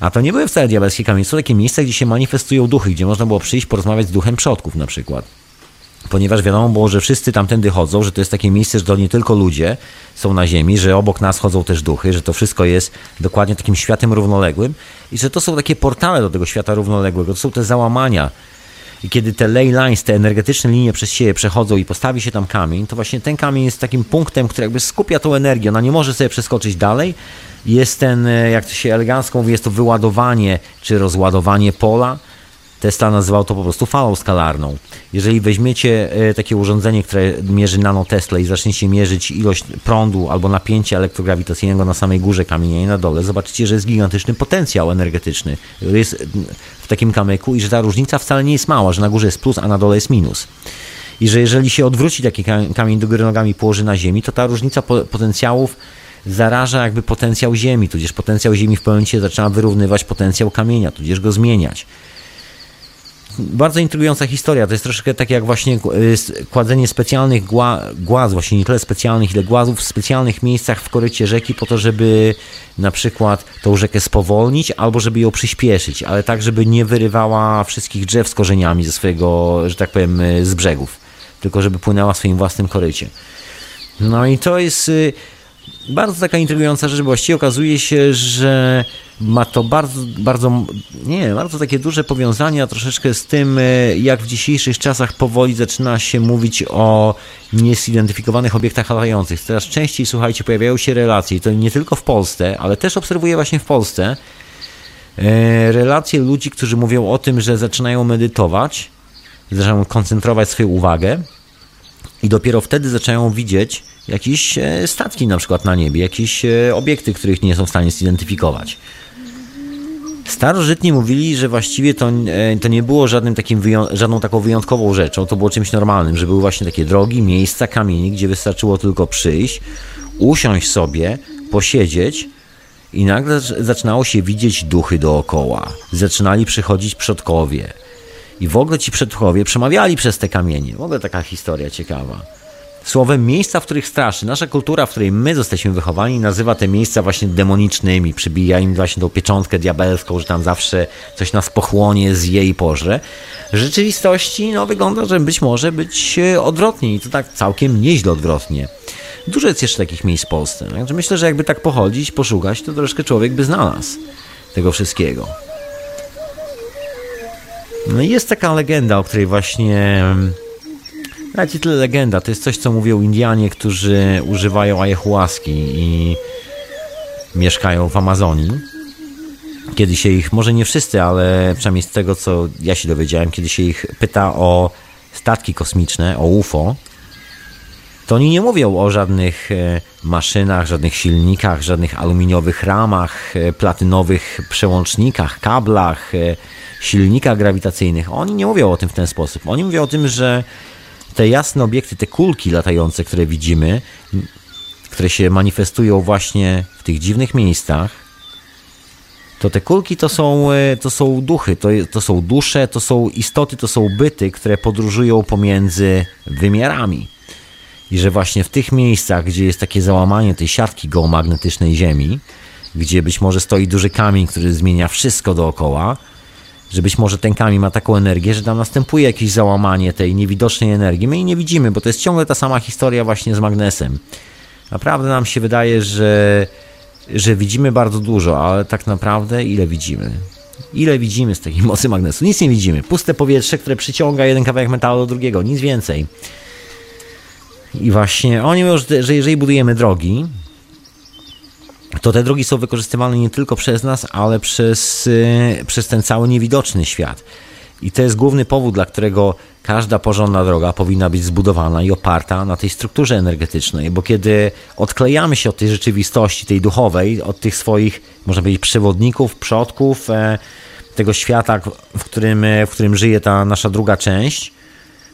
A to nie były wcale diabelskie kamienie, są takie miejsca, gdzie się manifestują duchy, gdzie można było przyjść, porozmawiać z duchem przodków na przykład ponieważ wiadomo było, że wszyscy tamtędy chodzą, że to jest takie miejsce, że to nie tylko ludzie są na ziemi, że obok nas chodzą też duchy, że to wszystko jest dokładnie takim światem równoległym i że to są takie portale do tego świata równoległego, to są te załamania. I kiedy te ley lines, te energetyczne linie przez siebie przechodzą i postawi się tam kamień, to właśnie ten kamień jest takim punktem, który jakby skupia tą energię, ona nie może sobie przeskoczyć dalej. Jest ten, e, jak to się elegancko mówi, jest to wyładowanie czy rozładowanie pola, Tesla nazywał to po prostu falą skalarną. Jeżeli weźmiecie e, takie urządzenie, które mierzy nanotesla i zaczniecie mierzyć ilość prądu albo napięcia elektrograwitacyjnego na samej górze kamienia i na dole, zobaczycie, że jest gigantyczny potencjał energetyczny. Jest w takim kamyku i że ta różnica wcale nie jest mała, że na górze jest plus, a na dole jest minus. I że jeżeli się odwróci taki kamień do góry nogami położy na ziemi, to ta różnica potencjałów zaraża jakby potencjał Ziemi, tudzież potencjał Ziemi w pewnym momencie zaczyna wyrównywać potencjał kamienia, tudzież go zmieniać bardzo intrygująca historia. To jest troszeczkę tak jak właśnie y, kładzenie specjalnych gła, głaz, właśnie nie tyle specjalnych, ile głazów w specjalnych miejscach w korycie rzeki po to, żeby na przykład tą rzekę spowolnić albo żeby ją przyspieszyć, ale tak, żeby nie wyrywała wszystkich drzew z korzeniami ze swojego, że tak powiem, y, z brzegów, tylko żeby płynęła w swoim własnym korycie. No i to jest y, bardzo taka intrygująca rzecz, bo właściwie okazuje się, że ma to bardzo, bardzo, nie, bardzo takie duże powiązania troszeczkę z tym, e, jak w dzisiejszych czasach powoli zaczyna się mówić o niezidentyfikowanych obiektach latających. Coraz częściej, słuchajcie, pojawiają się relacje, i to nie tylko w Polsce, ale też obserwuję właśnie w Polsce, e, relacje ludzi, którzy mówią o tym, że zaczynają medytować, zaczynają koncentrować swoją uwagę i dopiero wtedy zaczynają widzieć jakieś e, statki na przykład na niebie, jakieś obiekty, których nie są w stanie zidentyfikować. Starożytni mówili, że właściwie to, e, to nie było żadnym takim żadną taką wyjątkową rzeczą, to było czymś normalnym, że były właśnie takie drogi, miejsca, kamienie, gdzie wystarczyło tylko przyjść, usiąść sobie, posiedzieć i nagle zaczynało się widzieć duchy dookoła. Zaczynali przychodzić przodkowie. I w ogóle ci przodkowie przemawiali przez te kamienie. W ogóle taka historia ciekawa. Słowem, miejsca, w których straszy. Nasza kultura, w której my zostaliśmy wychowani, nazywa te miejsca właśnie demonicznymi, przybija im właśnie tą pieczątkę diabelską, że tam zawsze coś nas pochłonie, zje i pożre. W rzeczywistości no, wygląda, że być może być e, odwrotnie i to tak całkiem nieźle odwrotnie. Dużo jest jeszcze takich miejsc w Polsce. Myślę, że jakby tak pochodzić, poszukać, to troszkę człowiek by znalazł. tego wszystkiego. No i jest taka legenda, o której właśnie. Nawet nie tyle legenda, to jest coś, co mówią Indianie, którzy używają ayahuaski i mieszkają w Amazonii. Kiedy się ich, może nie wszyscy, ale przynajmniej z tego, co ja się dowiedziałem, kiedy się ich pyta o statki kosmiczne, o UFO, to oni nie mówią o żadnych e, maszynach, żadnych silnikach, żadnych aluminiowych ramach, e, platynowych przełącznikach, kablach, e, silnikach grawitacyjnych. Oni nie mówią o tym w ten sposób. Oni mówią o tym, że te jasne obiekty, te kulki latające, które widzimy, które się manifestują właśnie w tych dziwnych miejscach, to te kulki to są, to są duchy, to, to są dusze, to są istoty, to są byty, które podróżują pomiędzy wymiarami i że właśnie w tych miejscach, gdzie jest takie załamanie tej siatki geomagnetycznej Ziemi, gdzie być może stoi duży kamień, który zmienia wszystko dookoła, że być może ten kamień ma taką energię, że tam następuje jakieś załamanie tej niewidocznej energii. My jej nie widzimy, bo to jest ciągle ta sama historia właśnie z magnesem. Naprawdę nam się wydaje, że, że widzimy bardzo dużo, ale tak naprawdę ile widzimy? Ile widzimy z takiej mocy magnesu? Nic nie widzimy. Puste powietrze, które przyciąga jeden kawałek metalu do drugiego, nic więcej. I właśnie oni mówią, że jeżeli budujemy drogi, to te drogi są wykorzystywane nie tylko przez nas, ale przez, y, przez ten cały niewidoczny świat. I to jest główny powód, dla którego każda porządna droga powinna być zbudowana i oparta na tej strukturze energetycznej, bo kiedy odklejamy się od tej rzeczywistości, tej duchowej, od tych swoich, można powiedzieć, przewodników, przodków, e, tego świata, w którym, w którym żyje ta nasza druga część,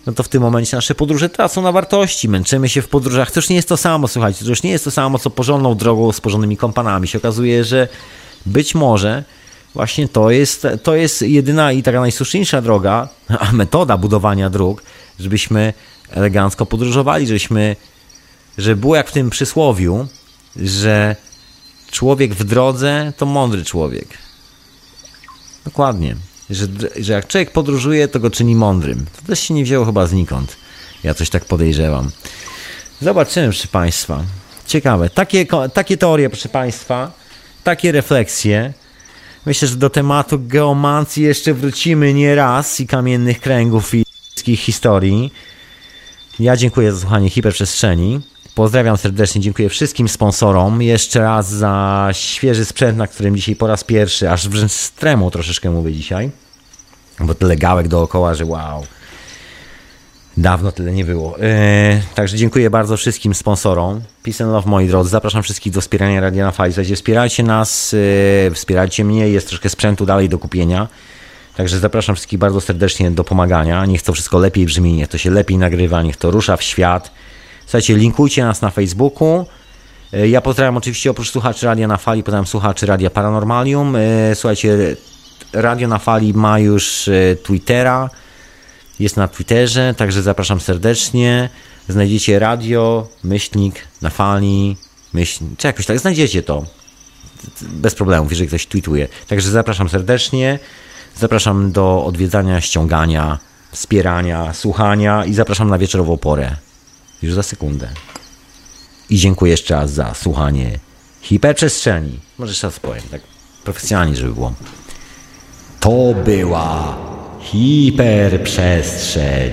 no to w tym momencie nasze podróże tracą na wartości. Męczymy się w podróżach. To już nie jest to samo, słuchajcie, to już nie jest to samo, co porządną drogą z porządnymi kompanami. Się okazuje, że być może właśnie to jest, to jest jedyna i taka najsłuszniejsza droga, a metoda budowania dróg, żebyśmy elegancko podróżowali, żebyśmy, żeby było jak w tym przysłowiu, że człowiek w drodze to mądry człowiek. Dokładnie że, że jak człowiek podróżuje, to go czyni mądrym. To też się nie wzięło chyba znikąd. Ja coś tak podejrzewam. Zobaczymy, proszę Państwa. Ciekawe. Takie, takie teorie, proszę Państwa, takie refleksje. Myślę, że do tematu geomancji jeszcze wrócimy nie raz i kamiennych kręgów i historii. Ja dziękuję za słuchanie hiperprzestrzeni. Pozdrawiam serdecznie, dziękuję wszystkim sponsorom. Jeszcze raz za świeży sprzęt, na którym dzisiaj po raz pierwszy, aż wręcz z tremą troszeczkę mówię dzisiaj. Bo tyle gałek dookoła, że wow. Dawno tyle nie było. Yy, także dziękuję bardzo wszystkim sponsorom. Peace and love, moi drodzy. Zapraszam wszystkich do wspierania Radia na Fali. Słuchajcie, wspierajcie nas, yy, wspierajcie mnie. Jest troszkę sprzętu dalej do kupienia. Także zapraszam wszystkich bardzo serdecznie do pomagania. Niech to wszystko lepiej brzmi, niech to się lepiej nagrywa, niech to rusza w świat. Słuchajcie, linkujcie nas na Facebooku. E, ja pozdrawiam oczywiście oprócz słuchaczy Radia na Fali, pozdrawiam słuchaczy Radia Paranormalium. E, słuchajcie, Radio na Fali ma już e, Twittera, jest na Twitterze, także zapraszam serdecznie. Znajdziecie radio, myślnik na fali, myślnik, czy jakoś tak, znajdziecie to. Bez problemów, jeżeli ktoś tweetuje. Także zapraszam serdecznie. Zapraszam do odwiedzania, ściągania, wspierania, słuchania i zapraszam na wieczorową porę już za sekundę. I dziękuję jeszcze raz za słuchanie hiperprzestrzeni. Może jeszcze raz powiem, tak profesjonalnie, żeby było. To była hiperprzestrzeń.